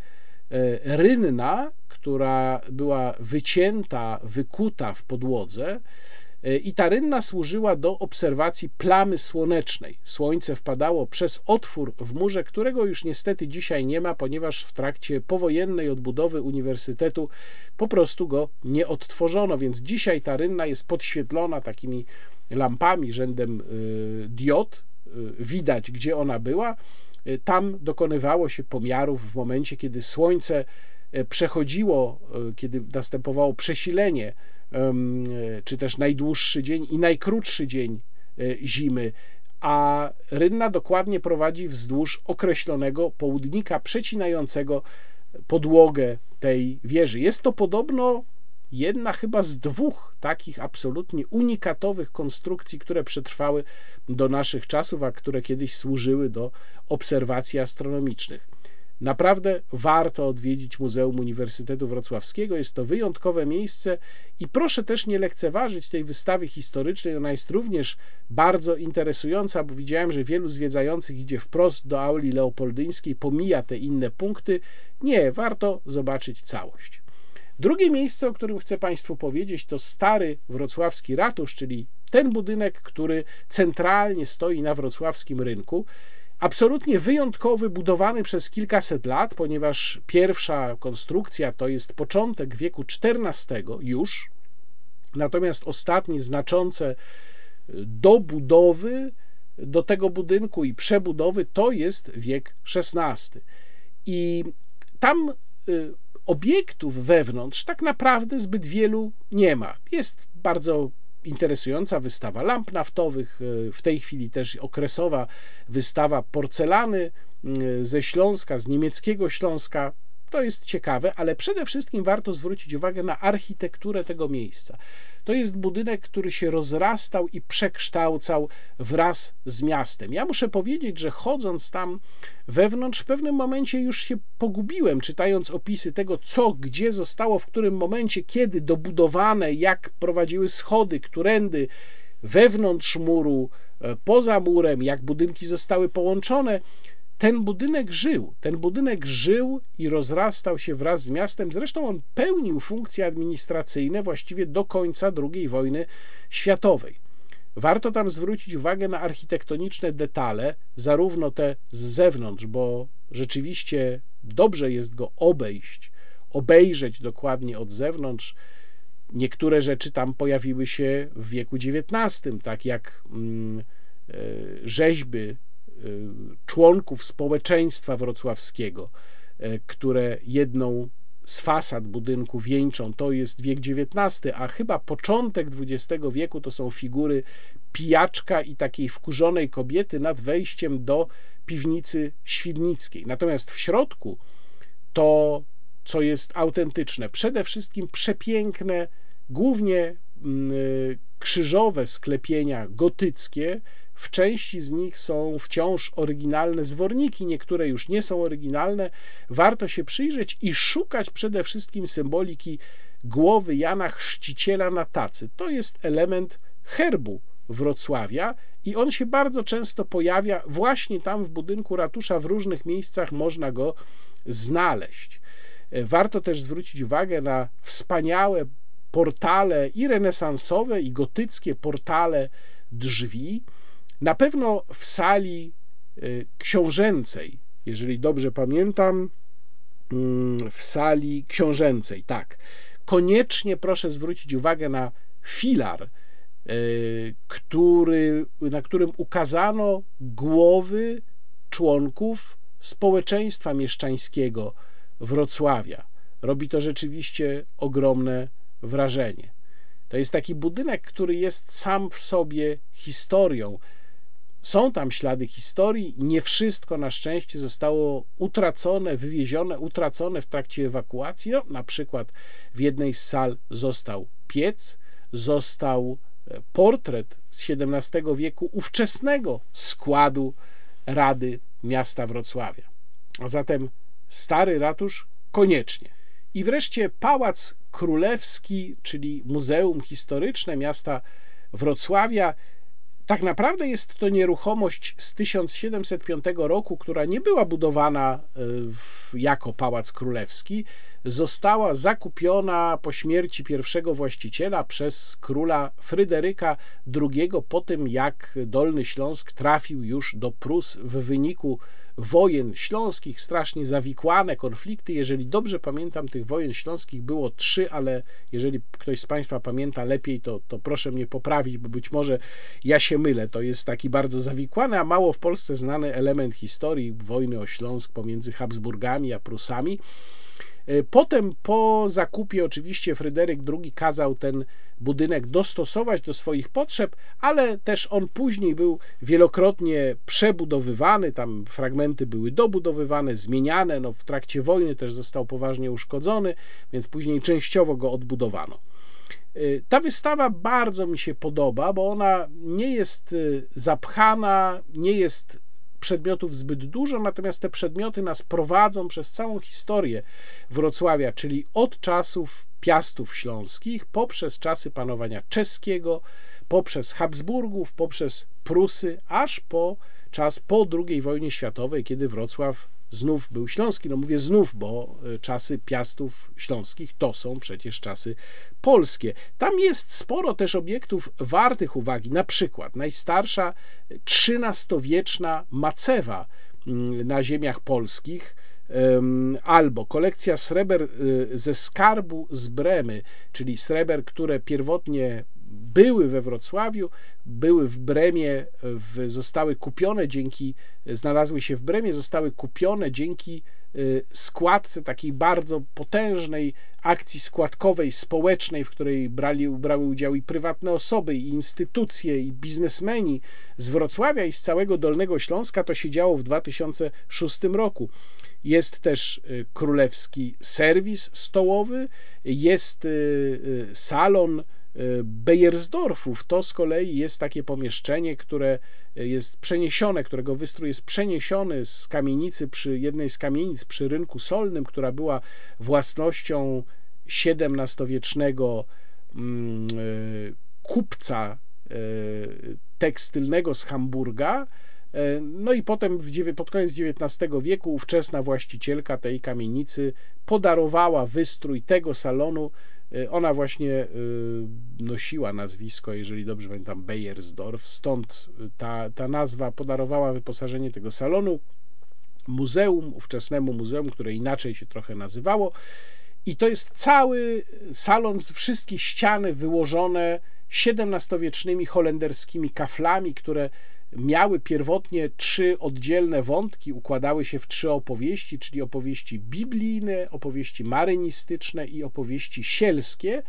e, rynna, która była wycięta, wykuta w podłodze E, i ta rynna służyła do obserwacji plamy słonecznej. Słońce wpadało przez otwór w murze, którego już niestety dzisiaj nie ma, ponieważ w trakcie powojennej odbudowy uniwersytetu po prostu go nie odtworzono, więc dzisiaj ta rynna jest podświetlona takimi lampami rzędem e, diod. E, widać, gdzie ona była. Tam dokonywało się pomiarów w momencie, kiedy słońce przechodziło, kiedy następowało przesilenie czy też najdłuższy dzień i najkrótszy dzień e, zimy, a rynna dokładnie prowadzi wzdłuż określonego południka przecinającego podłogę tej wieży. Jest to podobno jedna chyba z dwóch takich absolutnie unikatowych konstrukcji, które przetrwały do naszych czasów, a które kiedyś służyły do obserwacji astronomicznych. Naprawdę warto odwiedzić Muzeum Uniwersytetu Wrocławskiego. Jest to wyjątkowe miejsce i proszę też nie lekceważyć tej wystawy historycznej. Ona jest również bardzo interesująca, bo widziałem, że wielu zwiedzających idzie wprost do auli leopoldyńskiej, pomija te inne punkty. Nie, warto zobaczyć całość. Drugie miejsce, o którym chcę Państwu powiedzieć, to stary wrocławski ratusz, czyli ten budynek, który centralnie stoi na wrocławskim rynku absolutnie wyjątkowy, budowany przez kilkaset lat, ponieważ pierwsza konstrukcja to jest początek wieku XIV już, natomiast ostatnie znaczące dobudowy do tego budynku i przebudowy to jest wiek XVI. I tam y, obiektów wewnątrz tak naprawdę zbyt wielu nie ma. Jest bardzo interesująca wystawa lamp naftowych, e, w tej chwili też okresowa wystawa porcelany ze Śląska, z niemieckiego Śląska. To jest ciekawe, ale przede wszystkim warto zwrócić uwagę na architekturę tego miejsca. To jest budynek, który się rozrastał i przekształcał wraz z miastem. Ja muszę powiedzieć, że chodząc tam wewnątrz, w pewnym momencie już się pogubiłem, czytając opisy tego, co gdzie zostało, w którym momencie, kiedy dobudowane, jak prowadziły schody, którędy wewnątrz muru, e, poza murem, jak budynki zostały połączone ten budynek żył. Ten budynek żył i rozrastał się wraz z miastem. Zresztą on pełnił funkcje administracyjne właściwie do końca II wojny światowej. Warto tam zwrócić uwagę na architektoniczne detale, zarówno te z zewnątrz, bo rzeczywiście dobrze jest go obejść, obejrzeć dokładnie od zewnątrz. Niektóre rzeczy tam pojawiły się w wieku XIX, tak jak mm, e, rzeźby członków społeczeństwa wrocławskiego, y, które jedną z fasad budynku wieńczą, to jest wiek XIX, a chyba początek XX wieku to są figury pijaczka i takiej wkurzonej kobiety nad wejściem do piwnicy świdnickiej. Natomiast w środku to, co jest autentyczne, przede wszystkim przepiękne, głównie mm, y, krzyżowe sklepienia gotyckie, w części z nich są wciąż oryginalne zworniki, niektóre już nie są oryginalne. Warto się przyjrzeć i szukać przede wszystkim symboliki głowy Jana Chrzciciela na tacy. To jest element herbu Wrocławia i on się bardzo często pojawia właśnie tam w budynku ratusza, w różnych miejscach można go znaleźć. Warto też zwrócić uwagę na wspaniałe portale i renesansowe, i gotyckie portale drzwi. Na pewno w sali y, książęcej, jeżeli dobrze pamiętam, mm, w sali książęcej, tak. Koniecznie proszę zwrócić uwagę na filar, y, który, na którym ukazano głowy członków społeczeństwa mieszczańskiego Wrocławia. Robi to rzeczywiście ogromne wrażenie. To jest taki budynek, który jest sam w sobie historią. Są tam ślady historii, nie wszystko na szczęście zostało utracone, wywiezione, utracone w trakcie ewakuacji. No, na przykład w jednej z sal został piec, został e, portret z XVII wieku ówczesnego składu Rady Miasta Wrocławia. A zatem stary ratusz koniecznie. I wreszcie Pałac Królewski, czyli Muzeum Historyczne Miasta Wrocławia. Tak naprawdę jest to nieruchomość z 1705 roku, która nie była budowana e, jako Pałac Królewski. Została zakupiona po śmierci pierwszego właściciela przez króla Fryderyka II po tym, jak Dolny Śląsk trafił już do Prus w wyniku wojen śląskich, strasznie zawikłane konflikty. Jeżeli dobrze pamiętam, tych wojen śląskich było trzy, ale jeżeli ktoś z Państwa pamięta lepiej, to, to proszę mnie poprawić, bo być może ja się mylę. To jest taki bardzo zawikłany, a mało w Polsce znany element historii wojny o Śląsk pomiędzy Habsburgami a Prusami. E, potem po zakupie oczywiście Fryderyk II kazał ten budynek dostosować do swoich potrzeb, ale też on później był wielokrotnie przebudowywany, tam fragmenty były dobudowywane, zmieniane, no w trakcie wojny też został poważnie uszkodzony, więc później częściowo go odbudowano. E, ta wystawa bardzo mi się podoba, bo ona nie jest e, zapchana, nie jest przedmiotów zbyt dużo, natomiast te przedmioty nas prowadzą przez całą historię Wrocławia, czyli od czasów Piastów Śląskich, poprzez czasy panowania czeskiego, poprzez Habsburgów, poprzez Prusy, aż po czas po II wojnie światowej, kiedy Wrocław znów był śląski. No mówię znów, bo e, czasy piastów śląskich to są przecież czasy polskie. Tam jest sporo też obiektów wartych uwagi. Na przykład najstarsza XIII-wieczna macewa mm, na ziemiach polskich albo kolekcja sreber e, ze skarbu z Bremy, czyli sreber, które pierwotnie były we Wrocławiu, były w Bremie, w, zostały kupione dzięki, znalazły się w Bremie, zostały kupione dzięki y, składce takiej bardzo potężnej akcji składkowej, społecznej, w której brali, brały udział i prywatne osoby, i instytucje, i biznesmeni z Wrocławia i z całego Dolnego Śląska. To się działo w 2006 roku. Jest też y, królewski serwis stołowy, jest y, salon Bejersdorfów. To z kolei jest takie pomieszczenie, które jest przeniesione, którego wystrój jest przeniesiony z kamienicy przy jednej z kamienic przy rynku solnym, która była własnością XVII-wiecznego mm, kupca e, tekstylnego z Hamburga. E, no i potem w, pod koniec XIX wieku ówczesna właścicielka tej kamienicy podarowała wystrój tego salonu ona właśnie y, nosiła nazwisko, jeżeli dobrze pamiętam, Beyersdorf, stąd ta, ta nazwa podarowała wyposażenie tego salonu muzeum, ówczesnemu muzeum, które inaczej się trochę nazywało. I to jest cały salon z wszystkich ściany wyłożone XVII-wiecznymi holenderskimi kaflami, które miały pierwotnie trzy oddzielne wątki, układały się w trzy opowieści, czyli opowieści biblijne, opowieści marynistyczne i opowieści sielskie.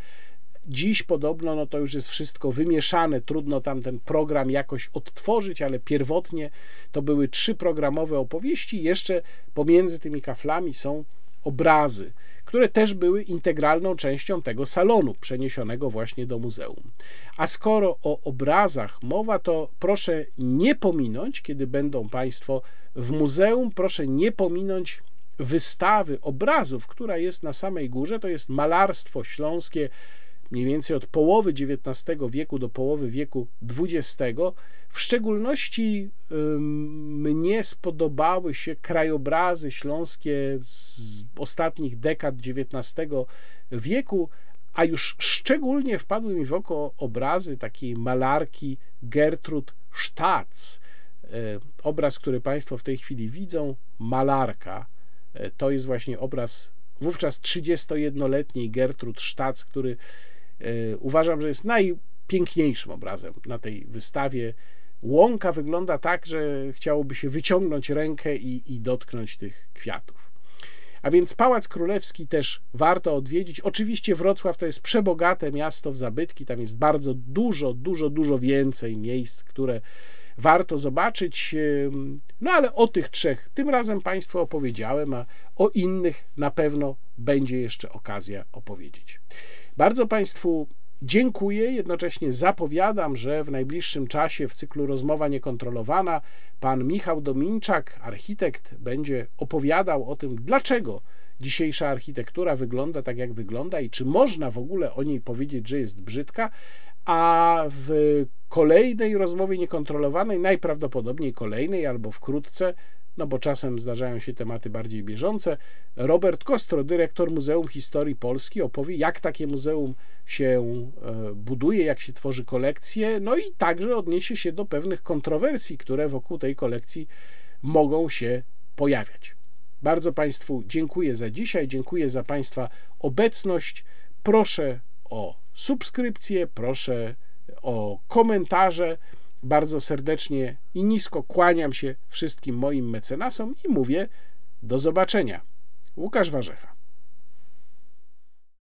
Dziś podobno no to już jest wszystko wymieszane, trudno tam ten program jakoś odtworzyć, ale pierwotnie to były trzy programowe opowieści. Jeszcze pomiędzy tymi kaflami są obrazy które też były integralną częścią tego salonu przeniesionego właśnie do muzeum. A skoro o obrazach mowa, to proszę nie pominąć, kiedy będą Państwo w muzeum, proszę nie pominąć wystawy obrazów, która jest na samej górze. To jest malarstwo śląskie mniej więcej od połowy XIX wieku do połowy wieku XX. W szczególności mnie spodobały się krajobrazy śląskie z ostatnich dekad XIX wieku, a już szczególnie wpadły mi w oko obrazy takiej malarki Gertrud Stacz. E, obraz, który Państwo w tej chwili widzą, malarka, e, to jest właśnie obraz wówczas 31-letniej Gertrud Stacz, który uważam, że jest najpiękniejszym obrazem na tej wystawie. Łąka wygląda tak, że chciałoby się wyciągnąć rękę i, i dotknąć tych kwiatów. A więc Pałac Królewski też warto odwiedzić. Oczywiście Wrocław to jest przebogate miasto w zabytki, tam jest bardzo dużo, dużo, dużo więcej miejsc, które warto zobaczyć. No ale o tych trzech tym razem Państwu opowiedziałem, a o innych na pewno będzie jeszcze okazja opowiedzieć. Bardzo Państwu Dziękuję, jednocześnie zapowiadam, że w najbliższym czasie w cyklu Rozmowa Niekontrolowana pan Michał Dominczak, architekt, będzie opowiadał o tym, dlaczego dzisiejsza architektura wygląda tak, jak wygląda i czy można w ogóle o niej powiedzieć, że jest brzydka, a w kolejnej rozmowie niekontrolowanej, najprawdopodobniej kolejnej albo wkrótce, no bo czasem zdarzają się tematy bardziej bieżące. Robert Kostro, dyrektor Muzeum Historii Polski, opowie, jak takie muzeum się e, buduje, jak się tworzy kolekcje, no i także odniesie się do pewnych kontrowersji, które wokół tej kolekcji mogą się pojawiać. Bardzo Państwu dziękuję za dzisiaj, dziękuję za Państwa obecność. Proszę o subskrypcję, proszę o komentarze. Bardzo serdecznie i nisko kłaniam się wszystkim moim mecenasom i mówię do zobaczenia. Łukasz Warzecha.